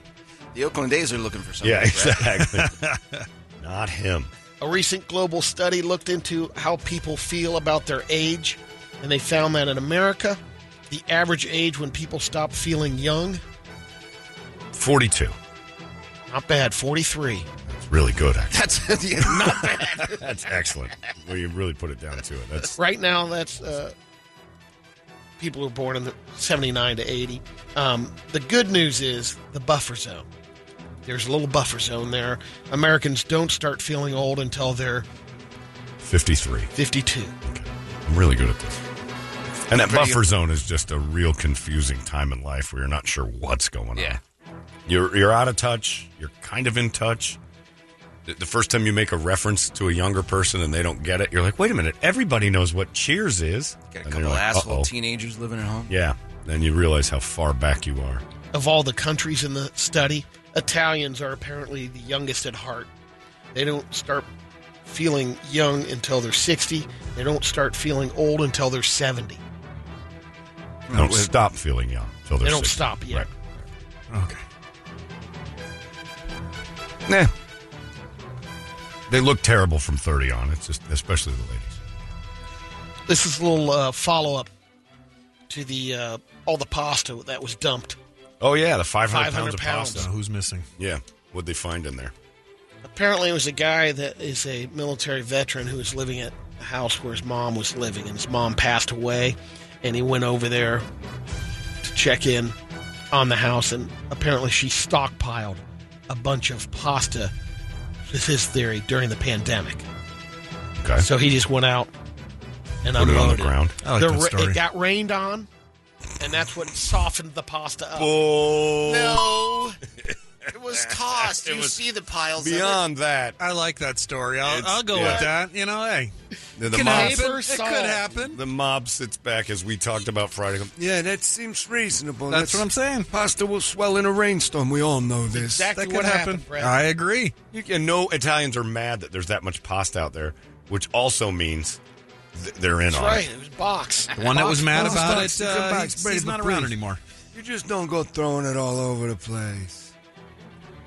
S7: The Oakland A's are looking for something.
S1: Yeah,
S7: Brett.
S1: exactly. [LAUGHS] Not him.
S2: A recent global study looked into how people feel about their age, and they found that in America, the average age when people stop feeling young,
S1: 42.
S2: not bad, 43.
S1: It's really good, actually.
S7: That's [LAUGHS] yeah, not bad. [LAUGHS]
S1: That's excellent. Well, you really put it down to it. That's
S2: Right now, that's uh, people who are born in the 79 to 80. Um, the good news is the buffer zone. There's a little buffer zone there. Americans don't start feeling old until they're
S1: 53.
S2: 52.
S1: I'm really good at this. And that buffer zone is just a real confusing time in life where you're not sure what's going on.
S7: Yeah.
S1: You're you're out of touch. You're kind of in touch. The, the first time you make a reference to a younger person and they don't get it, you're like, wait a minute, everybody knows what Cheers is.
S7: Got a
S1: And
S7: couple
S1: you're like,
S7: asshole
S1: "Uh-oh."
S7: teenagers living at home.
S1: Yeah. Then you realize how far back you are.
S2: Of all the countries in the study, Italians are apparently the youngest at heart. They don't start feeling young until they're 60. They don't start feeling old until they're 70.
S1: They don't stop feeling young until they're
S2: They don't
S1: 60.
S2: stop yet.
S1: Right.
S3: Okay.
S1: Nah. They look terrible from 30 on. It's just, especially the ladies.
S2: This is a little uh, follow up to the uh, all the pasta that was dumped.
S1: Oh, yeah, the 500,
S2: 500
S1: pounds of
S2: pounds.
S1: pasta.
S3: Who's missing?
S1: Yeah. What'd they find in there?
S2: Apparently, it was a guy that is a military veteran who was living at the house where his mom was living, and his mom passed away, and he went over there to check in on the house, and apparently she stockpiled a bunch of pasta. This is his theory during the pandemic.
S1: Okay.
S2: So he just went out and
S1: Put it on the ground.
S3: I like
S2: The
S3: that
S2: ra-
S3: story.
S2: it got rained on, and that's what softened the pasta up.
S1: Oh.
S7: No, [LAUGHS] it was tossed.
S1: It
S7: you
S1: was
S7: see the piles. of it.
S1: Beyond that,
S3: I like that story. I'll,
S1: It's-
S3: I'll go
S1: yeah.
S3: with that. You know, hey,
S1: the, the
S3: can
S1: mob,
S3: happen. It
S2: salt.
S3: could happen.
S1: the mob sits back as we talked about Friday. Yeah, that seems reasonable.
S3: That's what I'm saying.
S1: Pasta will swell in a rainstorm. We all know this.
S2: Exactly
S3: That
S2: what
S3: could
S2: happened,
S3: happen.
S2: Brett.
S3: I agree.
S1: You can know Italians are mad that there's that much pasta out there, which also means th- they're in
S2: That's
S1: on
S2: right.
S1: it.
S2: It was box.
S3: The one that was mad
S8: box,
S3: about
S8: box,
S3: it,
S8: you
S3: uh,
S8: back,
S3: he's, he's not around
S8: please.
S3: anymore.
S8: You just don't go throwing it all over the place.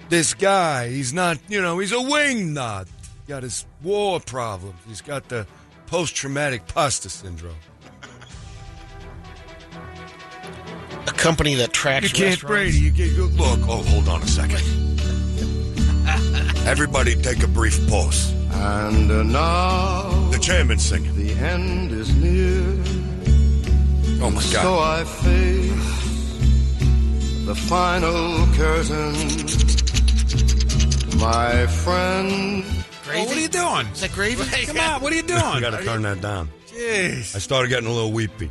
S8: This guy, he's not, you know, he's a wing nut. Got his war problems. He's got the post traumatic pasta syndrome.
S2: A company that tracks
S8: You can't,
S2: restaurants.
S8: Brady. You get you, look. Oh, hold on a second. Everybody, take a brief pause.
S9: And uh, now
S1: The chairman's singing.
S9: the end is near.
S8: Oh my God.
S9: So I face the final curtain. My friend,
S3: Oh, what are you doing?
S2: Is that gravy?
S3: Come on, what are you [LAUGHS] doing?
S1: I got to turn that down.
S3: Jeez.
S1: I started getting a little weepy.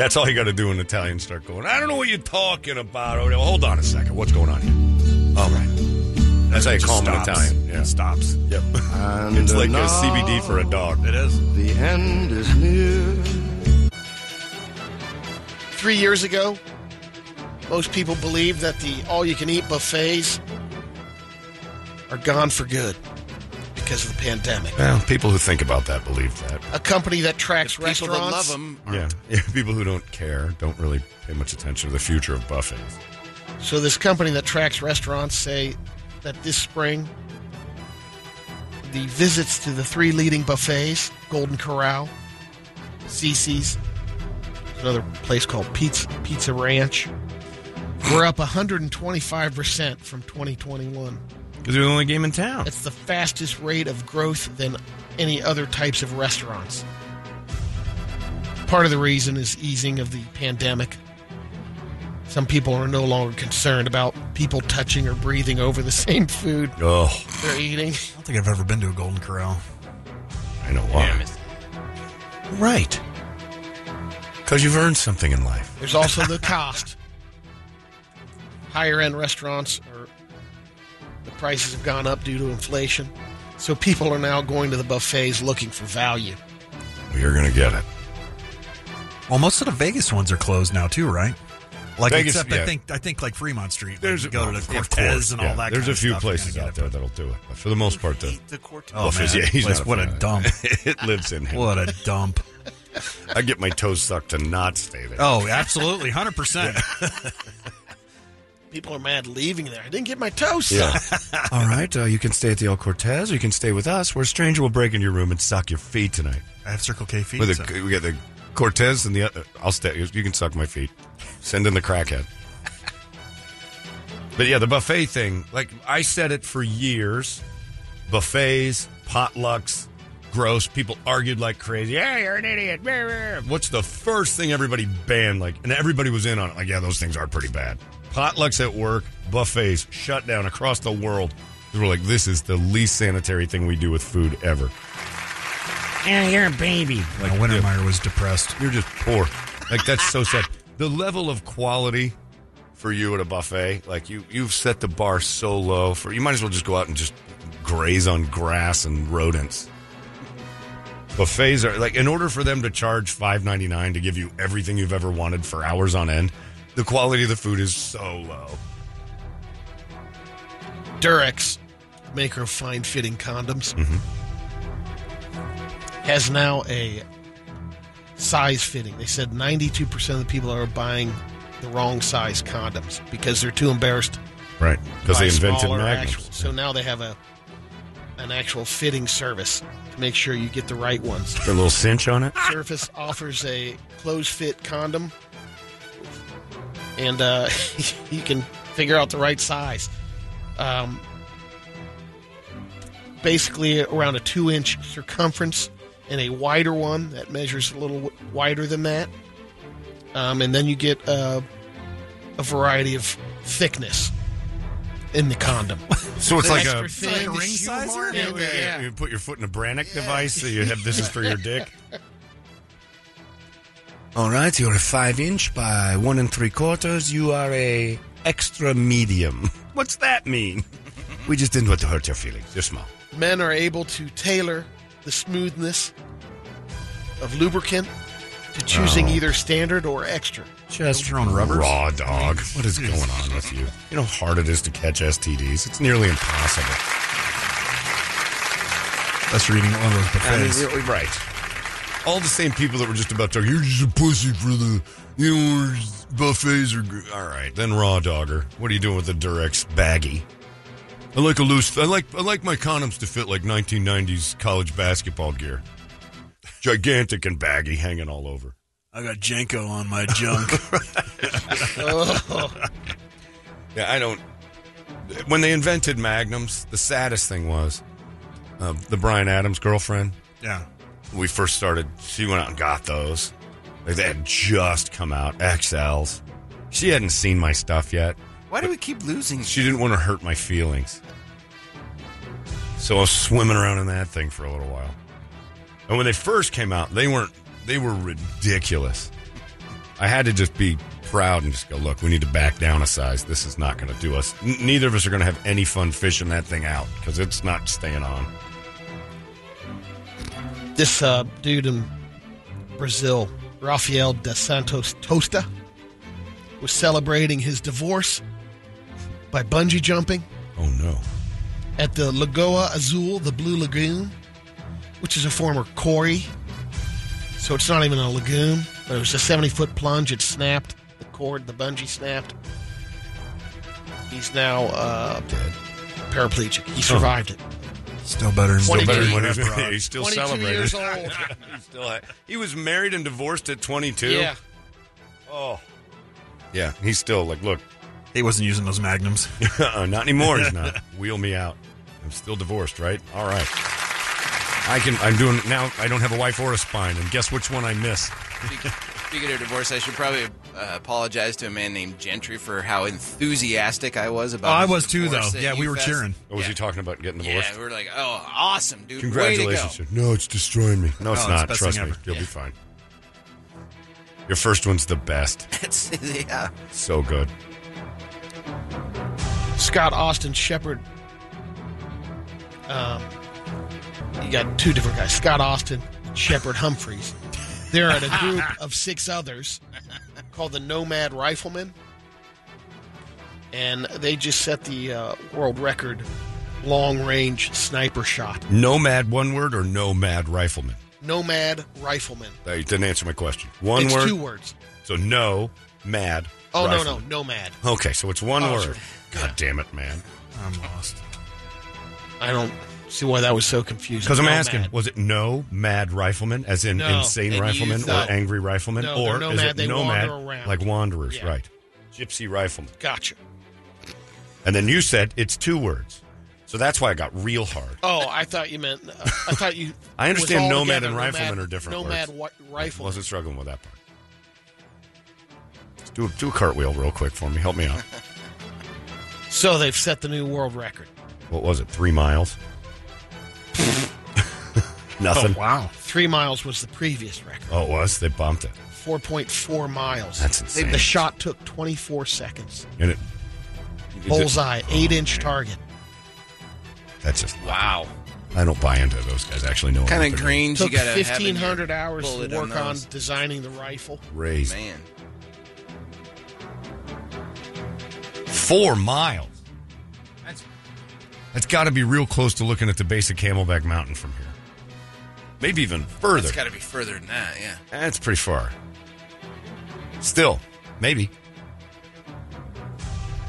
S1: That's all you got to do in Italian. Start going. I don't know what you're talking about. Well, hold on a second. What's going on here? All right. That's how you
S3: Just
S1: call them in. Italian. Yeah.
S3: It stops.
S1: Yep.
S9: and
S1: It's
S9: uh,
S1: like a CBD for a dog.
S3: It is.
S9: The end is near.
S2: Three years ago, most people believed that the all-you-can-eat buffets are gone for good because of the pandemic.
S1: Well, people who think about that believe that.
S2: A company that tracks
S7: People that
S2: restaurants.
S7: love them.
S1: Yeah. [LAUGHS] yeah. People who don't care don't really pay much attention to the future of buffets.
S2: So this company that tracks restaurants say that this spring, the visits to the three leading buffets, Golden Corral, CiCi's, another place called Pizza Pizza Ranch, were up 125% from 2021.
S1: Because they're the only game in town.
S2: It's the fastest rate of growth than any other types of restaurants. Part of the reason is easing of the pandemic. Some people are no longer concerned about people touching or breathing over the [LAUGHS] same food
S1: Oh,
S2: they're eating.
S3: I don't think I've ever been to a Golden Corral.
S1: I know why. Right. Because you've earned something in life.
S2: There's also the cost. [LAUGHS] Higher end restaurants are the prices have gone up due to inflation. So people are now going to the buffets looking for value.
S1: You're going to get it.
S3: Well, most of the Vegas ones are closed now too, right? Like
S1: Vegas,
S3: except
S1: yeah.
S3: I think I think like Fremont Street. like,
S1: There's
S3: you go to the Cortez
S1: course,
S3: and
S1: yeah.
S3: all that.
S1: There's
S3: kind
S1: a
S3: of
S1: few
S3: stuff.
S1: Places out there
S3: it,
S1: that'll do it. But for the most part, the
S7: the Cortez.
S3: Oh,
S1: buffets,
S3: man.
S1: yeah, he's
S3: Place-
S1: a
S3: what a dump.
S1: that. [LAUGHS] it lives in him.
S3: What a dump!
S1: I get my toes sucked to not stay there.
S3: Oh, absolutely, hundred percent. [LAUGHS]
S2: People are mad leaving there. I didn't get my toast.
S1: Yeah. [LAUGHS] All right. Uh, you can stay at the El Cortez, or you can stay with us. Where a stranger will break into your room and suck your feet tonight.
S3: I have Circle K feet.
S1: With
S3: so-
S1: we got the Cortez and the. Uh, I'll stay. You can suck my feet. Send in the crackhead. But yeah, the buffet thing. Like I said it for years. Buffets, potlucks, gross. People argued like crazy. Yeah, you're an idiot. Rah, rah. What's the first thing everybody banned? Like, and everybody was in on it. Like, yeah, those things are pretty bad. Potlucks at work, buffets shut down across the world. We're like, this is the least sanitary thing we do with food ever.
S5: Yeah, you're a baby.
S3: Like Wintermeyer was depressed.
S1: You're just poor. Like that's so sad. The level of quality for you at a buffet, like you, you've set the bar so low for you might as well just go out and just graze on grass and rodents. Buffets are like in order for them to charge five ninety nine to give you everything you've ever wanted for hours on end, the quality of the food is so low.
S2: Durex, maker of fine fitting condoms, mm-hmm. has now a size fitting. They said 92% of the people are buying the wrong size condoms because they're too embarrassed
S1: Right. Because they invented magnums.
S2: actual- so now they have a an actual fitting service to make sure you get the right ones.
S1: A little cinch on it.
S2: Surface offers a close fit condom, and uh, [LAUGHS] you can figure out the right size. Um, basically, around a two inch circumference, and a wider one that measures a little wider than that. Um, and then you get uh, a variety of thickness in the condom. [LAUGHS]
S1: So it's like a,
S2: thin,
S3: like a ring
S2: the
S3: sizer?
S1: Yeah,
S2: yeah.
S1: You put your foot in a Brannock device, so you have this is for your dick. [LAUGHS] All right, you're a five inch by one and three quarters. You are a extra medium. [LAUGHS] What's that mean? [LAUGHS] We just didn't want to hurt your feelings. You're small.
S2: men are able to tailor the smoothness of lubricant to choosing oh. either standard or extra.
S1: Just
S3: your own rubbers?
S1: Raw dog. What is going on with you? You know how hard it is to catch STDs. It's nearly impossible.
S3: That's you're eating one of those
S1: I mean,
S3: buffets.
S1: really, right. All the same people that were just about to, you're just a pussy for the, you know, buffets are good. All right, then raw dogger. What are you doing with the Durex baggy? I like a loose, I like, I like my condoms to fit like 1990s college basketball gear. Gigantic and baggy, hanging all over.
S3: I got JNCO on my junk. [LAUGHS]
S1: Yeah, I don't. When they invented magnums, the saddest thing was uh, the Brian Adams girlfriend.
S3: yeah.
S1: We first started, she went out and got those. Like they had just come out, XLs. She hadn't seen my stuff yet.
S7: Why do we keep losing?
S1: She didn't want to hurt my feelings. So I was swimming around in that thing for a little while. And when they first came out, they weren't, they were ridiculous. I had to just be proud and just go, look, we need to back down a size. This is not going to do us. N- neither of us are going to have any fun fishing that thing out because it's not staying on.
S2: This uh, dude in Brazil, Rafael dos Santos Tosta, was celebrating his divorce by bungee jumping
S1: Oh, no.
S2: at the Lagoa Azul, the Blue Lagoon, which is a former quarry. So it's not even a lagoon, but it was a 70 foot plunge. It snapped. The cord, the bungee snapped. He's now uh, paraplegic. He survived it.
S3: Still better than
S2: Twenty
S1: Better than
S2: two
S1: when he was-
S3: Abroad.
S1: he's still
S2: 22
S1: celebrating.
S2: years [LAUGHS] old.
S1: He still had- he was married and divorced at 22.
S2: yeah.
S1: Oh. Yeah, he's still like, look,
S3: He wasn't using those magnums. [LAUGHS]
S1: uh, not anymore. He's not. Wheel me out. I'm still divorced, right? All right. I can. I'm doing now. I don't have a wife or a spine, and guess which one I miss?
S7: Speaking of divorce, I should probably uh, apologize to a man named Gentry for how enthusiastic I was about.
S3: Oh, I was too, though. Yeah, we were
S7: UFest.
S3: cheering.
S1: Or was
S7: Yeah.
S1: he talking about getting divorced?
S7: Yeah, we were like, "Oh, awesome, dude!
S1: Congratulations.
S7: Way to
S1: No, it's destroying me. No, it's
S3: Oh,
S1: not.
S3: the best
S1: Trust me.
S3: ever.
S1: You'll
S7: Yeah.
S1: be fine. Your first one's the best. [LAUGHS]
S7: It's- yeah,
S1: So good.
S2: Scott Austin Shepard. Um, you got two different guys Scott Austin, Shepard Humphreys. They're in a group [LAUGHS] of six others called the Nomad Riflemen. And they just set the uh, world record long range sniper shot.
S1: Nomad, one word, or nomad rifleman?
S2: Nomad Riflemen.
S1: That didn't answer my question. One
S2: it's
S1: word.
S2: two words.
S1: So no, mad.
S2: Oh, no,
S1: rifleman.
S2: no, Nomad.
S1: Okay, so it's one
S2: Oh,
S1: word.
S2: sure.
S1: God damn it, man.
S3: I'm lost.
S2: I don't see why that was so confusing.
S1: Because I'm
S2: Nomad.
S1: asking, was it no mad rifleman, as in
S2: No.
S1: insane rifleman or angry rifleman,
S2: No,
S1: or
S2: they're
S1: is it nomad,
S2: wander
S1: like wanderers,
S2: Yeah.
S1: right? Gypsy rifleman.
S2: Gotcha.
S1: And then you said it's two words, so that's why I got real hard.
S2: Oh, I thought you meant. Uh, I thought you. [LAUGHS]
S1: I understand nomad and
S2: nomad-
S1: rifleman are different
S2: Nomad
S1: words.
S2: rifleman.
S1: Wasn't struggling with that part. Let's do a, do a cartwheel real quick for me. Help me out. [LAUGHS]
S2: So they've set the new world record.
S1: What was it? Three miles. Nothing.
S3: Oh, wow.
S2: Three miles was the previous record.
S1: Oh, it was. They bumped it.
S2: Four point four miles.
S1: That's
S2: They-
S1: insane.
S2: the shot took twenty four seconds.
S1: And it-
S2: Bullseye, oh. eight inch target.
S1: That's just
S7: wow.
S1: I don't buy into those guys actually know
S7: Kind of
S1: they're
S7: grains you
S2: Took
S7: got to have in
S2: fifteen
S7: your
S2: hundred hours to work on,
S7: those.
S2: designing the rifle.
S1: doing. Raised
S7: Man,
S1: four miles. That's that's got to be real close to looking at the base of Camelback Mountain from here. Maybe even further.
S7: it's got to be further than that. Yeah.
S1: That's pretty far. Still, maybe.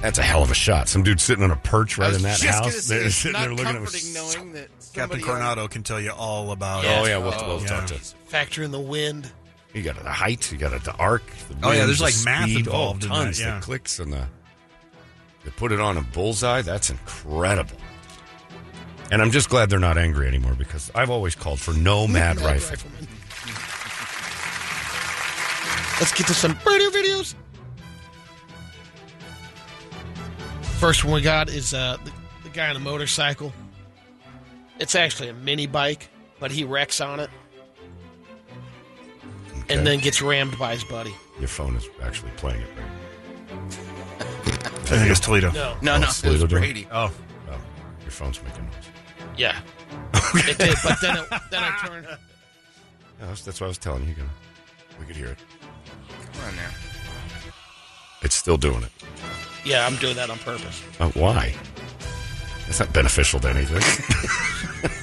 S1: That's a hell of a shot. Some dude sitting on a perch
S7: I
S1: right
S7: was
S1: in that
S7: just
S1: house.
S7: gonna say,
S1: They're sitting
S7: not
S1: there looking at
S7: comforting
S1: us.
S7: knowing that
S3: Captain
S7: somebody
S3: Coronado can tell you all about
S1: Oh
S3: it.
S1: yeah, we'll, we'll
S3: yeah.
S1: talk to.
S2: Factor in the wind.
S1: You got it the height. You got it the arc. The
S3: Oh, yeah,
S1: wind,
S3: there's,
S1: the
S3: like, math
S1: speed,
S3: involved
S1: all
S3: in that,
S1: tons.
S3: yeah.
S1: The clicks and the. They put it on a bullseye. That's incredible. And I'm just glad they're not angry anymore because I've always called for no mad
S2: Nomad
S1: rifle.
S2: rifleman. Let's get to some radio videos. First one we got is uh, the, the guy on a motorcycle. It's actually a mini bike, but he wrecks on it
S1: Okay.
S2: and then gets rammed by his buddy.
S1: Your phone is actually playing it right.
S3: I think it's Toledo.
S2: No.
S7: No, no,
S1: Oh,
S7: it was
S1: Toledo.
S7: Brady.
S3: Oh,
S1: Oh, your phone's making noise.
S2: Yeah. it did, but then, it, then I turned.
S1: Yeah, that's, that's what I was telling you. you. Gonna, we could hear it.
S7: Come on now.
S1: It's still doing it.
S2: Yeah, I'm doing that on purpose.
S1: Uh, why? That's not beneficial to anything. [LAUGHS]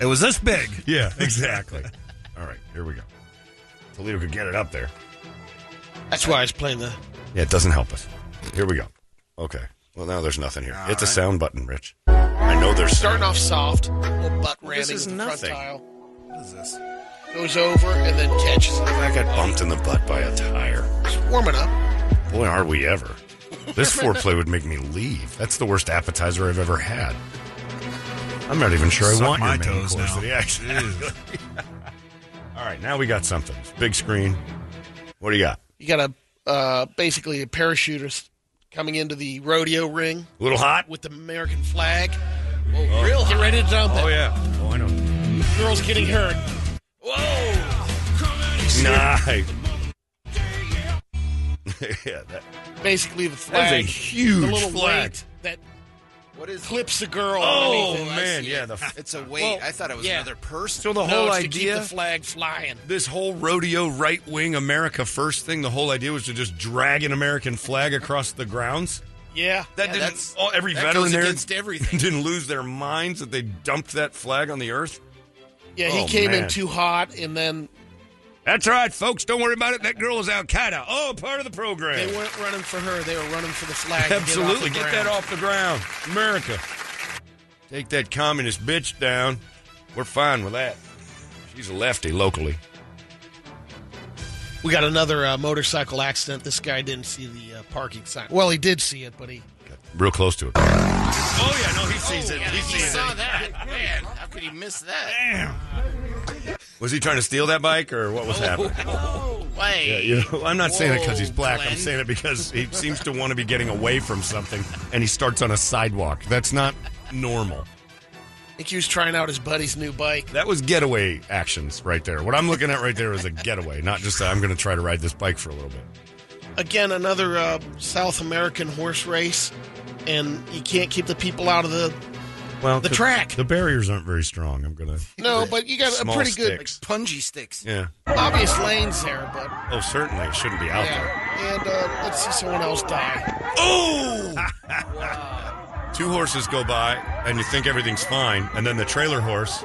S3: It was this big.
S1: Yeah, exactly. [LAUGHS] All right, here we go. Toledo could get it up there.
S2: That's why I was playing the.
S1: Yeah, it doesn't help us. Here we go. Okay. Well, now there's nothing here. Hit the sound button, Rich. I know they're
S2: Starting off soft, little butt ramming
S1: this is
S2: with the front
S1: nothing.
S2: tile.
S3: What is this?
S2: Goes over and then catches it.
S1: I got bumped in the butt by a tire.
S2: It's warming up.
S1: Boy, are we ever. This foreplay would make me leave. That's the worst appetizer I've ever had. I'm not even sure I
S3: Suck
S1: want
S3: my
S1: your main
S3: toes
S1: course.
S3: now.
S1: Yeah, actually. [LAUGHS] All right, now we got something. Big screen. What do you got?
S2: You got a uh, basically a parachutist coming into the rodeo ring
S1: A little hot?
S2: with the American flag. Whoa, oh. real Get ready to jump
S1: Oh yeah. Oh, I know.
S2: Girls getting hurt. Whoa.
S1: Nice. [LAUGHS] yeah, that,
S2: Basically, the flag.
S1: that's a huge
S2: little
S1: flag.
S2: weight that
S7: What is
S2: clips the girl.
S1: Oh
S2: underneath it. I
S1: man, yeah. The, [LAUGHS]
S7: It's a weight.
S2: Well,
S7: I thought it was
S2: yeah.
S7: another person.
S1: so the
S2: No,
S1: whole
S2: keep
S1: idea,
S2: the flag flying.
S1: this whole rodeo right wing America first thing, the whole idea was to just drag an American flag across the grounds.
S2: Yeah,
S1: That
S7: Yeah,
S1: didn't. Oh, every
S7: that
S1: veteran there
S7: everything. [LAUGHS]
S1: didn't lose their minds that they dumped that flag on the earth.
S2: yeah. He
S1: Oh,
S2: came
S1: man.
S2: in too hot, and then
S1: That's right, folks. Don't worry about it. That girl is Al Qaeda. Oh, part of the program.
S2: they weren't running for her. They were running for the flag.
S1: Absolutely.
S2: Get,
S1: Get
S2: off the
S1: that off the ground. America. Take that communist bitch down. We're fine with that. She's a lefty locally.
S2: We got another uh, motorcycle accident. This guy didn't see the uh, parking sign. Well, he did see it, but he got
S1: Real close to it. Oh, yeah, no, he sees it.
S7: Yeah,
S1: He
S7: he
S1: sees
S7: saw
S1: it.
S7: that. Man, how could he miss that?
S1: Was he trying to steal that bike or what was happening? [LAUGHS]
S7: Oh, wait.
S1: Yeah, you know, I'm not saying it because he's
S7: Whoa,
S1: black. I'm saying it because he seems to want to be getting away from something and he starts on a sidewalk. That's not normal.
S2: I think he was trying out his buddy's new bike.
S1: That was getaway actions right there. What I'm looking at right there is a getaway, not just i I'm going to try to ride this bike for a little bit.
S2: Again, another uh, South American horse race, and you can't keep the people out of the.
S1: Well,
S2: The
S1: 'cause
S2: track.
S1: The barriers aren't very strong. I'm going to.
S2: No, but you got a
S1: Small
S2: pretty good,
S1: sticks.
S7: Punji sticks.
S1: Yeah.
S2: obvious lanes there. But
S1: Oh, certainly. It shouldn't be out there.
S2: yeah, and uh, let's see someone else die.
S1: Oh! [LAUGHS] Two horses go by, and you think everything's fine, and then the trailer horse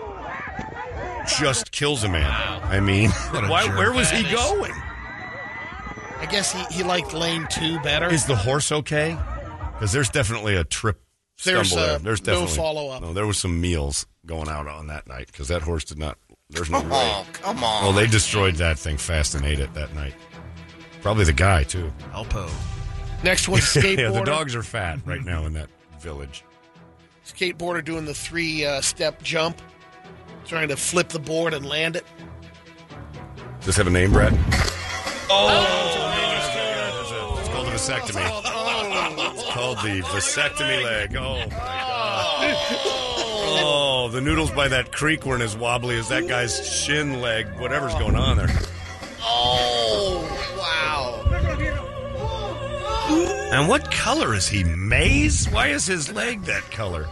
S1: just kills a man. I mean, [LAUGHS] why,
S3: jerk.
S1: where was he going?
S2: I guess he, he liked lane two better.
S1: Is the horse okay? Because there's definitely a trip stumble
S2: There's, uh,
S1: there. There's
S2: no follow-up.
S1: No, there was some meals going out on that night because that horse did not. There's no way.
S7: Oh, come on.
S1: Oh, they destroyed that thing fast and ate it that night. Probably the guy too.
S3: Alpo.
S2: Next one, skateboarder. [LAUGHS]
S1: yeah, the dogs are fat right now in that village.
S2: skateboarder doing the three uh, step jump, trying to flip the board and land it.
S1: Does this have a name, Brett? Oh, it's called a vasectomy. It's called the oh, vasectomy leg. Oh my oh. god. Oh, the noodles by that creek weren't as wobbly as that guy's shin leg. Whatever's going on there.
S2: Oh, wow.
S1: And what color is he? Maize? Why is his leg that color?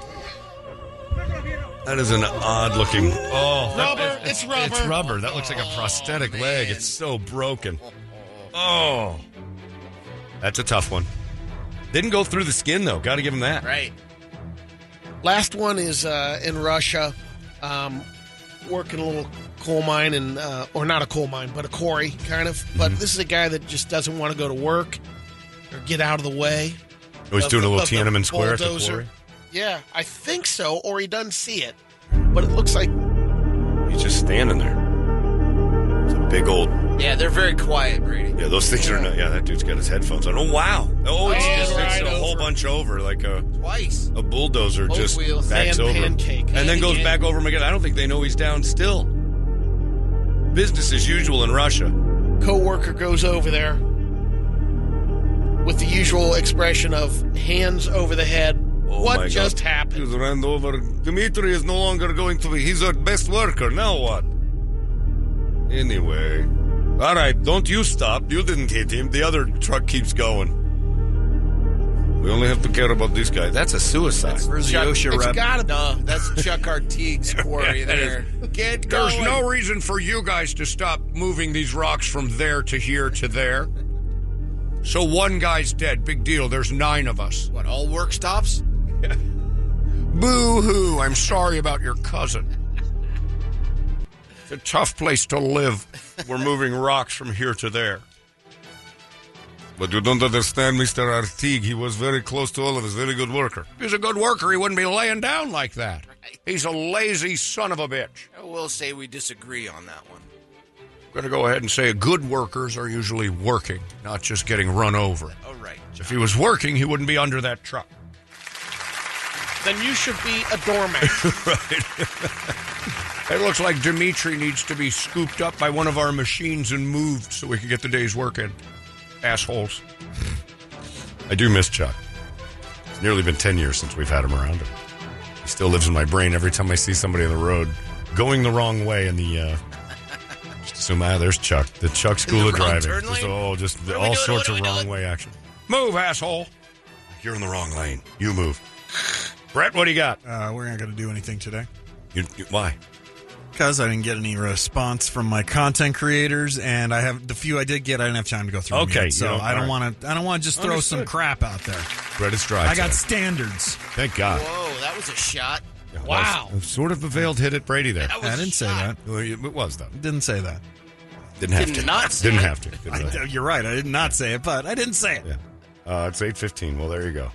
S1: That is an odd looking. Oh, that-
S2: Rubber. It's rubber.
S1: It's rubber. That looks like a prosthetic oh, leg. It's so broken. Oh, that's a tough one. Didn't go through the skin though. Got to give him that.
S7: Right.
S2: Last one is uh, in Russia, um, working a little coal mine and uh, or not a coal mine, but a quarry kind of. But
S1: Mm-hmm.
S2: this is a guy that just doesn't want to go to work or get out of the way.
S1: Oh, he's
S2: of
S1: doing a little Tiananmen Square at the quarry.
S2: Yeah, I think so, or he doesn't see it. But it looks like
S1: He's just standing there. It's a big old.
S7: Yeah, they're very quiet, Brady.
S1: Yeah, those things are not. Yeah, that dude's got his headphones on. Oh wow. Oh, it's
S2: Man,
S1: just it's
S2: right
S1: a whole bunch over, like a
S7: Twice.
S1: a bulldozer
S7: Both
S1: just
S7: wheels.
S1: backs
S2: Sand
S1: over him,
S2: pancake.
S1: and then goes back over him again. I don't think they know he's down still. Business as usual in Russia.
S2: coworker goes over there with the usual expression of hands over the head.
S1: Oh
S2: what just
S1: God.
S2: happened?
S1: He's ran over. Dmitry is no longer going to be. He's our best worker. Now what? Anyway. All right, don't you stop. You didn't hit him. The other truck keeps going. We only have to care about this guy. That's a suicide.
S3: Where's the
S7: Chuck,
S3: OSHA
S2: it's
S3: rep?
S2: gotta be.
S7: No, that's Chuck Artigue's [LAUGHS] quarry
S1: That
S7: there. Get
S1: There's
S7: going.
S1: no reason for you guys to stop moving these rocks from there to here to there. So one guy's dead. Big deal. There's nine of us.
S7: What, all work stops? [LAUGHS]
S1: Boo hoo. I'm sorry about your cousin. It's a tough place to live. We're moving rocks from here to there. But you don't understand, Mr. Artigue. He was very close to all of us. Very good worker. If he's a good worker, he wouldn't be laying down like that. He's a lazy son of a bitch.
S7: We'll say we disagree on that one.
S1: I'm going to go ahead and say good workers are usually working, not just getting run over.
S7: All right.
S1: If he was working, he wouldn't be under that truck.
S2: Then you should be a doormat. [LAUGHS] [LAUGHS]
S1: It looks like Dimitri needs to be scooped up by one of our machines and moved so we can get the day's work in. Assholes. I do miss Chuck. It's nearly been 10 years since we've had him around. He still lives in my brain every time I see somebody on the road going the wrong way in the. Uh, just assume, ah, there's Chuck. The Chuck School
S7: the
S1: of Driving. Just, oh, just
S7: What
S1: all
S7: doing?
S1: sorts of wrong
S7: doing?
S1: way action. Move, asshole. You're in the wrong lane. You move. Brett, what do you got?
S3: Uh, we're not going to do anything today.
S1: You, you, why?
S3: Because I didn't get any response from my content creators, and I have the few I did get. I didn't have time to go through.
S1: Okay,
S3: yet, so
S1: you know,
S3: I don't
S1: all
S3: want to. I don't want to just throw some crap out there.
S1: Brett is dry.
S3: I got standards.
S1: Thank God.
S7: Whoa, that was a shot.
S2: Wow.
S1: Sort of a veiled hit at Brady there.
S3: I didn't say
S7: shot.
S3: that.
S1: Well, It was, though.
S3: Didn't say that.
S1: Didn't have
S7: Did
S1: to.
S7: not say
S1: Didn't
S7: it.
S1: have to. Didn't really.
S3: You're right. I did not say it, but I didn't say it.
S1: Yeah. Uh, it's 8.15. Well, there you go.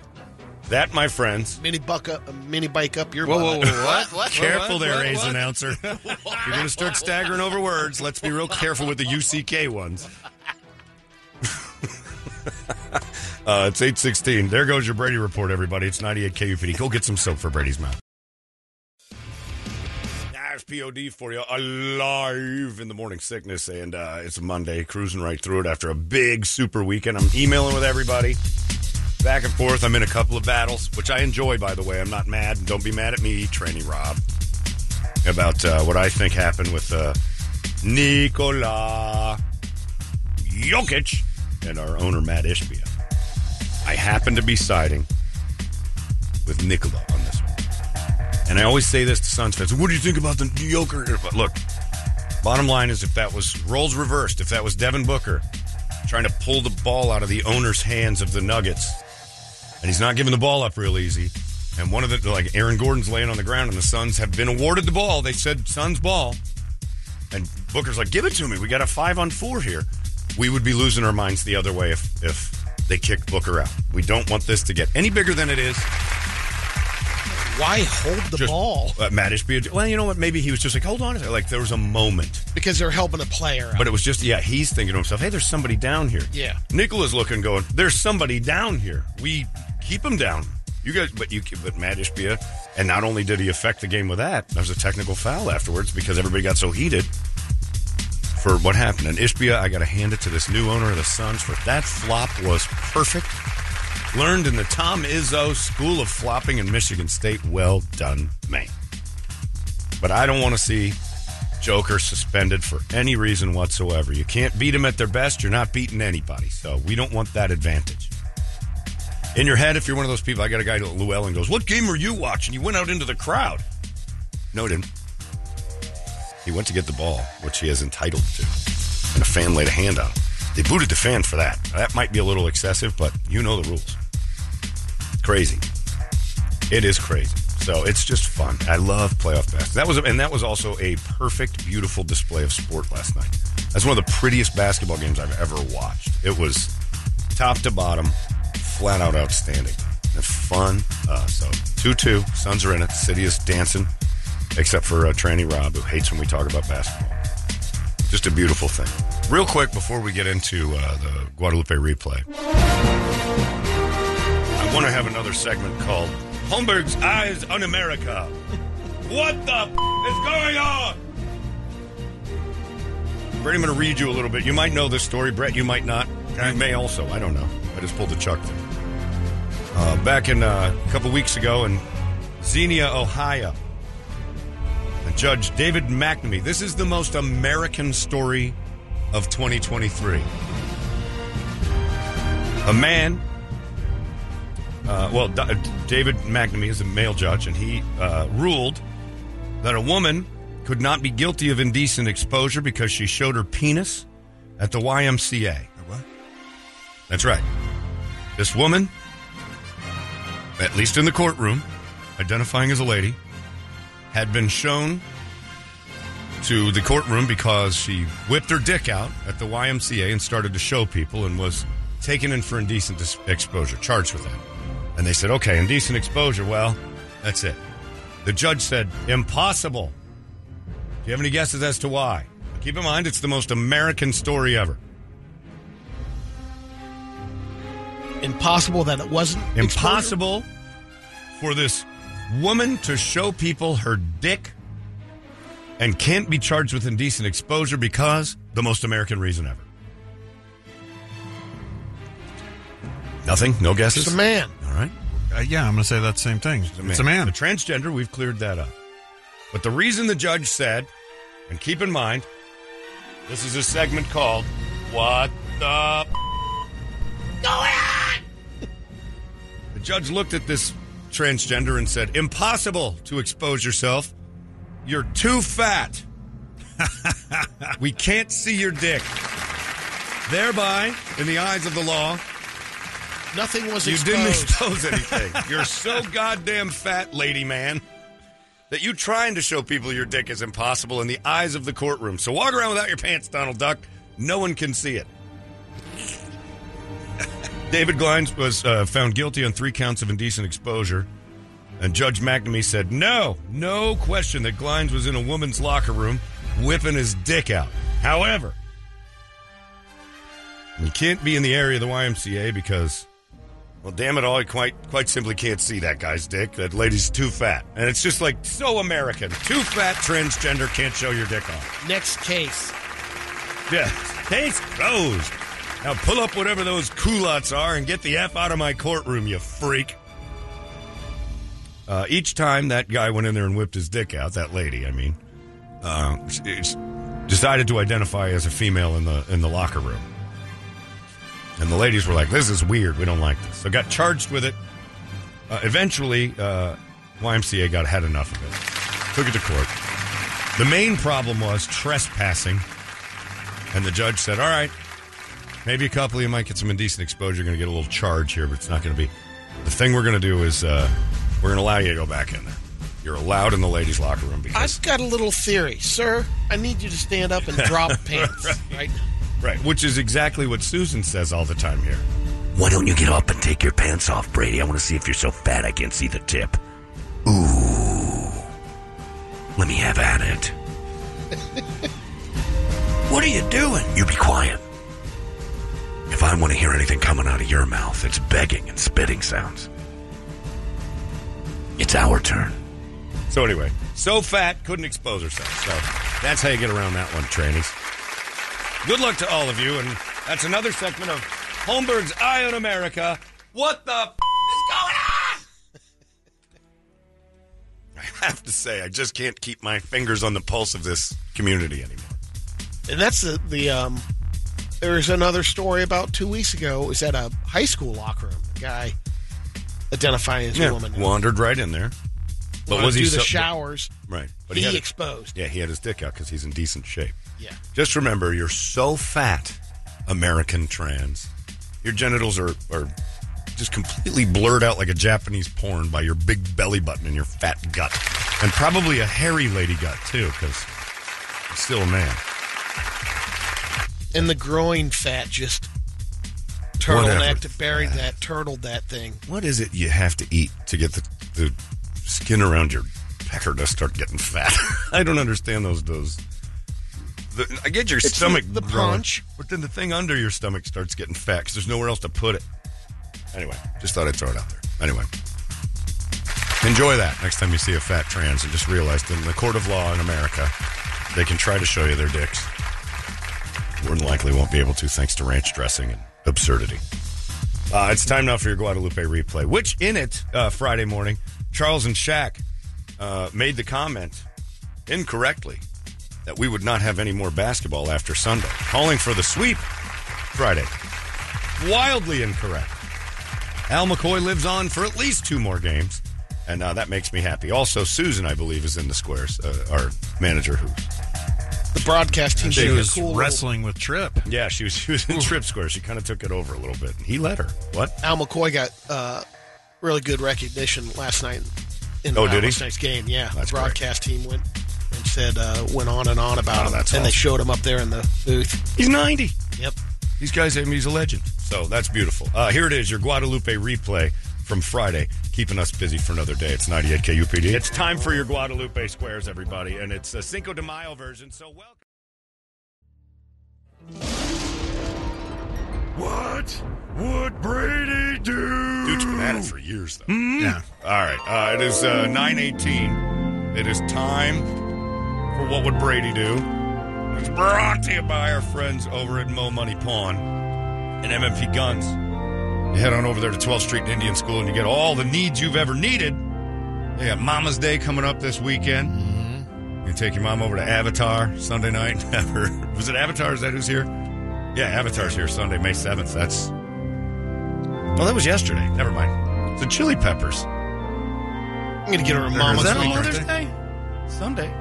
S1: That, my friends.
S2: mini buck up, mini bike up your
S3: Whoa,
S2: butt.
S3: whoa, whoa,
S7: What? What?
S1: Careful there,
S3: what,
S1: A's
S3: what?
S1: announcer. If [LAUGHS] You're going to start staggering over words. Let's be real careful with the UCK ones. [LAUGHS] uh, it's 8.16. There goes your Brady report, everybody. It's 98 KUPD. Go get some soap for Brady's mouth. There's POD for you, alive in the morning sickness, and uh, it's Monday, cruising right through it after a big super weekend. I'm emailing with everybody, back and forth. I'm in a couple of battles, which I enjoy, by the way. I'm not mad, don't be mad at me, Tranny Rob, about uh, what I think happened with uh, Nikola Jokic and our owner, Matt Ishbia. I happen to be siding with Nikola on this one. And I always say this to Suns fans. What do you think about the Joker? Look, bottom line is if that was roles reversed, if that was Devin Booker trying to pull the ball out of the owner's hands of the Nuggets, and he's not giving the ball up real easy, and one of the like Aaron Gordon's laying on the ground, and the Suns have been awarded the ball. They said Suns ball, and Booker's like, "Give it to me. We got a five on four here." We would be losing our minds the other way if if they kicked Booker out. We don't want this to get any bigger than it is.
S2: Why hold the
S1: Just-
S2: ball?
S1: Uh, Matt Ishbia. Well, you know what? Maybe he was just like, hold on. Like there was a moment,
S2: Because they're helping a player. out.
S1: but it was just yeah. He's thinking to himself, hey, there's somebody down here.
S2: Yeah.
S1: Nikola's looking, going, there's somebody down here. We keep him down. You guys, but you, but Matt Ishbia, and not only did he affect the game with that, there was a technical foul afterwards because everybody got so heated for what happened. And Ishbia, I got to hand it to this new owner of the Suns for that flop was perfect. Learned in the Tom Izzo School of Flopping in Michigan State. Well done, man. But I don't want to see Joker suspended for any reason whatsoever. You can't beat them at their best. You're not beating anybody. So we don't want that advantage. In your head, if you're one of those people, I got a guy, Llewellyn, goes, What game were you watching? You went out into the crowd. No, didn't. He went to get the ball, which he is entitled to. And a fan laid a hand on him. They booted the fan for that. That might be a little excessive, but you know the rules. Crazy. It is crazy. So it's just fun. I love playoff basketball. That was, and that was also a perfect, beautiful display of sport last night. That's one of the prettiest basketball games I've ever watched. It was top to bottom, flat out outstanding. It's fun. Uh, so two two, Suns are in it. City is dancing, except for uh, Tranny Rob, who hates when we talk about basketball. Just a beautiful thing. Real quick before we get into uh, the Guadalupe replay, I want to have another segment called Holmberg's Eyes on America. What the f- is going on? Brett, I'm going to read you a little bit. You might know this story, Brett. You might not. You may also. I don't know. Just pulled the chuck there. Uh, back in uh, a couple weeks ago in Xenia, Ohio, Judge David McNamee. This is the most American story of 2023. A man, uh, well, D- David McNamee is a male judge, and he uh, ruled that a woman could not be guilty of indecent exposure because she showed her penis at the YMCA. That's right. This woman, at least in the courtroom, identifying as a lady, had been shown to the courtroom because she whipped her dick out at the YMCA and started to show people and was taken in for indecent dis- exposure, charged with that. And they said, okay, indecent exposure. Well, that's it. The judge said, impossible. Do you have any guesses as to why? Keep in mind, it's the most American story ever.
S2: Impossible that it wasn't exposure?
S1: Impossible for this woman to show people her dick and can't be charged with indecent exposure because the most American reason ever. Nothing? No guesses?
S2: It's a man.
S1: All right.
S3: Uh, yeah, I'm going to say that same thing. It's a man.
S1: The transgender, we've cleared that up. But the reason the judge said, and keep in mind, this is a segment called What the Going on? The judge looked at this transgender and said, Impossible to expose yourself. You're too fat. [LAUGHS] we can't see your dick. Thereby, in the eyes of the law,
S2: Nothing was exposed.
S1: you
S2: exposed.
S1: didn't expose anything. [LAUGHS] You're so goddamn fat, lady man, that you trying to show people your dick is impossible in the eyes of the courtroom. So walk around without your pants, Donald Duck. No one can see it. David Glines was uh, found guilty on three counts of indecent exposure. And Judge McNamee said, no, no question that Glines was in a woman's locker room whipping his dick out. However, you can't be in the area of the YMCA because well, damn it all, you quite quite simply can't see that guy's dick. That lady's too fat. And it's just like so American. Too fat, transgender, can't show your dick off.
S2: Next case.
S1: Yeah. Case closed. Now pull up whatever those culottes are and get the F out of my courtroom, you freak. Uh, each time that guy went in there and whipped his dick out, that lady, I mean, uh, decided to identify as a female in the in the locker room. And the ladies were like, "This is weird. We don't like this." So got charged with it. Uh, eventually, uh, YMCA got had enough of it. Took it to court. The main problem was trespassing, and the judge said, "All right, maybe a couple of you might get some indecent exposure. You're going to get a little charge here, but it's not going to be. The thing we're going to do is uh, we're going to allow you to go back in there. You're allowed in the ladies' locker room because
S2: I've got a little theory, sir. I need you to stand up and drop [LAUGHS] pants right now.
S1: right, which is exactly what Susan says all the time here.
S4: Why don't you get up and take your pants off, Brady? I want to see if you're so fat I can't see the tip. Ooh. Let me have at it. [LAUGHS] what are you doing? You be quiet. If I want to hear anything coming out of your mouth, it's begging and spitting sounds. It's our turn.
S1: So anyway, so fat couldn't expose herself. So that's how you get around that one, trainees. Good luck to all of you, and that's another segment of Holmberg's Eye on America. What the f- is going on? [LAUGHS] I have to say, I just can't keep my fingers on the pulse of this community anymore.
S2: And that's the, the um there's another story about two weeks ago. It was at a high school locker room. A guy identifying as a woman.
S1: wandered right in there. But
S2: Wanted
S1: was
S2: to
S1: he
S2: the
S1: so-
S2: showers?
S1: Right, but
S2: he
S1: he,
S2: exposed.
S1: Yeah, he had his dick out because he's in decent shape.
S2: Yeah.
S1: Just remember, you're so fat, American trans. Your genitals are, are just completely blurred out like a Japanese porn by your big belly button and your fat gut. And probably a hairy lady gut, too, because still a man.
S2: And the growing fat just turtlenecked, buried that, turtled that thing.
S1: What is it you have to eat to get the, the skin around your pecker to start getting fat? [LAUGHS] I don't understand those. those. The, I get your
S2: It's
S1: stomach
S2: the- the punch.
S1: but then the thing under your stomach starts getting fat because there's nowhere else to put it. Anyway, just thought I'd throw it out there. Anyway, enjoy that next time you see a fat trans, and just realize that in the court of law in America, they can try to show you their dicks. More than likely won't be able to, thanks to ranch dressing and absurdity. Uh, it's time now for your Guadalupe replay, which in it, uh, Friday morning, Charles and Shaq uh, made the comment incorrectly that we would not have any more basketball after Sunday, calling for the sweep Friday. Wildly incorrect. Al McCoy lives on for at least two more games, and uh, that makes me happy. Also, Susan, I believe, is in the squares, uh, our manager who.
S2: The broadcast team
S3: She was
S2: cool
S3: wrestling with Trip.
S1: Yeah, she was she was in trip square. She kind of took it over a little bit. He let her. What?
S2: Al McCoy got uh, really good recognition last night in
S1: Oh, did he?
S2: last night's game. Yeah,
S1: That's
S2: the broadcast team went and said uh, went on and on about
S1: Oh,
S2: him.
S1: that's
S2: and they showed him up there in the booth.
S1: He's 90.
S2: Yep.
S1: These guys, I mean, he's a legend. So that's beautiful. Uh, here it is, your Guadalupe replay from Friday, keeping us busy for another day. It's 98 KUPD. It's time for your Guadalupe Squares, everybody, and it's a Cinco de Mayo version. So welcome. What would Brady do? Dude's been at it for years, though.
S3: Yeah.
S1: All right. Uh, it is uh, 918. It is time for What Would Brady Do? It's brought to you by our friends over at Mo Money Pawn and MMP Guns. You head on over there to 12th Street Indian School and you get all the needs you've ever needed. They got Mama's Day coming up this weekend. Mm-hmm. You can take your mom over to Avatar Sunday night. [LAUGHS] Was it Avatar? Is that who's here? Yeah, Avatar's here Sunday, May 7th. That's. Oh, that was yesterday. Never mind. It's the Chili Peppers.
S2: I'm gonna get her a
S1: Is
S2: mama's
S1: that
S2: week
S1: Mother's. Day? Sunday.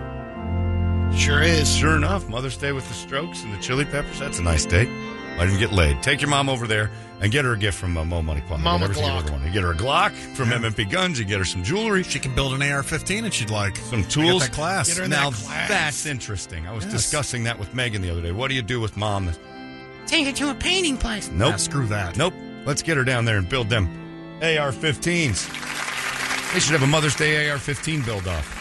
S2: Sure is.
S1: Sure enough, Mother's Day with the Strokes and the Chili Peppers. That's a nice date. Might even get laid. Take your mom over there and get her a gift from uh, Mo Money Pawn. They
S2: Mama
S1: you
S2: Glock.
S1: ever wanted. You get her a Glock from MMP Guns. You get her some jewelry,
S3: She can build an AR-15 if she'd like.
S1: some
S3: I got
S1: tools.
S3: that class.
S2: Get her in
S1: now
S2: that class.
S1: that's interesting. I was
S3: Yes.
S1: discussing that with Megan the other day. What do you do with mom?
S5: Take her to a painting place.
S1: Nope.
S3: Nah, screw that.
S1: Nope. Let's get her down there and build them AR-15s. They should have a Mother's Day AR-15 build off.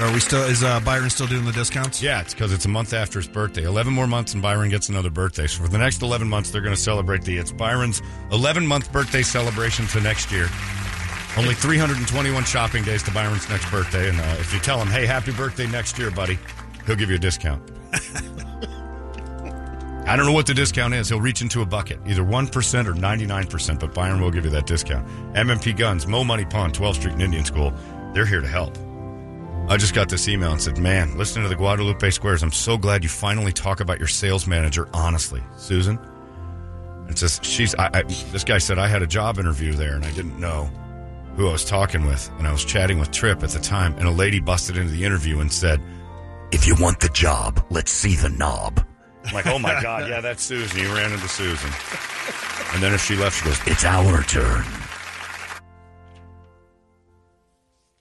S3: Are we still? Is uh, Byron still doing the discounts?
S1: Yeah, it's because it's a month after his birthday. 11 more months and Byron gets another birthday. So for the next 11 months, they're going to celebrate the. It's Byron's 11 month birthday celebration to next year. Only 321 shopping days to Byron's next birthday. And uh, if you tell him, hey, happy birthday next year, buddy, he'll give you a discount. [LAUGHS] I don't know what the discount is. He'll reach into a bucket, either 1% or 99%, but Byron will give you that discount. MMP Guns, Mo Money Pawn, 12th Street and Indian School, they're here to help. I just got this email and said, Man, listening to the Guadalupe Squares, I'm so glad you finally talk about your sales manager honestly. Susan? It says, she's, I, I, this guy said, I had a job interview there and I didn't know who I was talking with. And I was chatting with Trip at the time, and a lady busted into the interview and said, If you want the job, let's see the knob. I'm like, oh my God, yeah, that's Susan. You ran into Susan. And then if she left, she goes, It's our turn.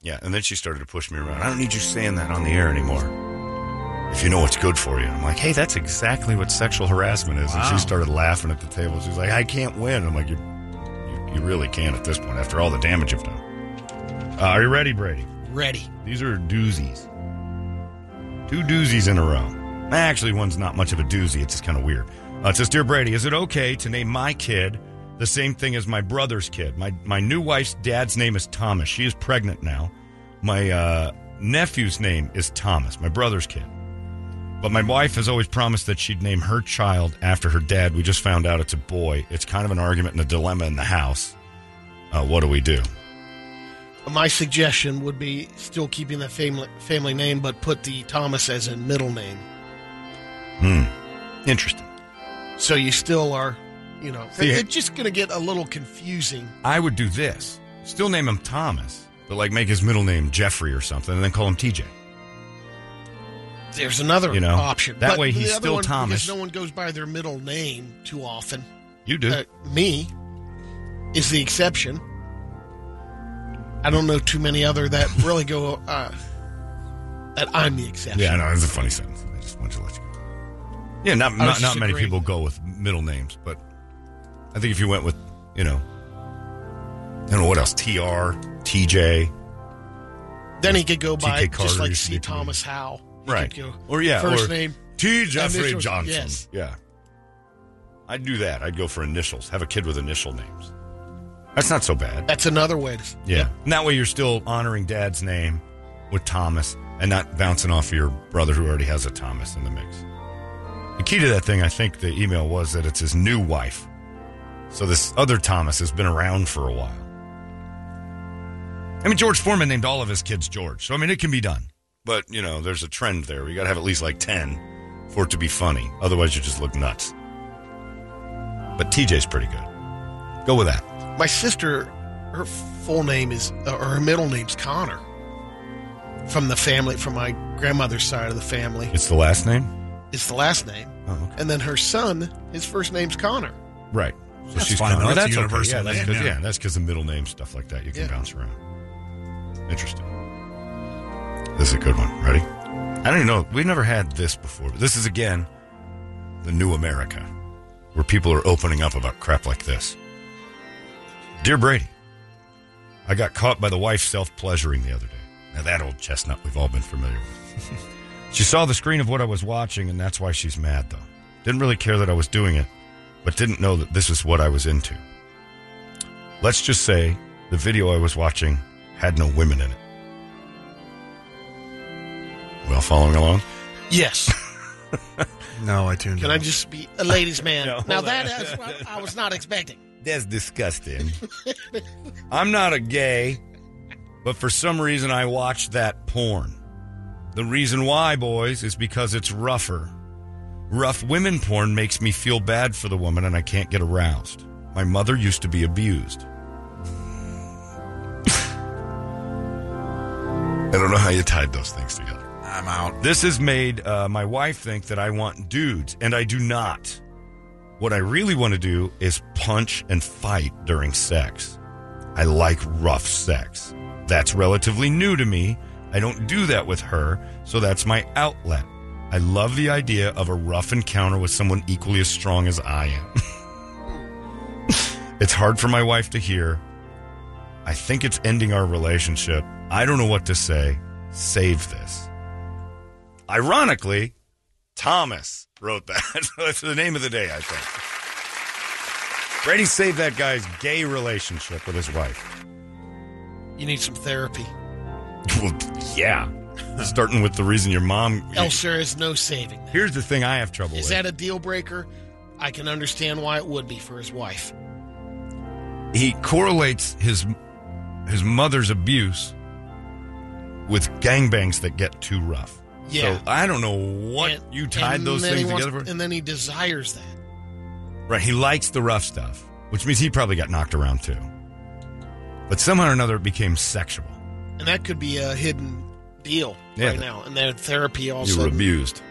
S1: Yeah, and then she started to push me around. I don't need you saying that on the air anymore. If you know what's good for you. I'm like, hey, that's exactly what sexual harassment is. And she started laughing at the table. She's like, I can't win. I'm like, you, you, you really can't at this point after all the damage you've done. Uh, are you ready, Brady?
S2: Ready.
S1: These are doozies. Two doozies in a row. Actually, one's not much of a doozy. It's just kind of weird. Uh, it says, Dear Brady, is it okay to name my kid the same thing as my brother's kid? My, my new wife's dad's name is Thomas. She is pregnant now. My uh, nephew's name is Thomas, my brother's kid. But my wife has always promised that she'd name her child after her dad. We just found out it's a boy. It's kind of an argument and a dilemma in the house. Uh, what do we do?
S2: My suggestion would be still keeping the family family name, but put the Thomas as a middle name.
S1: Hmm. Interesting.
S2: So you still are, you know,
S1: See,
S2: it's just going to get a little confusing.
S1: I would do this. Still name him Thomas, but like make his middle name Jeffrey or something, and then call him TJ.
S2: There's another
S1: You know,
S2: option.
S1: that
S2: But
S1: way he's still
S2: one,
S1: Thomas.
S2: Because no one goes by their middle name too often.
S1: You do.
S2: Uh, me is the exception. I don't know too many other that [LAUGHS] really go. Uh, that I'm the exception.
S1: yeah, I know. It's a funny sentence. I just wanted to let you go. Yeah, not not, not many people go with middle names, but I think if you went with, you know, I don't know what else, TR, TJ,
S2: Then he could go by
S1: Carter
S2: just like C. Thomas Howell. He
S1: right? Or yeah,
S2: first
S1: or
S2: name.
S1: T. Jeffrey
S2: initials,
S1: Johnson.
S2: yes.
S1: Yeah, I'd do that. I'd go for initials. Have a kid with initial names. That's not so bad.
S2: That's another way to.
S1: Yeah. And that way you're still honoring dad's name with Thomas and not bouncing off of your brother who already has a Thomas in the mix. The key to that thing, I think the email was that it's his new wife. So this other Thomas has been around for a while. I mean, George Foreman named all of his kids George. So, I mean, it can be done. But, you know, there's a trend there. You got to have at least like 10 for it to be funny. Otherwise, you just look nuts. But TJ's pretty good. Go with that.
S2: My sister, her full name is, uh, or her middle name's Connor. From the family, from my grandmother's side of the family,
S1: It's the last name?
S2: It's the last name,
S1: Oh, okay.
S2: and then her son, his first name's Connor.
S1: Right. So
S3: That's
S1: she's
S3: fine,
S1: Connor.
S3: though. That's a
S1: okay. Yeah, that's
S3: name,
S1: 'cause-
S3: yeah.
S1: yeah, that's because the middle name stuff like that you can
S2: Yeah.
S1: bounce around. Interesting. This is a good one. Ready? I don't even know. We've never had this before. But this is again the new America, where people are opening up about crap like this. Dear Brady, I got caught by the wife self pleasuring the other day. Now that old chestnut we've all been familiar with. [LAUGHS] she saw the screen of what I was watching, and that's why she's mad, though. Didn't really care that I was doing it, but didn't know that this is what I was into. Let's just say the video I was watching had no women in it. Well, following along?
S2: Yes. [LAUGHS]
S3: No, I tuned in.
S2: Can
S3: out.
S2: I just be a ladies' [LAUGHS] man?
S1: No,
S2: now
S1: hold
S2: that
S1: on.
S2: is what I was not expecting.
S1: That's disgusting. I'm not a gay, but for some reason I watched that porn. The reason why, boys, is because it's rougher. Rough women porn makes me feel bad for the woman and I can't get aroused. My mother used to be abused. I don't know how you tied those things together.
S3: I'm out.
S1: This has made uh, my wife think that I want dudes, and I do not. What I really want to do is punch and fight during sex. I like rough sex. That's relatively new to me. I don't do that with her, so that's my outlet. I love the idea of a rough encounter with someone equally as strong as I am. [LAUGHS] it's hard for my wife to hear. I think it's ending our relationship. I don't know what to say. Save this. Ironically, Thomas wrote that. [LAUGHS] That's the name of the day, I think. Brady saved that guy's gay relationship with his wife.
S2: You need some therapy.
S1: Well, yeah. [LAUGHS] Starting with the reason your mom.
S2: Else there is no saving. that.
S1: Here's the thing I have trouble with.
S2: Is
S1: with.
S2: that a deal breaker? I can understand why it would be for his wife.
S1: he correlates his his mother's abuse with gangbangs that get too rough.
S2: Yeah.
S1: So I don't know what
S2: And-
S1: you tied those things
S2: wants-
S1: together for.
S2: and then he desires that.
S1: Right. He likes the rough stuff, which means he probably got knocked around too. But somehow or another, it became sexual.
S2: And that could be a hidden deal
S1: Yeah.
S2: right now. And then therapy also.
S1: you were abused.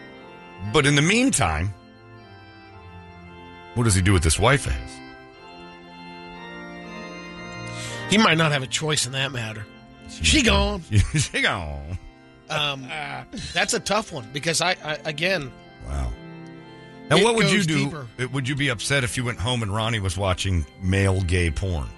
S1: But in the meantime, what does he do with this wife of his?
S2: He might not have a choice in that matter. She gone. [LAUGHS]
S1: she gone.
S2: Um, that's a tough one because I, I again,
S1: Wow. Now, what would you do?
S2: deeper.
S1: Would you be upset if you went home and Ronnie was watching male gay porn?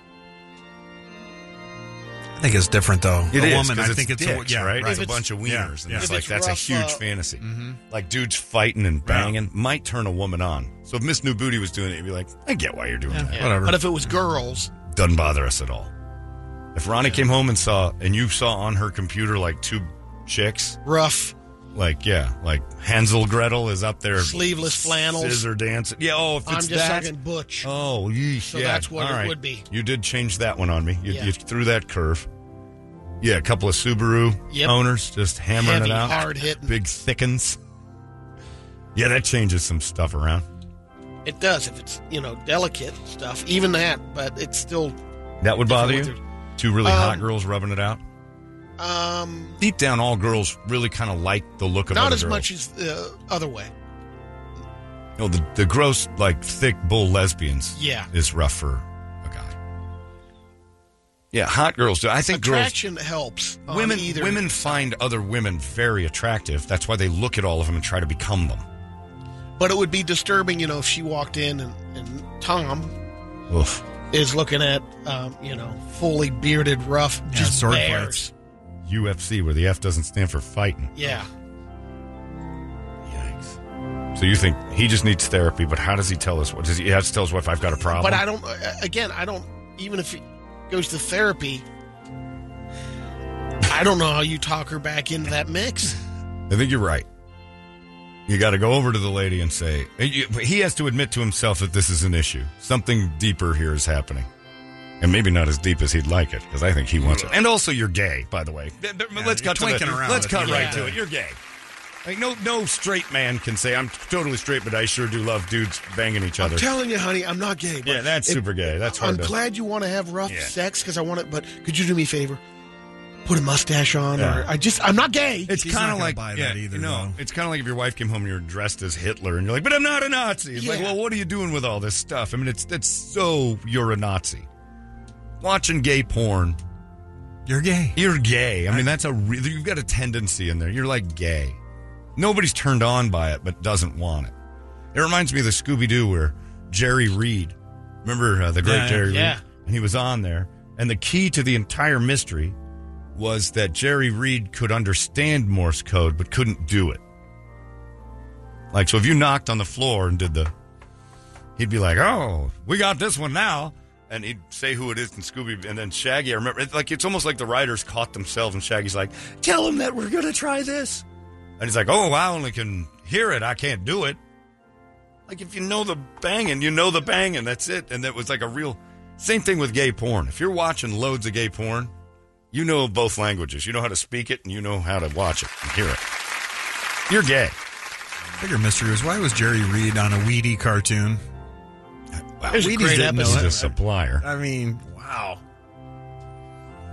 S3: I think it's different though.
S1: It
S3: a
S1: is,
S3: woman,
S1: 'cause
S3: I think it's
S1: dicks,
S3: a, yeah,
S1: right.
S3: right.
S1: It's a bunch of
S3: yeah,
S1: wieners, and
S3: yeah.
S1: it's like
S2: it's
S1: that's
S2: rough,
S1: a huge
S2: uh,
S1: fantasy.
S3: Mm-hmm.
S1: Like dudes fighting and banging might turn a woman on. So if Miss New Booty was doing it, you'd be like, I get why you're doing that.
S2: yeah.
S3: Whatever.
S2: But if it was girls,
S1: Doesn't bother us at all. If Ronnie came home and saw, and you saw on her computer like two chicks,
S2: rough,
S1: like yeah, like Hansel Gretel is up there,
S2: Sleeveless flannels.
S1: scissor dancing. Yeah. Oh, if
S2: I'm
S1: it's
S2: just
S1: that,
S2: talking butch.
S1: Oh, yeesh,
S2: So
S1: yeah.
S2: that's what
S1: All
S2: it
S1: right.
S2: would be.
S1: You did change that one on me. You,
S2: Yeah.
S1: you threw that curve. Yeah, a couple of Subaru
S2: Yep.
S1: owners just hammering
S2: Heavy,
S1: it out.
S2: hard hitting.
S1: Big thickens. Yeah, that changes some stuff around.
S2: It does if it's you know delicate stuff, even that. But it's still
S1: That would bother you? Two really hot
S2: Um,
S1: girls rubbing it out?
S2: um,
S1: Deep down, all girls really kind of like the look of
S2: not
S1: other
S2: as
S1: girls.
S2: much as the other way.
S1: No, the, the gross, like, thick bull lesbians
S2: Yeah.
S1: is rough for. Yeah, hot girls do. I think girls
S2: Attraction helps.
S1: women
S2: either
S1: women find other women very attractive. That's why they look at all of them and try to become them.
S2: But it would be disturbing, you know, if she walked in and, and Tom
S1: Oof.
S2: is looking at, um, you know, fully bearded, rough,
S3: Yeah,
S2: just
S3: sword
S2: bears.
S1: UFC, where the F doesn't stand for fighting.
S2: Yeah.
S1: Yikes. So you think he just needs therapy, but how does he tell us? What does he, he has to tell his wife? I've got a problem.
S2: But I don't. uh, Again, I don't. Even if he goes to therapy, I don't know how you talk her back into that mix.
S1: I think you're right. You got to go over to the lady and say he has to admit to himself that this is an issue. Something deeper here is happening, and maybe not as deep as he'd like it, because I think he wants it. And also, you're gay, by the way. Th- th- let's cut to the,
S3: twinking around
S1: Let's
S3: it.
S1: cut
S2: Yeah.
S1: right to it. You're gay. Like no, no straight man can say I'm totally straight, but I sure do love dudes banging each other.
S2: I'm telling you, honey, I'm not gay. But
S1: yeah, that's
S2: if-
S1: super gay. That's hard
S2: I'm
S1: to.
S2: glad you want to have rough
S1: Yeah.
S2: sex because I want it. But could you do me a favor? Put a mustache on,
S1: Yeah.
S2: or I just I'm not gay.
S1: It's kind of
S3: gonna
S1: like
S3: buy
S1: yeah,
S3: that either,
S1: you know,
S3: though.
S1: it's kind of like if your wife came home and you're dressed as Hitler, and you're like, "But I'm not a Nazi." It's like, well, what are you doing with all this stuff? I mean, it's it's so you're a Nazi. Watching gay porn
S3: You're gay.
S1: You're gay. I mean, that's a re- you've got a tendency in there. You're like gay. Nobody's turned on by it, but doesn't want it. It reminds me of the Scooby Doo where Jerry Reed, remember uh, the great
S3: Yeah,
S1: Jerry
S2: yeah.
S1: Reed, and he was on there, and the key to the entire mystery was that Jerry Reed could understand Morse code but couldn't do it. Like, so if you knocked on the floor and did the, he'd be like, "Oh, we got this one now." And he'd say who it is in Scooby, and then Shaggy. I remember, it's like it's almost like the writers caught themselves, and Shaggy's like, "Tell him that we're gonna try this," and he's like, "Oh, I only can hear it. I can't do it." Like if you know the banging, you know the banging. That's it. And that was like a real same thing with gay porn. If you're watching loads of gay porn, you know both languages. You know how to speak it, and you know how to watch it and hear it. You're gay.
S3: Bigger mystery was why was Jerry Reed on a Weedy cartoon? Wow,
S2: There's a
S3: Wheaties
S2: great
S3: didn't know
S1: a supplier.
S3: I mean, wow.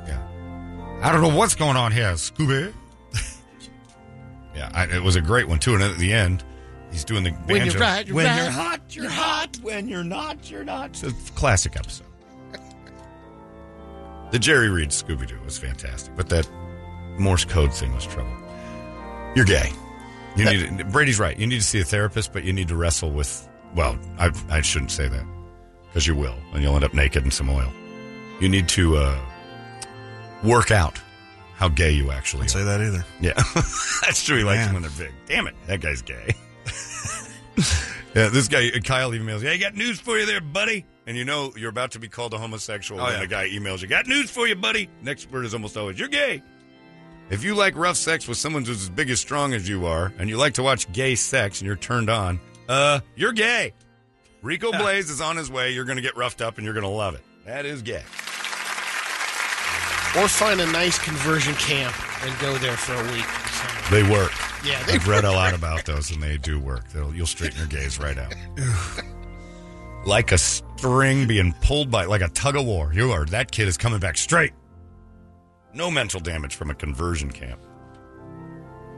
S1: Yeah. I don't know what's going on here, Scooby. Yeah, I, it was a great one too. And at the end, he's doing the banjo.
S2: When you're right, you're
S1: when
S2: right.
S1: you're hot, you're hot. When you're not, you're not. It's a classic episode. the Jerry Reed Scooby Doo was fantastic, but that Morse code thing was trouble. You're gay. You need to, Brady's right. You need to see a therapist, but you need to wrestle with. Well, I, I shouldn't say that because you will, and you'll end up naked in some oil. You need to uh, work out how gay you actually
S3: Don't
S1: are.
S3: say that either.
S1: Yeah, [LAUGHS] that's true. He likes them when they're big. Damn it, that guy's gay. [LAUGHS] yeah, this guy Kyle emails. Yeah, I got news for you there, buddy. And you know you're about to be called a homosexual
S3: Oh,
S1: when
S3: yeah.
S1: the guy emails you. Got news for you, buddy. Next word is almost always you're gay. If you like rough sex with someone who's as big as strong as you are, and you like to watch gay sex and you're turned on, uh, you're gay. Rico [LAUGHS] Blaze is on his way. You're going to get roughed up and you're going to love it. That is gay.
S2: Or find a nice conversion camp and go there for a week. So,
S1: They work.
S2: yeah, they
S1: I've read a lot about those, and they do work. They'll, you'll straighten your gaze right out. [LAUGHS] like a string being pulled by, like a tug of war. You are. That kid is coming back straight. No mental damage from a conversion camp.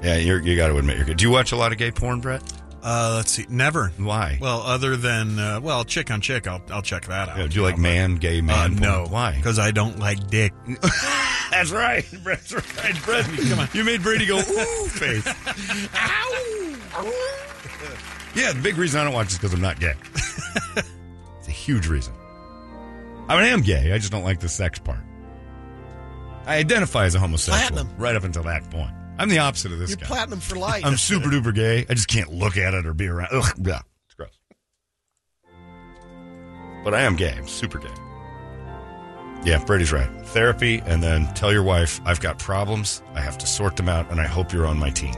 S1: Yeah, you're, you got to admit you're good. Do you watch a lot of gay porn, Brett?
S3: Uh, let's see. Never.
S1: Why?
S3: Well, other than uh, well, chick on chick, I'll I'll check that out.
S1: Yeah, do you like man, gay
S3: Uh,
S1: man? porn?
S3: no.
S1: Why?
S3: Because I don't like dick. [LAUGHS]
S1: That's right. [LAUGHS] Brett's right. Brett, come on. You made Brady go ooh [LAUGHS] face. yeah, the big reason I don't watch is because I'm not gay. it's a huge reason. I mean, I am gay. I just don't like the sex part. I identify as a homosexual
S2: Platinum.
S1: right up until that point. I'm the opposite of this
S2: You're
S1: guy.
S2: platinum for life.
S1: I'm super duper gay. I just can't look at it or be around. Ugh, yeah, it's gross. But I am gay. I'm super gay. Yeah, Brady's right. Therapy, and then tell your wife I've got problems. I have to sort them out, and I hope you're on my team.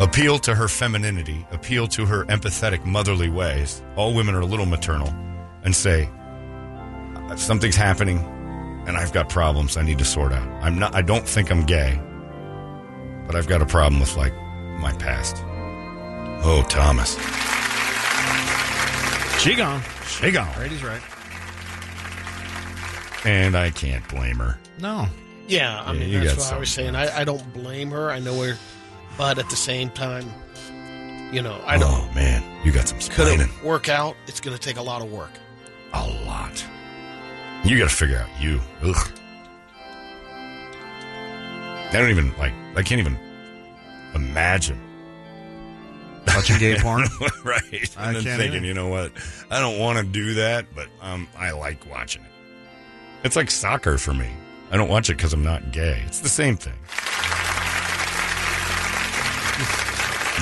S1: Appeal to her femininity. Appeal to her empathetic, motherly ways. All women are a little maternal, and say something's happening, and I've got problems. I need to sort out. I'm not. I don't think I'm gay but I've got a problem with like my past. Oh, Thomas.
S3: She gone.
S1: She gone.
S3: Brady's right.
S1: And I can't blame her.
S3: No.
S2: yeah, I
S1: Yeah,
S2: mean that's what I was saying. I, I don't blame her. I know her, but at the same time, you know, I don't.
S1: Oh man, you got some
S2: Could
S1: splaining.
S2: it work out? It's going to take a lot of work.
S1: A lot. You got to figure out you. Ugh. I don't even like. I can't even imagine.
S3: Watching gay [LAUGHS] porn.
S1: right.
S3: I
S1: And then
S3: can't
S1: thinking,
S3: either.
S1: you know what? I don't want to do that, but um, I like watching it. It's like soccer for me. I don't watch it because I'm not gay. It's the same thing. [LAUGHS]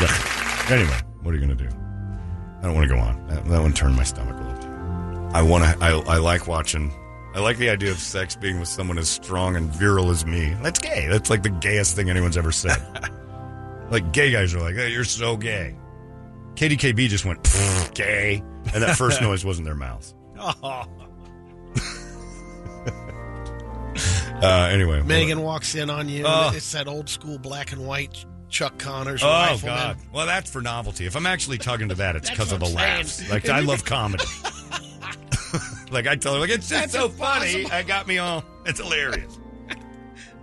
S1: Yeah. Anyway, what are you going to do? I don't want to go on. That, that one turned my stomach a little bit. I want to. I, I like watching. I like the idea of sex being with someone as strong and virile as me. That's gay. That's like the gayest thing anyone's ever said. [LAUGHS] like gay guys are like, hey, "You're so gay." KDKB just went gay, and that first [LAUGHS] noise wasn't their mouths. [LAUGHS] Uh, anyway,
S2: Megan walks in on you.
S1: Oh.
S2: It's that old school black and white Chuck Connors
S1: Oh
S2: rifleman.
S1: God! Well, that's for novelty. If I'm actually tugging to that, it's because of the
S2: what I'm
S1: laughs. Like I love comedy. [LAUGHS] like I tell her, like it's just
S2: That's
S1: so funny. I got me all. It's hilarious.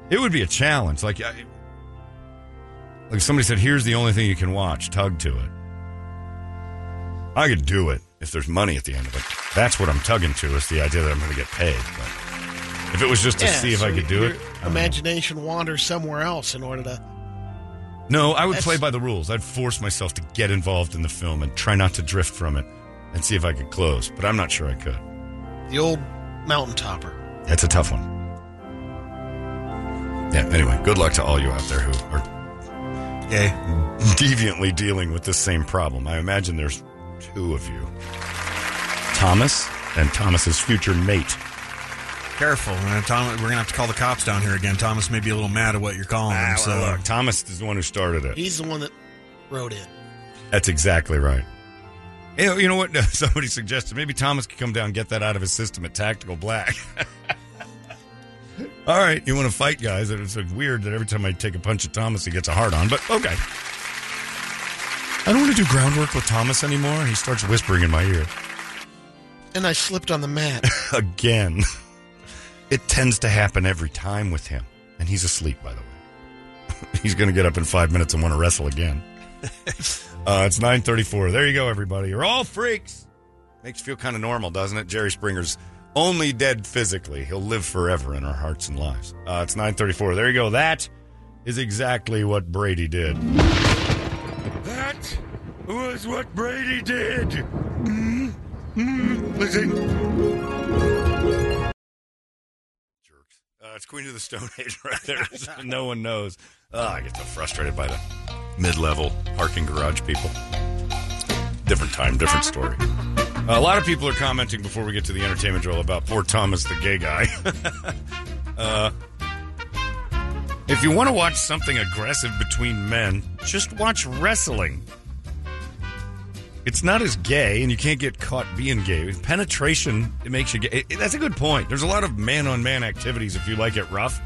S1: it would be a challenge. Like, I, like somebody said, here's the only thing you can watch. Tug to it. I could do it if there's money at the end of it. That's what I'm tugging to. Is the idea that I'm going to get paid. But If it was just to
S2: Yeah,
S1: see if
S2: so
S1: I could do it. I don't know.
S2: Imagination wanders somewhere else in order to.
S1: No, I would
S2: That's-
S1: play by the rules. I'd force myself to get involved in the film and try not to drift from it and see if I could close. But I'm not sure I could.
S2: The old mountain topper.
S1: That's a tough one. Yeah, anyway, good luck to all you out there who are
S3: Yay. [LAUGHS]
S1: deviantly dealing with this same problem. I imagine there's two of you Thomas and Thomas's future mate.
S3: Careful. man. Tom, we're going to have to call the cops down here again. Thomas may be a little mad at what you're calling him.
S1: Ah,
S3: So,
S1: look, Thomas is the one who started it.
S2: He's the one that wrote in.
S1: That's exactly right. You know, you know what? [LAUGHS] Somebody suggested maybe Thomas could come down and get that out of his system at Tactical Black. [LAUGHS] All right, you want to fight, guys? It's uh, weird that every time I take a punch at Thomas, he gets a hard on, but okay. I don't want to do groundwork with Thomas anymore. He starts whispering in my ear.
S2: And I slipped on the mat. [LAUGHS]
S1: Again. It tends to happen every time with him. And he's asleep, by the way. he's going to get up in five minutes and want to wrestle again. Uh, it's 934. There you go, everybody. You're all freaks. Makes you feel kind of normal, doesn't it? Jerry Springer's only dead physically. He'll live forever in our hearts and lives. Uh, it's 934. There you go. That is exactly what Brady did. That was what Brady did. Mm, mm, listen. Jerks. Uh, it's Queens of the Stone Age [LAUGHS] right there. [LAUGHS] no one knows. Uh, I get so frustrated by the mid-level parking garage people. Different time, different story. a lot of people are commenting before we get to the entertainment drill about poor Thomas, the gay guy. [LAUGHS] uh, if you want to watch something aggressive between men, just watch wrestling. It's not as gay, and you can't get caught being gay. Penetration, it makes you gay. It- it- that's a good point. There's a lot of man on man activities if you like it rough.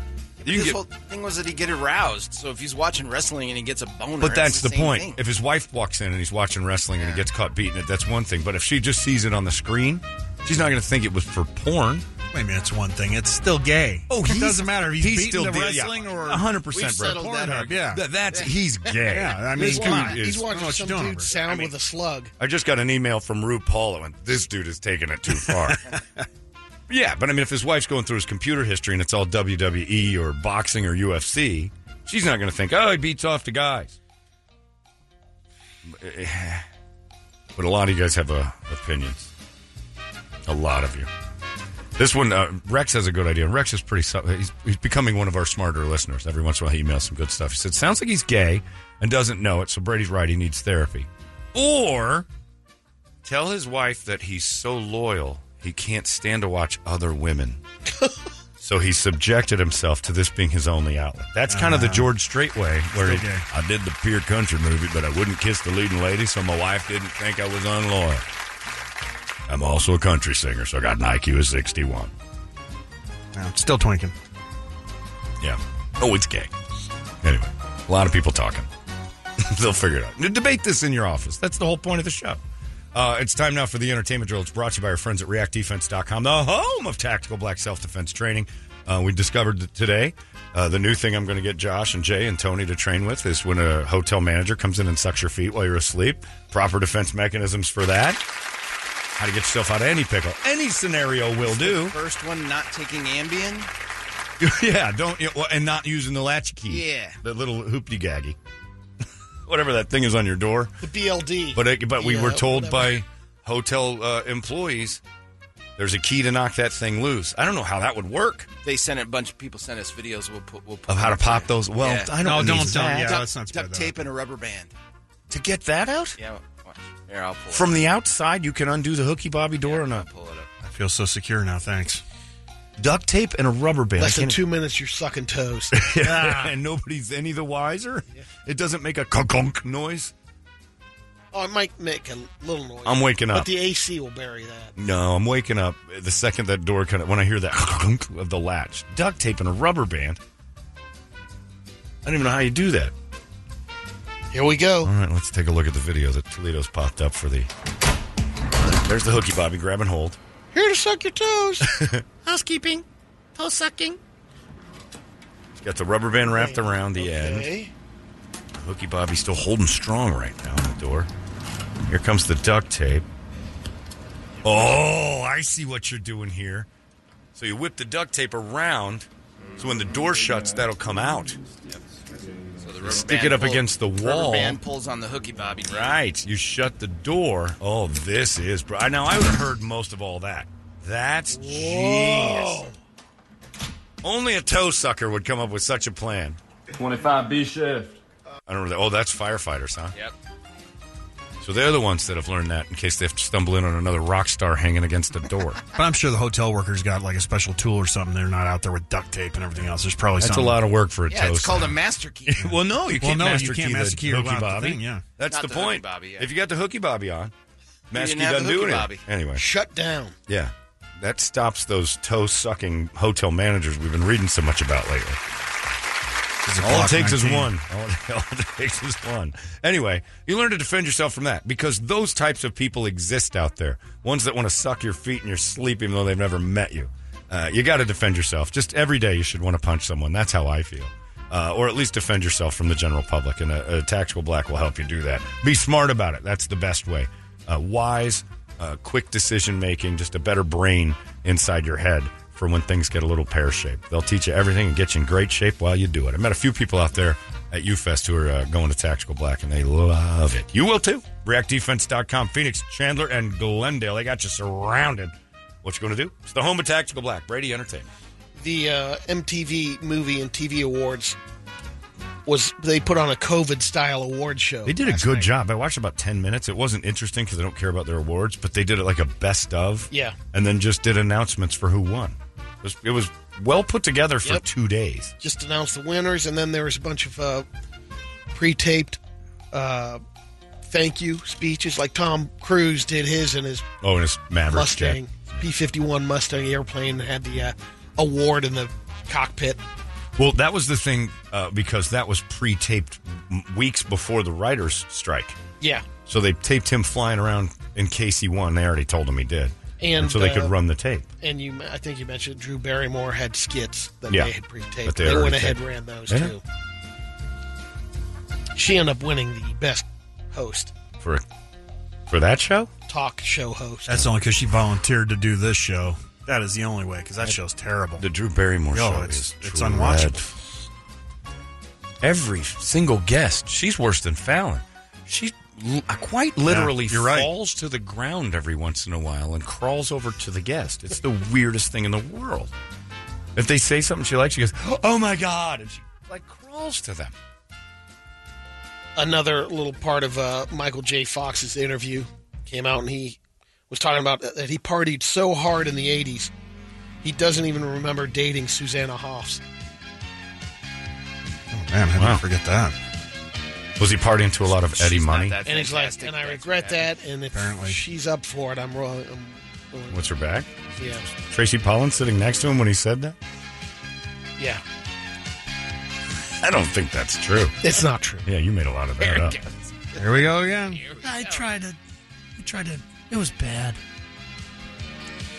S1: You
S7: His
S1: get,
S7: whole thing was that he get aroused. So if he's watching wrestling and he gets a boner,
S1: but that's
S7: it's
S1: the,
S7: same
S1: point.
S7: thing.
S1: If his wife walks in and he's watching wrestling and he gets caught beating it, that's one thing. But if she just sees it on the screen, she's not going to think it was for porn.
S3: wait a minute, it's one thing. It's still gay.
S1: Oh,
S3: it doesn't matter if he's,
S1: he's
S3: beating
S1: still
S3: the
S1: did- yeah.
S3: wrestling or
S1: 100%,
S2: We've settled that
S3: Pornhub.
S2: argument.
S3: Yeah.
S1: Th- that's he's gay.
S3: Yeah, I mean,
S1: this
S3: come
S1: dude is.
S2: He's
S3: I don't know
S2: watching
S3: what
S2: some dude
S3: over
S2: sound with a slug.
S1: I just got an email from RuPaul that went, this dude is taking it too far. [LAUGHS] yeah, but I mean, if his wife's going through his computer history and it's all WWE or boxing or UFC, she's not going to think, oh, he beats off to guys. [SIGHS] But a lot of you guys have uh, opinions. A lot of you. This one, uh, Rex has a good idea. Rex is pretty. He's, he's becoming one of our smarter listeners. Every once in a while, he emails some good stuff. He said, "Sounds like he's gay and doesn't know it." So Brady's right. He needs therapy, or tell his wife that he's so loyal he can't stand to watch other women. [LAUGHS] so he subjected himself to this being his only outlet. That's kind of the uh-huh. George Strait way, where he, I did the pure Country movie, but I wouldn't kiss the leading lady, so my wife didn't think I was unloyal. I'm also a country singer, so I got an IQ of 61.
S3: No, it's still twinking.
S1: Yeah. Oh, it's gay. Anyway, a lot of people talking. [LAUGHS] They'll figure it out. Debate this in your office. That's the whole point of the show. Uh, it's time now for the entertainment drill. It's brought to you by our friends at reactdefense.com, the home of tactical black self defense training. Uh, we discovered today uh, the new thing I'm going to get Josh and Jay and Tony to train with is when a hotel manager comes in and sucks your feet while you're asleep. Proper defense mechanisms for that. How to get yourself out of any pickle. Any scenario will do.
S7: First one, not taking Ambien. [LAUGHS]
S1: yeah, don't you know, and not using the latch key.
S7: Yeah.
S1: the little hoopty gaggy, whatever that thing is on your door.
S2: The BLD.
S1: But it, but we
S2: Yeah,
S1: were told
S2: whatever.
S1: by hotel uh, employees there's a key to knock that thing loose. I don't know how that would work
S7: They sent. A bunch of people sent us videos. We'll put. We'll put
S1: of how to pop
S7: up
S1: those. Well,
S7: Yeah.
S1: I
S3: No,
S1: don't
S3: don't tell- yeah.
S7: Duct,
S3: let's not spread
S7: duct tape and a rubber band.
S1: to get that out
S7: Yeah. Watch. Here, I'll pull it.
S1: from the outside. You can undo the hooky bobby door and
S7: I'll pull it up.
S3: I feel so secure now. Thanks.
S1: Duct tape and a rubber band.
S2: Less than two minutes, you're sucking toes. [LAUGHS] [LAUGHS]
S1: and nobody's any the wiser. It doesn't make a kunk noise.
S2: oh, it might make a little noise.
S1: I'm waking up.
S2: But the AC will bury that.
S1: No, I'm waking up the second that door kind of when I hear that clunk of the latch. Duct tape and a rubber band. I don't even know how you do that.
S2: Here we go.
S1: All right, let's take a look at the video that Toledo's popped up for the. There's the hooky bobby grab and hold.
S2: Here to suck your toes. [LAUGHS]
S5: Housekeeping. Toe sucking.
S1: It's got the rubber band wrapped around the end.
S2: Okay.
S1: Hooky bobby still holding strong right now on the door. Here comes the duct tape. Oh, I see what you're doing here. So you whip the duct tape around, so when the door shuts, that'll come out.
S7: So the rubber
S1: Stick
S7: band
S1: it up
S7: pull-
S1: against the
S7: rubber
S1: wall.
S7: band pulls on the hooky bobby.
S1: Right. You shut the door. Oh, this is. Bro- now, I would have heard most of all that. That's genius. Only a toe sucker would come up with such a plan.
S10: 25 B shift.
S1: I don't know. Oh, that's firefighters, huh?
S7: Yep.
S1: So they're the ones that have learned that in case they have to stumble in on another rock star hanging against a door. [LAUGHS]
S3: But I'm sure the hotel workers got like a special tool or something. They're not out there with duct tape and everything else. There's probably
S1: That's a lot of work for a
S7: Yeah,
S1: toe
S7: it's called a master key. [LAUGHS]
S1: well, no, you can't
S3: no, you
S1: master
S3: can't
S1: key
S3: master
S1: the
S3: key
S1: hooky
S3: around the
S1: bobby.
S3: thing, yeah.
S1: That's
S7: Not
S1: the,
S7: the
S1: point.
S7: bobby, yeah.
S1: If you got the hooky bobby on, master key doesn't do
S7: hooky
S1: anything.
S7: bobby.
S1: Anyway,
S2: Shut down.
S1: yeah, that stops those toe sucking hotel managers we've been reading so much about lately. All it takes is one. [LAUGHS] All it, all it takes is one. Anyway, you learn to defend yourself from that because those types of people exist out there. Ones that want to suck your feet in your sleep even though they've never met you. Uh, you got to defend yourself. Just every day you should want to punch someone. That's how I feel. Uh, or at least defend yourself from the general public. And a, a tactical black will help you do that. Be smart about it. That's the best way. Uh, wise, uh, quick decision making, just a better brain inside your head for when things get a little pear shaped. They'll teach you everything and get you in great shape while you do it. I met a few people out there at UFest who are uh, going to Tactical Black and they love it. You will too. ReactDefense.com, Phoenix, Chandler, and Glendale. They got you surrounded. What you going to do? It's the home of Tactical Black. Brady Entertainment.
S2: The uh, MTV Movie and TV Awards was they put on a COVID style award show.
S1: They did a good
S2: night.
S1: job. I watched about 10 minutes. It wasn't interesting because I don't care about their awards, but they did it like a best of.
S2: Yeah.
S1: And then just did announcements for who won. It was, it was well put together for
S2: Yep.
S1: two days.
S2: Just announced the winners, and then there was a bunch of uh, pre-taped uh, thank you speeches, like Tom Cruise did his in his
S1: Oh, and it's Maverick
S2: Mustang. P fifty one Mustang airplane had the uh, award in the cockpit.
S1: Well, that was the thing uh, because that was pre taped weeks before the writers' strike.
S2: Yeah,
S1: So they taped him flying around in case he won. They already told him he did.
S2: And,
S1: so they
S2: uh,
S1: could run the tape.
S2: and you, I think you mentioned Drew Barrymore had skits that
S1: Yeah.
S2: they had pre-taped.
S1: But they
S2: They, went ahead
S1: taped.
S2: and ran those
S1: Yeah.
S2: too. She ended up winning the best host,
S1: For for that show?
S2: talk show host.
S3: That's only because she volunteered to do this show. That is the only way because that show's terrible.
S1: The Drew Barrymore
S3: Yo,
S1: show
S3: it's-
S1: is
S3: it's
S1: dreadful.
S3: unwatchable.
S1: Every single guest, she's worse than Fallon. She l- quite literally
S3: you're right.
S1: falls to the ground every once in a while and crawls over to the guest. It's the weirdest thing in the world. If they say something she likes, she goes, "Oh my god!" and she like crawls to them.
S2: another little part of uh, Michael J. Fox's interview came out, and he was talking about that he partied so hard in the '80s, he doesn't even remember dating Susanna Hoffs.
S3: Oh, man, how did
S1: Wow.
S3: I forget that?
S1: Was he partying to a lot of Eddie
S7: She's
S1: money?
S2: And he's like, and I regret that. And if
S3: Apparently.
S2: she's up for it, I'm wrong. I'm willing-
S1: What's her back?
S2: yeah,
S1: Tracy Pollan sitting next to him when he said that?
S2: yeah.
S1: I don't think that's true.
S2: It's not true.
S1: Yeah, you made a lot of that up.
S3: Here we go again.
S5: I tried to. I tried to. It was bad.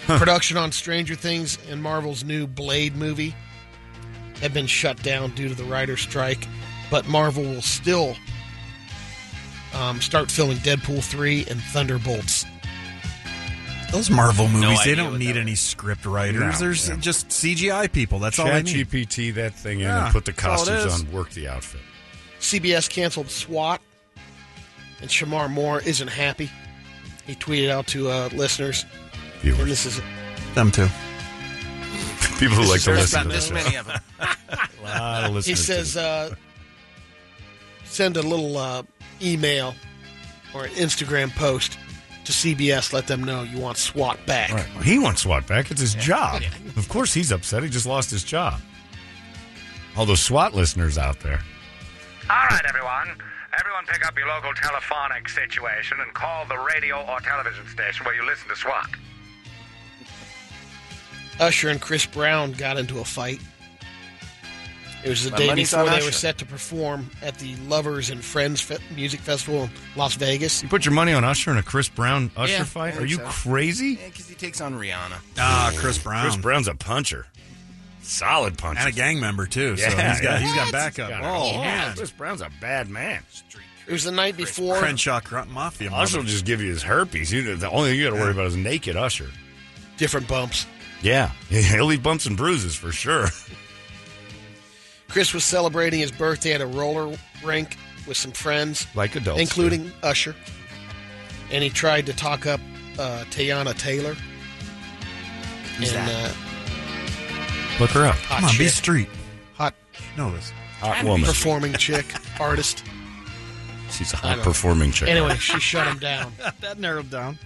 S2: Production on Stranger Things and Marvel's new Blade movie have been shut down due to the writer's strike, but Marvel will still um, start filming Deadpool 3 and Thunderbolts.
S3: Those Marvel movies, they don't need any script writers.
S1: No,
S3: There's
S1: yeah.
S3: just CGI people. That's all they
S1: Chat
S3: need.
S1: GPT that thing in
S3: Yeah,
S1: and put the
S3: that's all it
S1: costumes on, work the outfit.
S2: CBS canceled SWAT, and Shemar Moore isn't happy. He tweeted out to uh, listeners, and
S1: Viewers.
S2: this is
S3: Them too. [LAUGHS]
S1: People who like to listen
S7: about
S1: to this.
S7: this many of them. [LAUGHS]
S1: A lot of
S2: he
S1: listeners to
S2: says uh, send a little uh, email or an Instagram post to CBS. Let them know you want SWAT back.
S1: Right. Well, he wants SWAT back. It's his job. Of course he's upset. He just lost his job. All those SWAT listeners out there.
S6: All right, everyone. Everyone pick up your local telephonic situation and call the radio or television station where you listen to SWAT.
S2: Usher and Chris Brown got into a fight. It was the
S7: My
S2: day before they were set to perform at the Lovers and Friends Fe- Music Festival in Las Vegas.
S1: You put your money on Usher in a Chris Brown Usher
S7: Yeah,
S1: fight?
S7: I
S1: Are you
S7: so.
S1: crazy?
S7: Yeah, because he takes on Rihanna.
S3: Ah, Chris Brown.
S1: Chris Brown's a puncher. Solid puncher.
S3: And a gang member too. so
S1: Yeah,
S3: he's got he's got
S1: What?
S3: backup.
S1: Got.
S3: Oh man.
S1: Chris Brown's a bad man.
S2: It was the night before.
S3: Crenshaw Grunt Mafia.
S1: Usher will just give you his herpes. You, the only thing you got to worry about is naked Usher.
S2: Different bumps.
S1: Yeah, [LAUGHS] he'll leave bumps and bruises for sure.
S2: Chris was celebrating his birthday at a roller rink with some friends,
S1: Like adults,
S2: including Usher. And he tried to talk up uh, Teyana Taylor.
S7: Who's
S2: and,
S7: that?
S2: Uh,
S1: Look her up.
S2: hot
S3: Come on, be street.
S2: hot
S3: No, this.
S1: Hot woman.
S2: performing [LAUGHS] chick, artist.
S1: She's a hot
S2: don't-
S1: performing chick.
S2: Anyway, she shut him down. [LAUGHS]
S3: that narrowed down.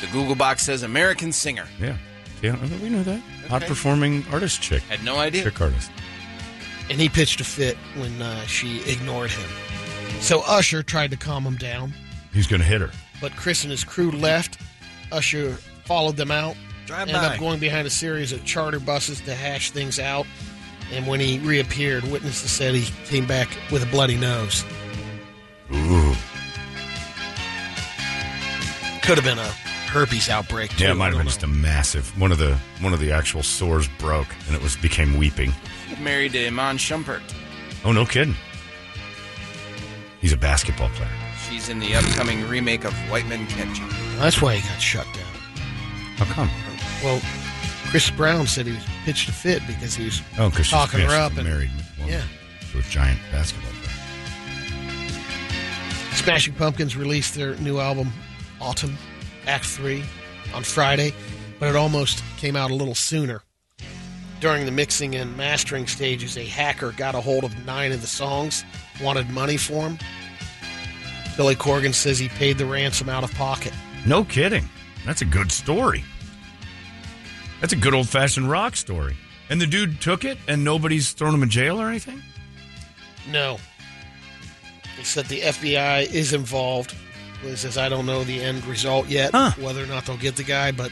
S7: The Google box says American singer.
S1: Yeah. Yeah, we know that. Hot performing artist chick.
S7: Had no idea.
S1: Chick artist.
S2: And he pitched a fit when uh, she ignored him. So Usher tried to calm him down,
S1: He's going to hit her.
S2: but Chris and his crew left. Usher followed them out.
S3: Drive
S2: ended
S3: by.
S2: up going behind a series of charter buses to hash things out. And when he reappeared, witnesses said he came back with a bloody nose.
S1: Ooh.
S2: Could have been a herpes outbreak. Too.
S1: Yeah, it might have
S2: don't
S1: been just a massive one of the one of the actual sores broke and it was became weeping.
S7: Married to Iman Shumpert.
S1: Oh no kidding. He's a basketball player.
S7: She's in the upcoming remake of White Men Can't Jump.
S2: That's why he got shut down.
S1: How come?
S2: Well, Chris Brown said he was pitched a fit because he was
S1: Oh, because
S2: talking
S1: she's,
S2: her up and
S1: married woman
S2: yeah.
S1: to a giant basketball player.
S2: Smashing Pumpkins released their new album, Autumn, Act 3, on Friday, but it almost came out a little sooner. During the mixing and mastering stages, a hacker got a hold of nine of the songs, wanted money for them. Billy Corgan says he paid the ransom out of pocket.
S1: No kidding. That's a good story. That's a good old fashioned rock story. And the dude took it and nobody's thrown him in jail or anything?
S2: No. He said the FBI is involved. He says, I don't know the end result yet,
S1: Huh.
S2: whether or not they'll get the guy, but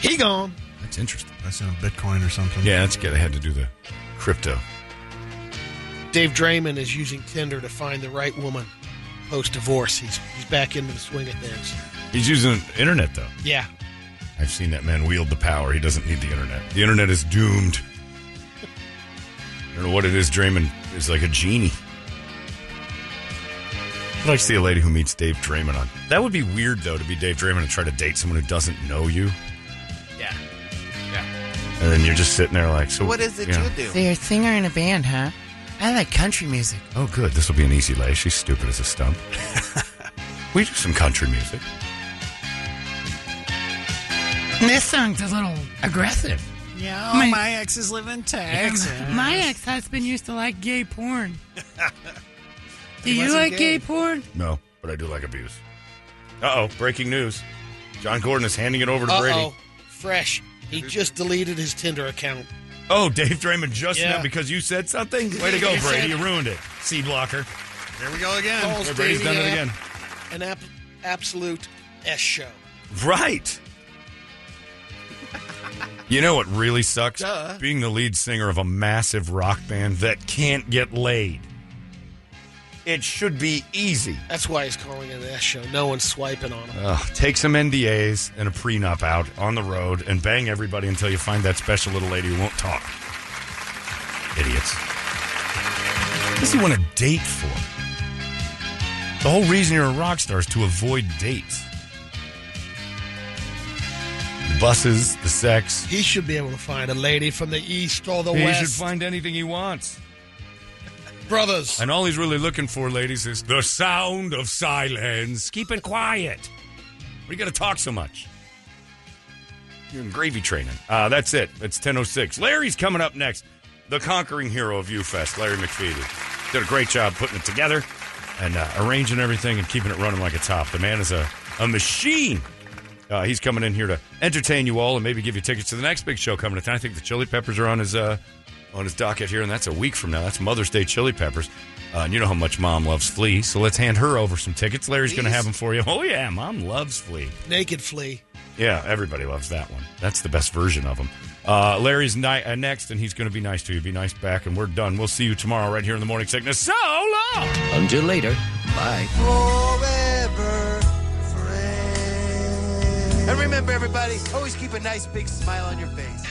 S2: he gone.
S1: That's interesting.
S3: That's in a Bitcoin or something.
S1: Yeah, that's good. I had to do the crypto.
S2: Dave Draiman is using Tinder to find the right woman post divorce. He's he's back into the swing of things.
S1: He's using internet though.
S2: Yeah.
S1: I've seen that man wield the power. He doesn't need the internet. The internet is doomed. [LAUGHS] I don't know what it is. Draiman is like a genie. I'd like to see a lady who meets Dave Draiman on. That would be weird, though, to be Dave Draiman and try to date someone who doesn't know you.
S7: Yeah. Yeah.
S1: And then you're just sitting there like, so
S7: What is it
S1: yeah.
S7: you do?
S5: So you're a singer in a band, huh? I like country music.
S1: Oh, good. This will be an easy lay. She's stupid as a stump. [LAUGHS] we do some country music.
S5: This song's a little aggressive.
S3: Yeah,
S5: My-
S3: my ex is living Texas. [LAUGHS]
S5: My ex-husband used to like gay porn. [LAUGHS] Do you like
S3: gay.
S5: gay porn?
S1: No, but I do like abuse. Uh oh, breaking news. John Gordon is handing it over to Brady.
S2: Uh-oh. Fresh. He just deleted his Tinder account.
S1: Oh, Dave Draiman just
S2: Yeah.
S1: now because you said something? [LAUGHS] Way to go, Brady.
S2: said-
S1: You ruined it. C blocker.
S3: There we go again.
S2: Calls
S1: Yeah, Brady's
S2: dating
S1: done it again.
S2: An ap- absolute S show.
S1: Right. You know what really sucks?
S2: Duh.
S1: Being the lead singer of a massive rock band that can't get laid. It should be easy.
S2: That's why he's calling it an S show. No one's swiping on him.
S1: Ugh, take some NDAs and a prenup out on the road and bang everybody until you find that special little lady who won't talk. Idiots. What does he want a date for? The whole reason you're a rock star is to avoid dates. The buses, the sex.
S2: He should be able to find a lady from the east or the
S1: he
S2: west.
S1: He should find anything he wants.
S2: Brothers.
S1: And all he's really looking for, ladies, is the sound of silence. Keep it quiet. You going to talk so much? You're in gravy training. Uh, that's it. It's 10.06. Larry's coming up next. The conquering hero of UFest, Larry McFeely. Did a great job putting it together and uh, arranging everything and keeping it running like a top. The man is a, a machine. Uh, he's coming in here to entertain you all and maybe give you tickets to the next big show coming to town. I think the Chili Peppers are on his uh, on his docket here, and that's a week from now. That's Mother's Day Chili Peppers. Uh, and you know how much Mom loves Flea, so let's hand her over some tickets. Larry's going to have them for you. [LAUGHS] Oh yeah, Mom loves Flea.
S2: Naked flea.
S1: Yeah, everybody loves that one. That's the best version of him. Uh, Larry's ni- uh, next, and he's going to be nice to you. Be nice back, and we're done. We'll see you tomorrow right here in the morning sickness. So long.
S11: Until later. Bye.
S12: Forever friend. And remember, everybody, always keep a nice big smile on your face.